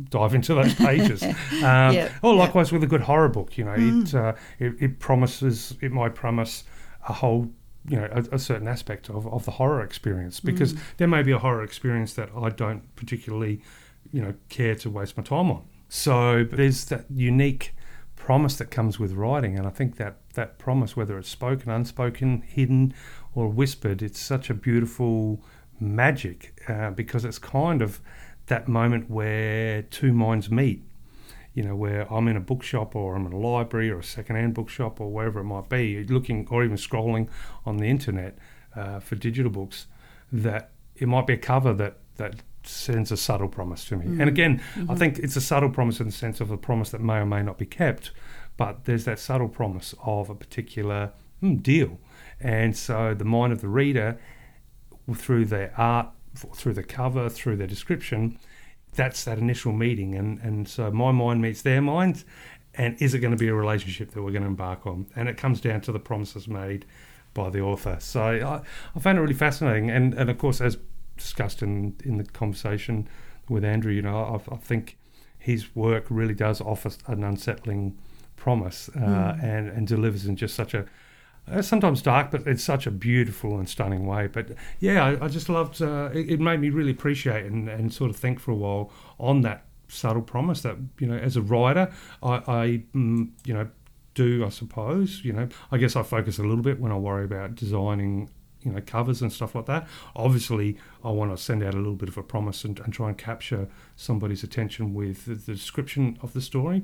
dive into those pages. um, yeah, or likewise yeah. with a good horror book, you know, mm. it, uh, it, it promises it might promise a whole you know a, a, certain aspect of, of the horror experience because mm. there may be a horror experience that I don't particularly you know care to waste my time on. So there's that unique promise that comes with writing, and I think that that promise, whether it's spoken, unspoken, hidden, or whispered, it's such a beautiful magic uh, because it's kind of that moment where two minds meet. You know, where I'm in a bookshop or I'm in a library or a secondhand bookshop or wherever it might be, looking or even scrolling on the internet uh, for digital books, that it might be a cover that that sends a subtle promise to me. Mm. And again, mm-hmm. I think it's a subtle promise in the sense of a promise that may or may not be kept, but there's that subtle promise of a particular mm, deal. And so the mind of the reader, through their art through the cover, through the description, that's that initial meeting, and and so my mind meets their minds, and is it going to be a relationship that we're going to embark on? And it comes down to the promises made by the author. So I, I found it really fascinating, and and of course as discussed in in the conversation with Andrew, you know, I, I think his work really does offer an unsettling promise uh, mm. and and delivers in just such a sometimes dark, but it's such a beautiful and stunning way. But yeah, I, I just loved. Uh, it, it, made me really appreciate and, and sort of think for a while on that subtle promise that you know, as a writer, I, I mm, you know do I suppose you know I guess I focus a little bit when I worry about designing you know covers and stuff like that. Obviously, I want to send out a little bit of a promise and, and try and capture somebody's attention with the, the description of the story.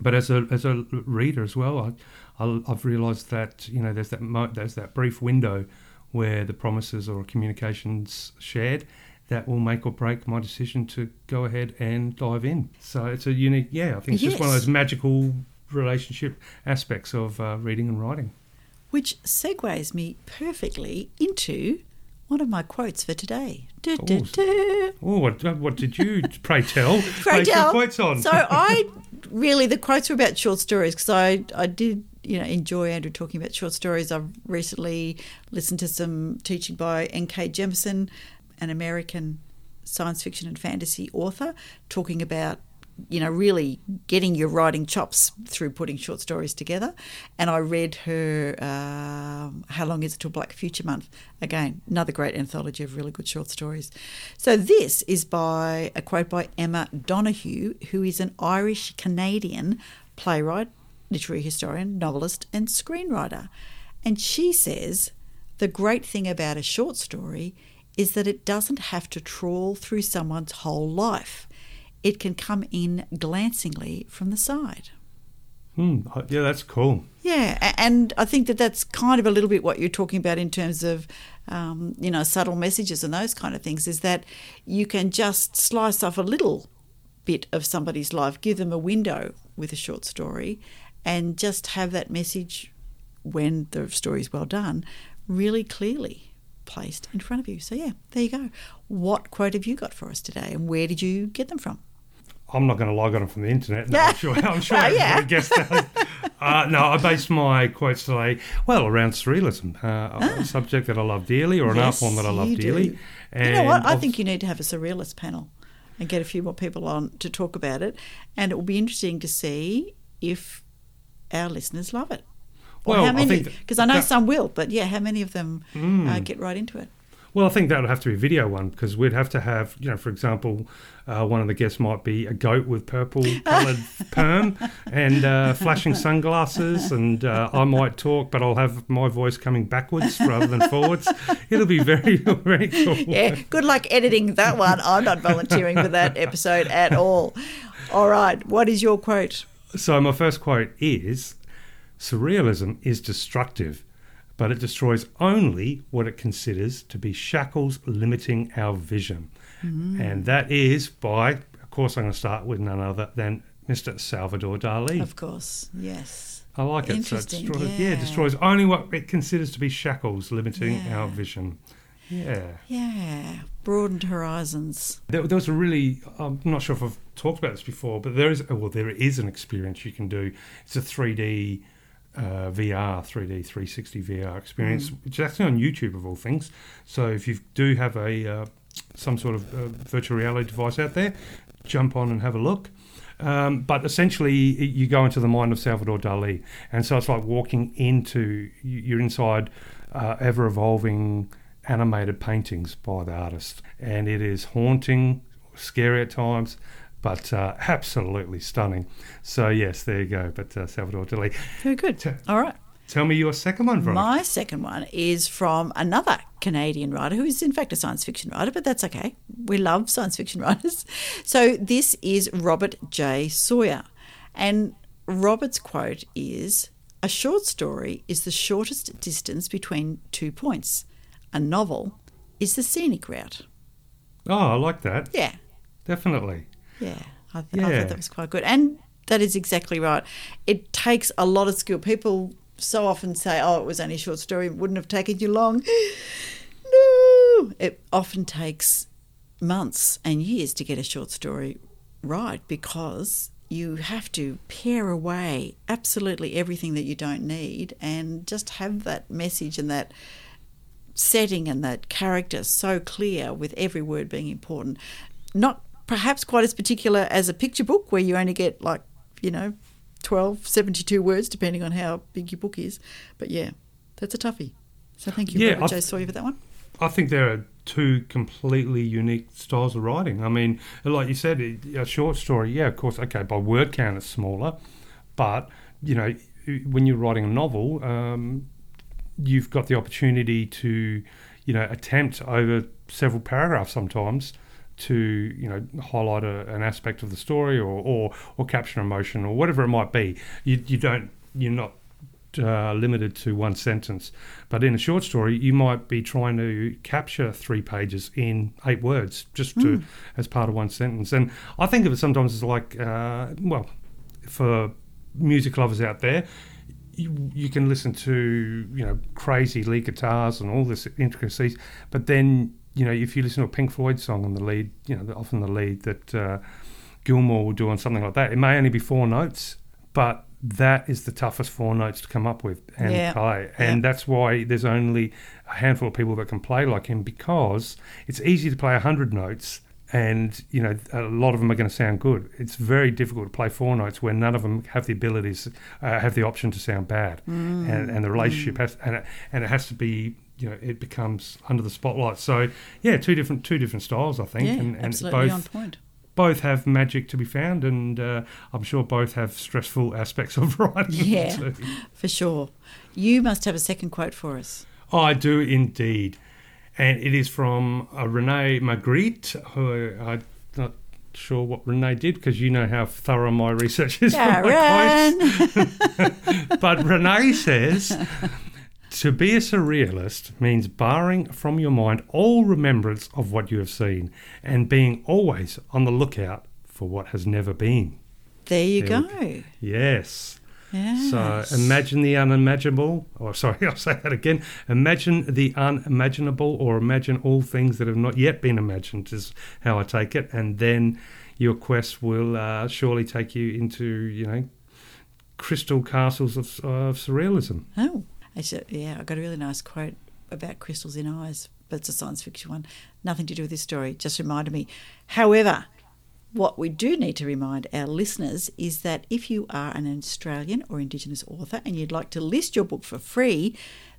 But as a as a reader as well, I, I've realised that you know there's that mo- there's that brief window where the promises or communications shared that will make or break my decision to go ahead and dive in. So it's a unique, yeah, I think it's yes. just one of those magical relationship aspects of uh, reading and writing. Which segues me perfectly into one of my quotes for today. Oh, what, what did you, pray tell, pray tell. quotes on? So I really, the quotes were about short stories because I, I did you know enjoy Andrew talking about short stories. I've recently listened to some teaching by N.K. Jemisin, an American science fiction and fantasy author, talking about you know really getting your writing chops through putting short stories together. And I read her uh, "How Long Is It Till Black Future Month?" Again, another great anthology of really good short stories. So this is by a quote by Emma Donoghue, who is an Irish Canadian playwright, literary historian, novelist, and screenwriter. And she says the great thing about a short story is that it doesn't have to trawl through someone's whole life. It can come in glancingly from the side. Hmm. Yeah, that's cool. Yeah, and I think that that's kind of a little bit what you're talking about in terms of, um, you know, subtle messages and those kind of things. Is that you can just slice off a little bit of somebody's life, give them a window with a short story, and just have that message when the story is well done really clearly placed in front of you. So, yeah, there you go. What quote have you got for us today, and where did you get them from? I'm not going to log on from the internet. No, I'm sure. I'm sure oh, yeah. guessed that. Uh, no, I based my quotes today well around surrealism, uh, ah. a subject that I love dearly, or an yes, art form that I love dearly. you know what? I think you need to have a surrealist panel and get a few more people on to talk about it, and it will be interesting to see if our listeners love it. Or well, how many? Because I, I, know that, some will, but yeah, how many of them mm, uh, get right into it? Well, I think that would have to be a video one because we'd have to have, you know, for example, uh, one of the guests might be a goat with purple coloured perm and uh, flashing sunglasses, and uh, I might talk, but I'll have my voice coming backwards rather than forwards. It'll be very, very cool. Yeah, good luck editing that one. I'm not volunteering for that episode at all. All right, what is your quote? So, my first quote is Surrealism is destructive, but it destroys only what it considers to be shackles limiting our vision. Mm. And that is by, of course, I'm going to start with none other than Mr. Salvador Dali. Of course, yes. I like it. So it destroys, yeah. yeah, destroys only what it considers to be shackles limiting yeah. our vision. Yeah. Yeah. Broadened horizons. There, there, was a really, I'm not sure if I've talked about this before, but there is, well, there is an experience you can do. It's a 3D uh, VR, 3D 360 VR experience, mm. which is actually on YouTube of all things. So if you do have a uh, some sort of uh, virtual reality device out there, jump on and have a look. Um, but essentially, you go into the mind of Salvador Dali, and so it's like walking into you're inside uh, ever evolving animated paintings by the artist, and it is haunting, scary at times, but uh, absolutely stunning. So yes, there you go. But uh, Salvador Dali. Very good. All right. Tell me your second one, Veronica. My second one is from another Canadian writer who is, in fact, a science fiction writer, but that's okay. We love science fiction writers. So this is Robert J. Sawyer. And Robert's quote is A short story is the shortest distance between two points. A novel is the scenic route. Oh, I like that. Yeah. Definitely. Yeah. I, th- yeah. I thought that was quite good. And that is exactly right. It takes a lot of skill. People so often say, oh, it was only a short story, it wouldn't have taken you long. no, it often takes months and years to get a short story right because you have to pare away absolutely everything that you don't need and just have that message and that setting and that character so clear with every word being important. Not perhaps quite as particular as a picture book where you only get like, you know, 12, 72 words depending on how big your book is. But yeah, that's a toughie. So thank you, Yeah, Robert I J. th- Sawyer, for that one. I think there are two completely unique styles of writing. I mean, like you said, a short story, yeah, of course, okay, by word count it's smaller, but you know, when you're writing a novel, um, you've got the opportunity to, you know, attempt over several paragraphs sometimes to, you know, highlight a, an aspect of the story or, or or capture emotion or whatever it might be. You you don't you're not uh, limited to one sentence. But in a short story, you might be trying to capture three pages in eight words, just to as part of one sentence. And I think of it sometimes as like, uh, well, for music lovers out there. You, you can listen to you know crazy lead guitars and all this intricacies, but then you know if you listen to a Pink Floyd song and the lead, you know often the lead that uh, Gilmour will do on something like that, it may only be four notes, but that is the toughest four notes to come up with and Yeah. play. And that's why there's only a handful of people that can play like him because it's easy to play 100 notes and, you know, a lot of them are going to sound good. It's very difficult to play four notes where none of them have the abilities, uh, have the option to sound bad. And, and the relationship has, and it, and it has to be, you know, it becomes under the spotlight. So, yeah, two different two different styles, I think. Yeah, and, and absolutely both on point. both have magic to be found, and uh, I'm sure both have stressful aspects of writing. Yeah. too. For sure. You must have a second quote for us. I do indeed, and it is from uh, René Magritte, who I'm not sure what René did because you know how thorough my research is. but René says to be a surrealist means barring from your mind all remembrance of what you have seen and being always on the lookout for what has never been. there you There go. Yes. Yes. So imagine the unimaginable, or sorry, I'll say that again. Imagine the unimaginable, or imagine all things that have not yet been imagined, is how I take it. And then your quest will uh, surely take you into, you know, crystal castles of, of surrealism. Oh, actually, yeah, I got a really nice quote about crystals in eyes, but it's a science fiction one. Nothing to do with this story, just reminded me. However, what we do need to remind our listeners is that if you are an Australian or Indigenous author and you'd like to list your book for free,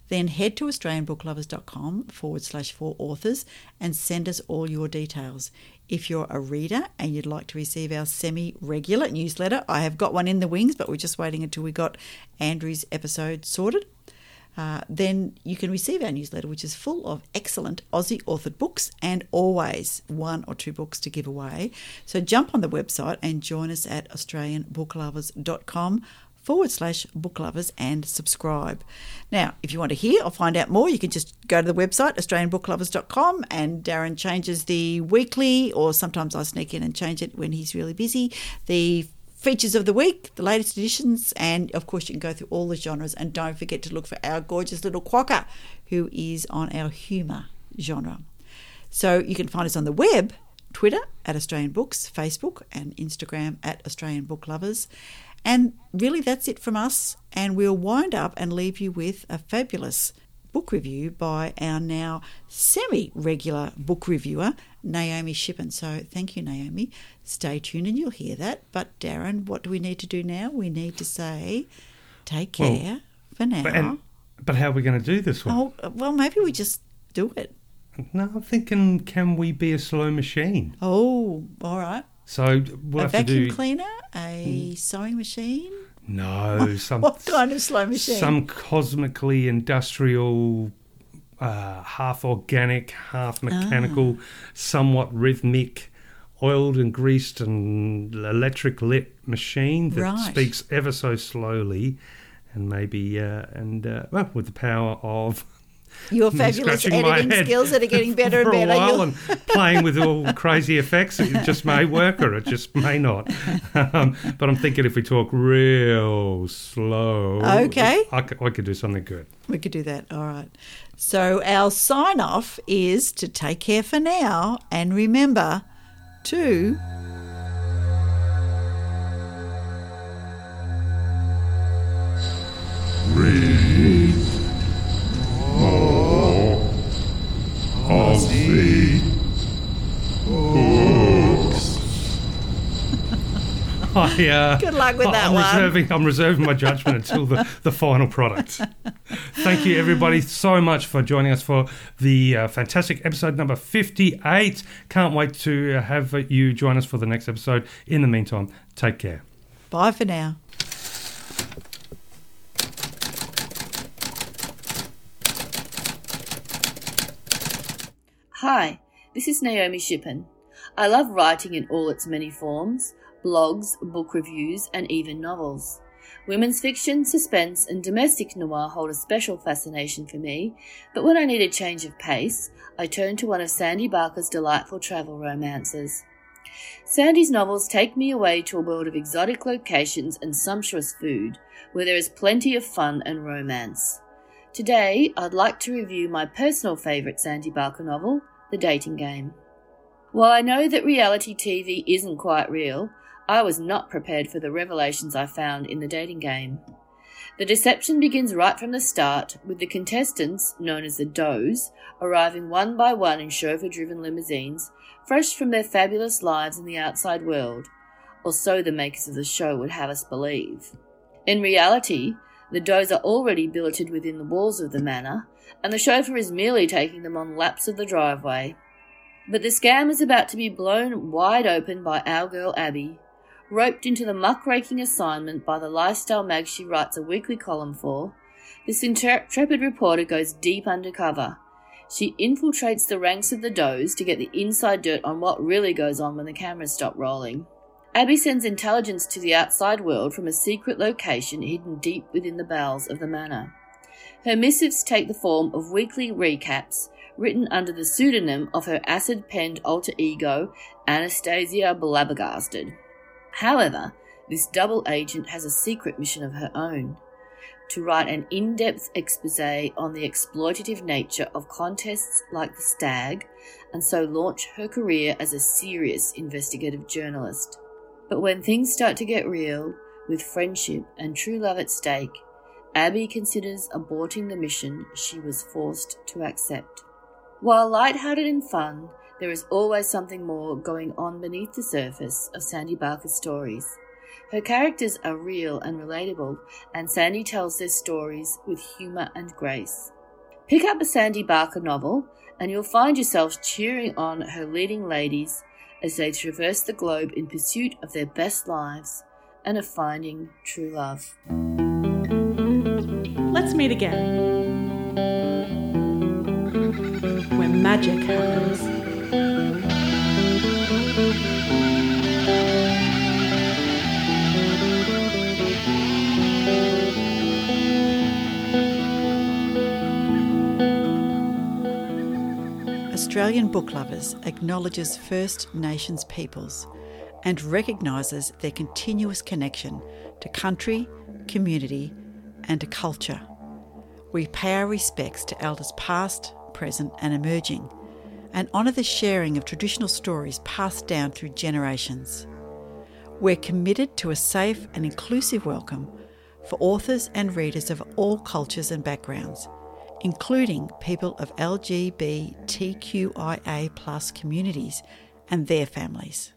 then head to AustralianBookLovers.com forward slash for authors and send us all your details. If you're a reader and you'd like to receive our semi regular newsletter, I have got one in the wings, but we're just waiting until we got Andrew's episode sorted. Uh, then you can receive our newsletter, which is full of excellent Aussie authored books and always one or two books to give away. So jump on the website and join us at AustralianBookLovers.com forward slash book lovers and subscribe. Now, if you want to hear or find out more, you can just go to the website, AustralianBookLovers.com, and Darren changes the weekly, or sometimes I sneak in and change it when he's really busy, the features of the week, the latest editions, and of course, you can go through all the genres. And don't forget to look for our gorgeous little quokka who is on our humour genre. So you can find us on the web, Twitter at Australian Books, Facebook and Instagram at Australian Book Lovers. And really, that's it from us. And we'll wind up and leave you with a fabulous book review by our now semi regular book reviewer, Naomi Shippen. So thank you, Naomi. Stay tuned and you'll hear that. But Darren, what do we need to do now? We need to say, take Well, care for now. But, and, but how are we going to do this one? oh, uh, well, maybe we just do it. No, I'm thinking, can we be a slow machine? Oh, all right. So we'll a have to vacuum do cleaner, a hmm. sewing machine. No some What kind of slow machine? some cosmically industrial, uh, half organic, half mechanical, Ah. somewhat rhythmic, oiled and greased and electric lit machine that Right. speaks ever so slowly, and maybe uh, and uh, well with the power of. Your fabulous scratching my editing head skills that are getting better for and a better. while You'll- and playing with all crazy effects. It just may work or it just may not. Um, but I'm thinking if we talk real slow, Okay. I could, I could do something good. We could do that. All right. So our sign off is to take care for now and remember to of the books. I, uh, Good luck with that I'm one. Reserving, I'm reserving my judgment until the, the final product. Thank you, everybody, so much for joining us for the uh, fantastic episode number 58. Can't wait to have you join us for the next episode. In the meantime, take care. bye for now. Hi, this is Naomi Shippen. I love writing in all its many forms blogs, book reviews, and even novels. Women's fiction, suspense, and domestic noir hold a special fascination for me, but when I need a change of pace, I turn to one of Sandy Barker's delightful travel romances. Sandy's novels take me away to a world of exotic locations and sumptuous food, where there is plenty of fun and romance. Today, I'd like to review my personal favourite Sandy Barker novel, The Dating Game. While I know that reality TV isn't quite real, I was not prepared for the revelations I found in The Dating Game. The deception begins right from the start, with the contestants, known as the Does, arriving one by one in chauffeur driven limousines, fresh from their fabulous lives in the outside world, or so the makers of the show would have us believe. In reality, the does are already billeted within the walls of the manor, and the chauffeur is merely taking them on laps of the driveway. But the scam is about to be blown wide open by our girl Abby, roped into the muckraking assignment by the lifestyle mag she writes a weekly column for. This intrepid reporter goes deep undercover. She infiltrates the ranks of the does to get the inside dirt on what really goes on when the cameras stop rolling. Abby sends intelligence to the outside world from a secret location hidden deep within the bowels of the manor. Her missives take the form of weekly recaps written under the pseudonym of her acid penned alter ego, Anastasia Blabbergasted. However, this double agent has a secret mission of her own to write an in depth expose on the exploitative nature of contests like the Stag, and so launch her career as a serious investigative journalist. But when things start to get real, with friendship and true love at stake, Abby considers aborting the mission she was forced to accept. While light-hearted and fun, there is always something more going on beneath the surface of Sandy Barker's stories. Her characters are real and relatable, and Sandy tells their stories with humour and grace. Pick up a Sandy Barker novel, and you'll find yourself cheering on her leading ladies as they traverse the globe in pursuit of their best lives and of finding true love. Let's meet again. Where magic happens. Australian Book Lovers acknowledges First Nations peoples and recognises their continuous connection to country, community, and to culture. We pay our respects to elders past, present, and emerging, and honour the sharing of traditional stories passed down through generations. We're committed to a safe and inclusive welcome for authors and readers of all cultures and backgrounds, including people of LGBTQIA communities and their families.